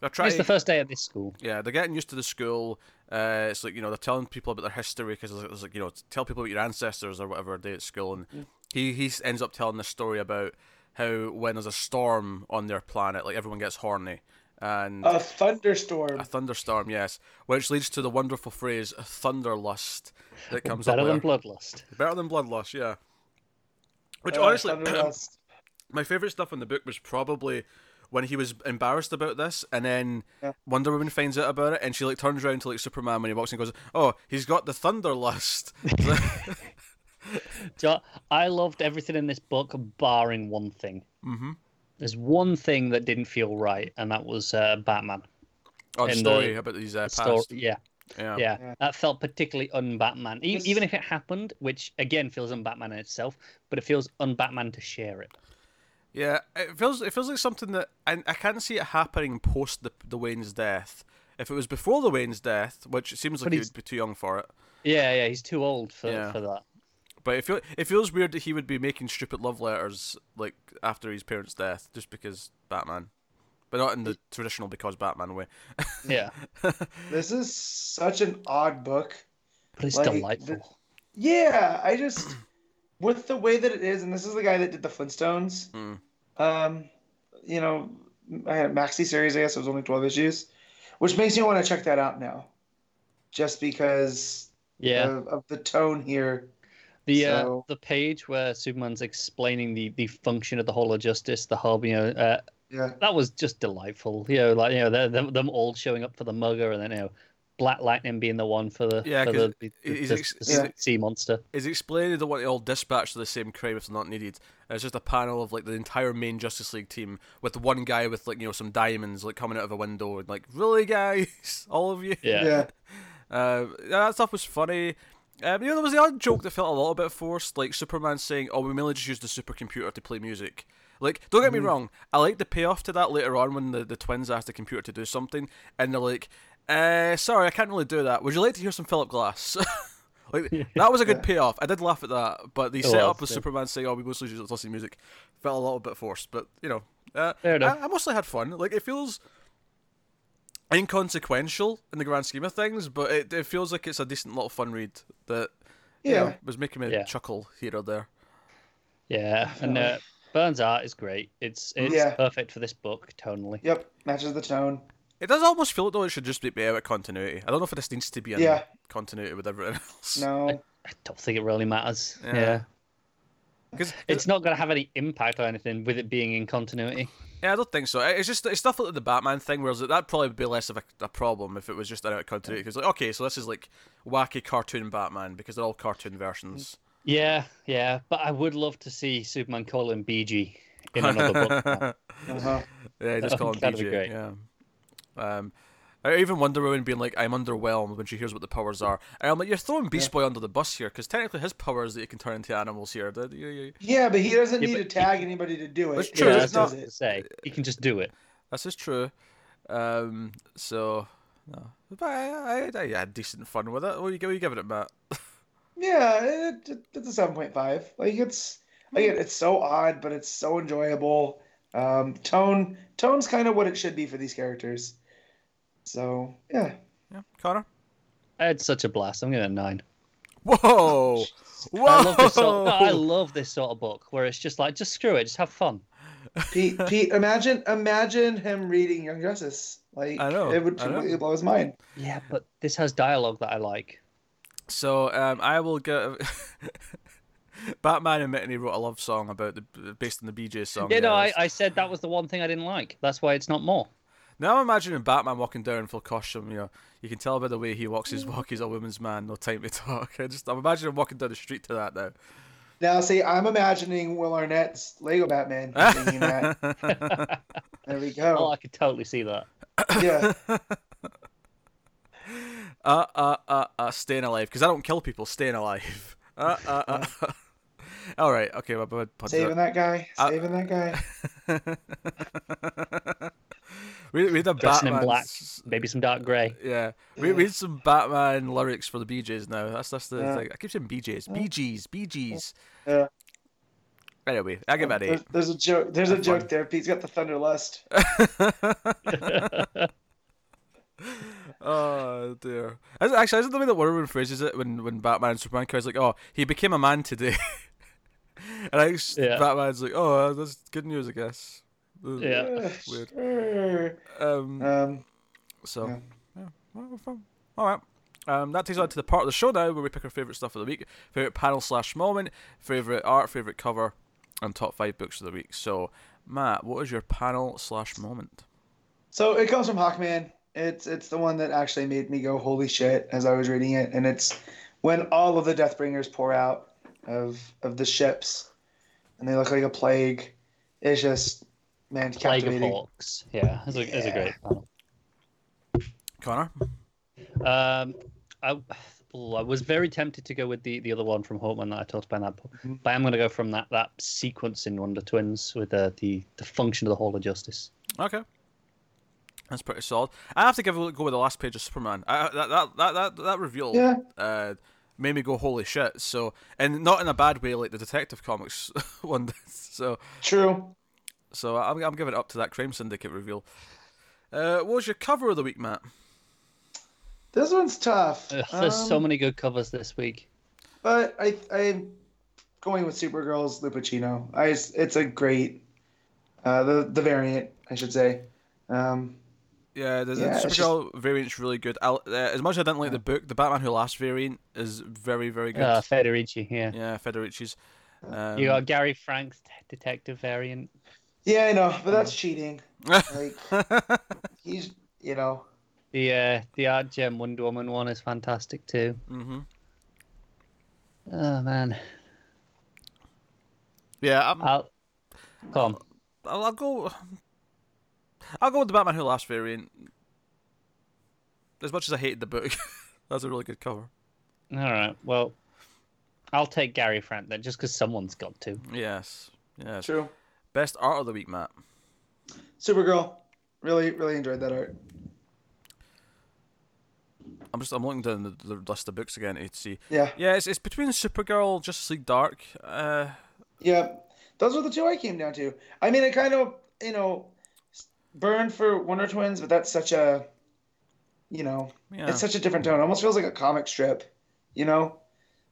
they're trying. It's the first day at this school. Yeah, they're getting used to the school. Uh, it's like you know they're telling people about their history because it's, it's like you know tell people about your ancestors or whatever day at school, and he he ends up telling the story about how when there's a storm on their planet, like everyone gets horny, and a thunderstorm. a thunderstorm, yes, which leads to the wonderful phrase "thunderlust" that comes Better up than there. Bloodlust. Better than bloodlust, yeah. Which Uh, honestly, (clears throat) my favorite stuff in the book was probably when he was embarrassed about this, and then Yeah. Wonder Woman finds out about it, and she like turns around to like Superman when he walks in and goes, "Oh, he's got the thunderlust." (laughs) (laughs) (laughs) So I loved everything in this book, barring one thing. mm-hmm. There's one thing that didn't feel right, and that was uh, Batman. Oh, the story the- about these uh, The story, past. yeah, Yeah. yeah, Yeah. that felt particularly un-Batman. E- Even if it happened, which again feels un-Batman in itself, but it feels un-Batman to share it. Yeah, it feels it feels like something that I, I can't see it happening post the the Wayne's death. If it was before the Wayne's death, which it seems like he would be too young for it, Yeah, yeah, he's too old for Yeah. for that. But it feel, it feels weird that he would be making stupid love letters like after his parents' death just because Batman, but not in the traditional because Batman way. (laughs) Yeah, This is such an odd book. but it's Like, the- delightful. Yeah, I just (clears throat) with the way that it is, and this is the guy that did the Flintstones. Mm. Um, you know, I had a maxi series. I guess it was only twelve issues, which makes me want to check that out now, just because Yeah, of, of the tone here. The uh, the page where Superman's explaining the the function of the Hall of Justice, the hub, you know, uh, Yeah, that was just delightful. You know, like you know, they're, they're, them all showing up for the mugger, and then you know, Black Lightning being the one for the Yeah, for 'cause the, the, he's the- ex- the Yeah. sea monster. Is explaining they don't want to all dispatch to the same crime if they're not needed. And it's just a panel of like the entire main Justice League team with one guy with like you know some diamonds like coming out of a window and like really guys, (laughs) all of you. Yeah. Yeah. (laughs) Uh, yeah, that stuff was funny. Um, you know, there was the odd joke that felt a little bit forced, like Superman saying, "Oh, we mainly just used the supercomputer to play music." Like, don't get me wrong, I like the payoff to that later on when the, the twins asked the computer to do something, and they're like, uh, "Sorry, I can't really do that. Would you like to hear some Philip Glass?" (laughs) like (laughs) that was a good payoff. I did laugh at that, but the It setup was, with yeah. Superman saying, "Oh, we mostly just listen to music," felt a little bit forced. But you know, uh. I, I mostly had fun. Like, it feels inconsequential in the grand scheme of things, but it, it feels like it's a decent little fun read that you Yeah. know, was making me Yeah. chuckle here or there. Yeah, and uh, Byrne's art is great. It's it's Yeah. perfect for this book tonally. Yep. Matches the tone. It does almost feel though it should just be out of continuity. I don't know if this needs to be in Yeah. continuity with everything (laughs) else. No. I don't think it really matters. Yeah. Yeah, Because it's not going to have any impact or anything with it being in continuity. yeah, I don't think so. It's just it's stuff like the Batman thing, whereas that'd probably would be less of a, a problem if it was just out of continuity. Because like, okay, so this is like wacky cartoon Batman because they're all cartoon versions. Yeah, yeah, but I would love to see Superman call him BG in another book. (laughs) Uh-huh. Yeah, just call him BG. (laughs) That'd be great. Yeah. Um, I even Wonder Woman being like, "I'm underwhelmed" when she hears what the powers are. And I'm like, "You're throwing Beast Boy under the bus here, because technically his power is that he can turn into animals here." The- you- you- Yeah, but he doesn't Yeah, need but to tag anybody to do it. That's He true, yeah, that's not- what I does was gonna say. You can just do it. That's just true. Um, so, no. but I, I, I, I had decent fun with it. What are you, what are you giving it, Matt? (laughs) Yeah, it, it, it's a seven point five. Like it's again, it's so odd, but it's so enjoyable. Um, tone tone's kind of what it should be for these characters. So yeah, Yeah, Connor. I had such a blast. I'm giving it a nine. Whoa! (laughs) Whoa! I love this sort. no, I love this sort of book where it's just like, just screw it, just have fun. Pete, (laughs) Pete, imagine imagine him reading Young Justice. Like I know, it would completely blow his mind. Yeah, but this has dialogue that I like. So, um, I will give. (laughs) Batman admitting he wrote a love song about the based on the BJ song. Yeah, no, I. I said that was the one thing I didn't like. That's why it's not more. Now I'm imagining Batman walking down in full costume. You know, you can tell by the way he walks his walk. He's a woman's man. No time to talk. (laughs) I just I'm imagining him walking down the street to that now. Now, see, I'm imagining Will Arnett's Lego Batman (laughs) singing that. There we go. Oh, go. I could totally see that. Yeah, (laughs) uh, uh, uh, uh, staying alive because I don't kill people. Staying alive. Uh, uh, uh. All right. Okay. Well, but, but, saving that guy, Uh, saving that guy. Read, read the Dressing in Batman. black, maybe some dark grey. Yeah. Read, read some Batman lyrics for the BJs now. That's that's the Yeah. thing. I keep saying BJs. BGs. BGs. Yeah. Anyway, I give uh, it an There's, eight. there's a joke. There's a fun. joke there. Pete's got the thunder lust. (laughs) (laughs) Oh dear. Is- Actually, isn't the way that Wonder Woman phrases it when, when Batman and Superman cries like, "Oh, he became a man today," (laughs) and I think Yeah. Batman's like, "Oh, that's good news, I guess." Ugh. Yeah. Weird. Um. Um, So, yeah. yeah, well, we're. All right. Um, that takes us on to the part of the show now where we pick our favorite stuff of the week, favorite panel slash moment, favorite art, favorite cover, and top five books of the week. So, Matt, what is your panel slash moment? so it comes from Hawkman. It's it's the one that actually made me go holy shit as I was reading it, and it's when all of the Deathbringers pour out of of the ships, and they look like a plague. It's just man Plague of captivating. Hawks. Yeah, it's a, it's a great panel. Connor? Um, I, oh, I was very tempted to go with the, the other one from Hawkman that I talked about in that book, Mhm. but I'm going to go from that, that sequence in Wonder Twins with the, the, the function of the Hall of Justice. Okay. That's pretty solid. I have to give a go with the last page of Superman. I, that, that, that, that, that reveal Yeah. uh, made me go, holy shit. So, and not in a bad way like the Detective Comics (laughs) one did. So, True. So I'm, I'm giving it up to that Crime Syndicate reveal. Uh, what was your cover of the week, Matt? This one's tough. Ugh, there's so Um, many good covers this week. But I I'm going with Supergirl's Lupacchino. I it's a great uh the the variant I should say. Um Yeah, the, the Yeah, it's Supergirl variant's really good. I'll, uh, as much as I didn't like the book, the Batman Who Laughs variant is very, very good. Uh, Federici, yeah. yeah, Federici's. Um, You got Gary Frank's detective variant. Yeah, I know, but that's cheating. Like (laughs) he's you know The uh, the Artgerm Wonder Woman one is fantastic too. Mm-hmm. Oh man, Yeah, I'm, I'll come. I'll, I'll go. I'll go with the Batman Who Laughs variant. As much as I hated the book, (laughs) that's a really good cover. All right, well, I'll take Gary Frank then, just because someone's got to. Yes, yes. True. Best art of the week, Matt. Supergirl. Really, really enjoyed that art. I'm just I'm looking down the, the list of books again to see. Yeah. Yeah, it's, it's between Supergirl, Justice League Dark. Uh, Yeah. Those were the two I came down to. I mean, it kind of, you know, burned for Wonder Twins, but that's such a, you know, yeah. it's such a different tone. It almost feels like a comic strip, you know,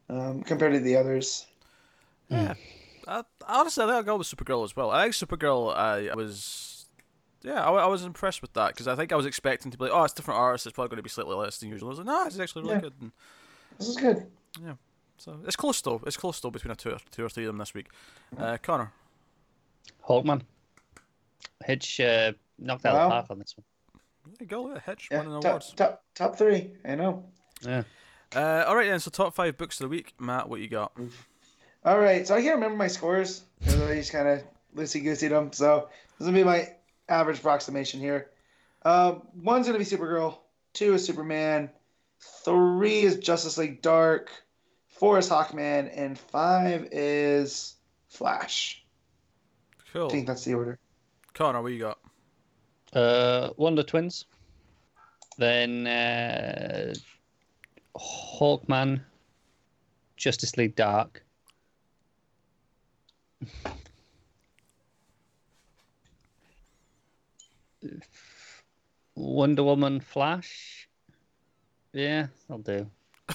um, compared to the others. Yeah. I, honestly, I think I'll go with Supergirl as well. I think Supergirl, I was. Yeah, I, I was impressed with that because I think I was expecting to be like, oh, it's different artists, it's probably going to be slightly less than usual. I was like, no, it's actually really Yeah. good. And This is good. Yeah, so it's close though. It's close though between a two, or, two or three of them this week. Uh, Connor. Hawkman. Hitch uh, knocked out Wow. the park on this one. There you go, yeah, Hitch, Yeah. winning Top, awards. top, top three. I know. Yeah. Uh, all right then, so top five books of the week. Matt, what you got? All right. So I can't remember my scores because I just kind of loosey goosey them. So this will be my average approximation here. Um, one's going to be Supergirl. Two is Superman. Three is Justice League Dark. Four is Hawkman. And five is Flash. Cool. I think that's the order. Connor, what you got? Uh, Wonder Twins. Then uh, Hawkman. Justice League Dark. Wonder Woman Flash. Yeah, I'll do. (laughs)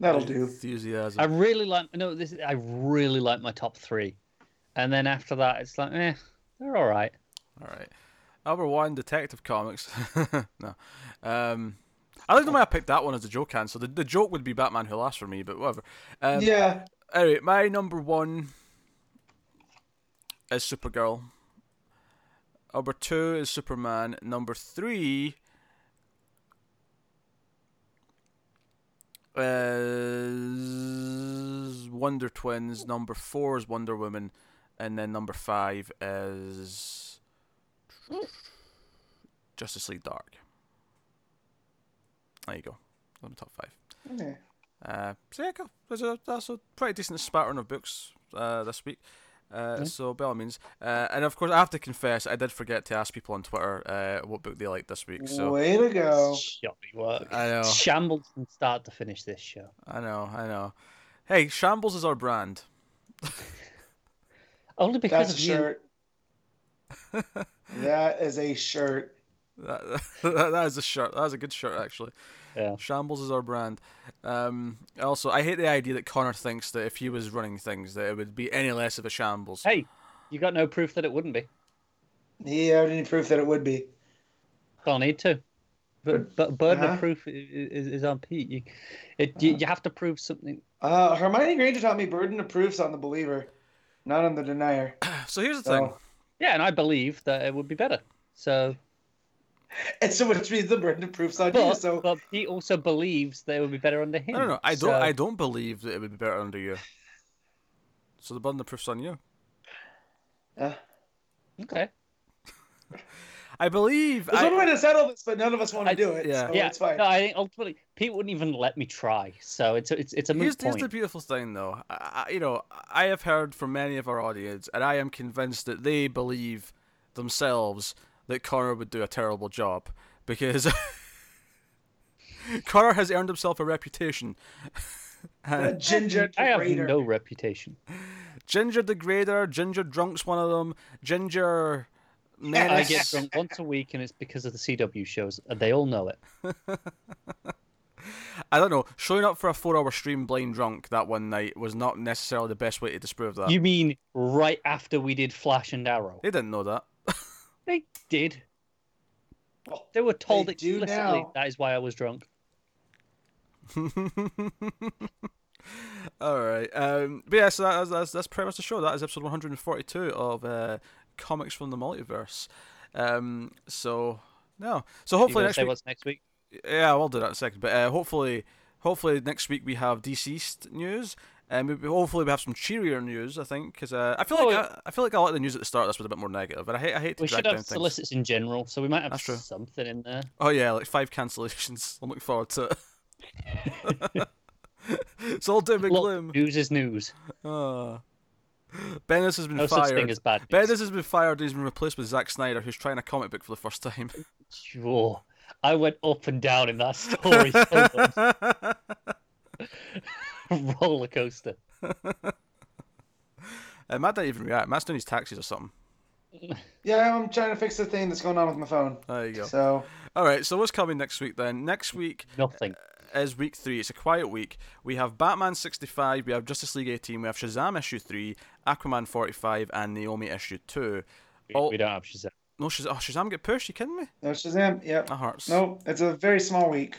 That'll do. Enthusiasm. I really like no this I really like my top three. And then after that it's like eh, they're alright. All right. Number one, Detective Comics. (laughs) no. Um, I don't know why I picked that one as a joke answer. The, the joke would be Batman Who Laughs for me, but whatever. Um, yeah. Anyway, my number one is Supergirl. Number two is Superman. Number three is Wonder Twins. Number four is Wonder Woman. And then number five is Justice League Dark. There you go. On the top five. Okay. Uh, so yeah, cool. There's a, that's a pretty decent spattering of books uh, this week. Uh, So by all means, uh, and of course, I have to confess, I did forget to ask people on Twitter uh, what book they liked this week. So Way to go. Shoddy work. I know, Shambles from start to finish this show. I know, I know. Hey, Shambles is our brand. (laughs) Only because That's a of you. shirt. (laughs) that is a shirt. (laughs) That, that is a shirt. That is a good shirt, actually. Yeah. Shambles is our brand. Um, also, I hate the idea that Connor thinks that if he was running things, that it would be any less of a shambles. Hey, you got no proof that it wouldn't be. He had any proof that it would be. Don't need to. But but burden Uh-huh. of proof i- i- is, is on Pete. You, it, you, you have to prove something. Uh, Hermione Granger taught me burden of proof's on the believer, not on the denier. (clears throat) So here's the thing. Yeah, and I believe that it would be better. So, and so which means the burden of proof's on you. but, So but Pete also believes that it would be better under him. No, no, no. I don't. So- I don't believe that it would be better under you. So the burden of proof's on you. uh, Okay. (laughs) I believe. there's I, one way to settle this, but none of us want to I- do it. yeah. so yeah. it's fine. No, I think ultimately Pete wouldn't even let me try. So it's a, it's it's a moot here's, here's the beautiful thing, though. I, I- you know, I have heard from many of our audience, and I am convinced that they believe themselves that Connor would do a terrible job because (laughs) Connor has earned himself a reputation. (laughs) Uh, Ginger I have Degrader. no reputation. Ginger Degrader, Ginger Drunk's one of them, Ginger I get drunk once a week, and it's because of the CW shows, and they all know it. (laughs) I don't know. Showing up for a four-hour stream blind drunk that one night was not necessarily the best way to disprove that. You mean right after we did Flash and Arrow? They didn't know that. They did. Well, They were told they explicitly that is why I was drunk. (laughs) All right. Um, but yeah, so that, that's, that's that's pretty much the show. That is episode 142 of uh, Comics from the Multiverse. Um, so No. So hopefully gonna next say week. what's next week? Yeah, we'll do that in a second. But uh, hopefully, hopefully next week we have DCeased news. And maybe hopefully we have some cheerier news. I think because uh, I feel Oh, like. I, I feel like a lot of the news at the start of this was a bit more negative, but I hate I hate to We drag should have solicits in general, so we might have something in there. Oh yeah, like five cancellations. (laughs) I'm looking forward to it. (laughs) it's all doom and gloom. news is news. Bendis has been No such thing fired. as bad news. Bendis has been fired. and He's been replaced with Zack Snyder, who's trying a comic book for the first time. (laughs) Sure. I went up and down in that story. (laughs) Roller coaster. (laughs) Uh, Matt didn't even react. Matt's doing his taxis or something. (laughs) Yeah, I'm trying to fix the thing that's going on with my phone. There you go. So All right. So what's coming next week then? Next week Nothing. is week three. It's a quiet week. We have Batman 65, we have Justice League 18, we have Shazam issue 3, Aquaman 45, and Naomi issue 2. We, Oh. we don't have Shazam. No, Shazam, oh, Shazam get pushed? You kidding me? no Shazam. Yep. That hurts. No, it's a very small week.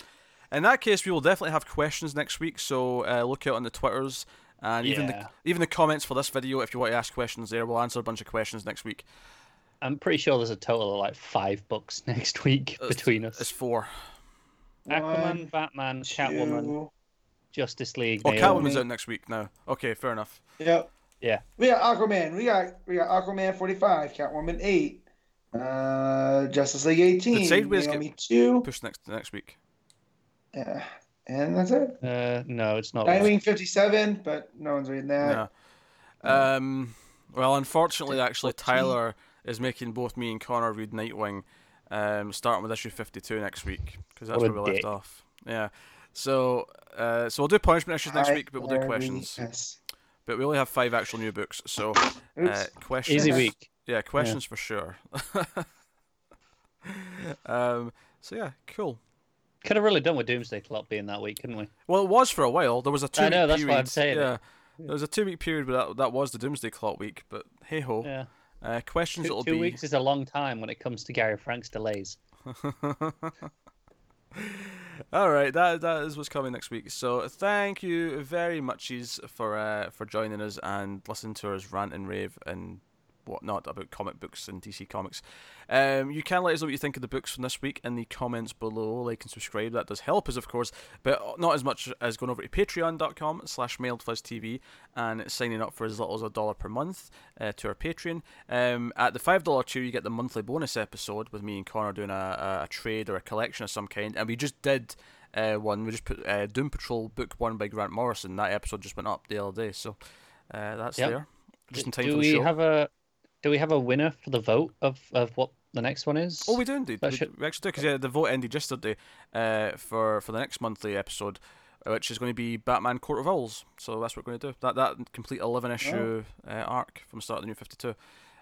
In that case, we will definitely have questions next week, so uh, look out on the Twitters. And even the even the comments for this video, if you want to ask questions there, we'll answer a bunch of questions next week. I'm pretty sure there's a total of like five books (laughs) next week It's- between us. It's four. Aquaman, One, Batman, Catwoman, two- Justice League. Oh, Naomi. Catwoman's out next week now. Okay, fair enough. Yep. Yeah. We got Aquaman. We got we got Aquaman 45, Catwoman 8, uh, Justice League 18, Did Sideways get- Naomi 2, Pushed next next week. Uh, and that's it. Uh, no, it's not. Nightwing 57, but no one's reading that. Yeah. Um. Well, unfortunately, actually, Tyler is making both me and Connor read Nightwing, um, starting with issue fifty-two next week because that's What where we left off. Yeah. So, uh, so we'll do punishment issues next I week, but we'll do questions. Yes. But we only have five actual new books, so uh, questions. Easy week. Yeah, questions for sure. (laughs) um. So yeah, cool. Could have really done with Doomsday Clock being that week, couldn't we? Well, it was for a while. There was a two. I know, that's period. what I'm saying. Yeah, there was a two-week period where that that was the Doomsday Clock week. But hey ho. Yeah. Uh, questions Two, two be. weeks is a long time when it comes to Gary Frank's delays. (laughs) All right, that that is what's coming next week. So thank you very muches for uh, for joining us and listening to us rant and rave and whatnot about comic books and DC Comics. Um, you can let us know what you think of the books from this week in the comments below. Like and subscribe. That does help us, of course, but not as much as going over to patreon.com slash mailedfuzztv and signing up for as little as a dollar per month uh, to our Patreon. Um, at the $5 tier, you get the monthly bonus episode with me and Connor doing a, a, trade or a collection of some kind. And we just did uh, one. We just put uh, Doom Patrol Book 1 by Grant Morrison. That episode just went up the other day. So uh, that's Yep. there. Just in time do for the show. Do we have a do we have a winner for the vote of, of what the next one is? Oh, we do indeed. We, should- we actually do because yeah, the vote ended yesterday uh, for for the next monthly episode, uh, which is going to be Batman Court of Owls. So that's what we're going to do. That that complete eleven issue uh, arc from the start of the new Fifty Two.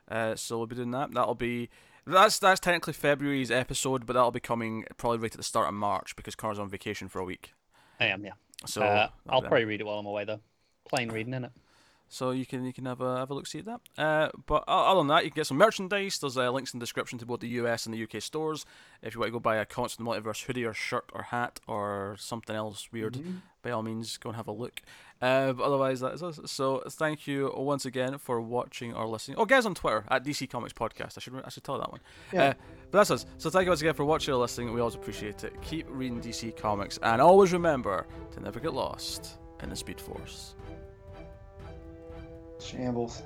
Uh, so we'll be doing that. That'll be that's that's technically February's episode, but that'll be coming probably right at the start of March because Connor's on vacation for a week. I am, yeah. So uh, I'll probably read it while I'm away though. Plain reading, innit? So you can you can have a have a look see at that. Uh, but other than that, you can get some merchandise. There's uh, links in the description to both the US and the UK stores. If you want to go buy a Constant Multiverse hoodie or shirt or hat or something else weird, by all means go and have a look. Uh, but otherwise, that is us. So thank you once again for watching or listening. Oh, guys on Twitter at DC Comics Podcast. I should I should tell that one. Yeah. Uh, but that's us. So thank you once again for watching or listening. We always appreciate it. Keep reading DC Comics and always remember to never get lost in the Speed Force. Shambles.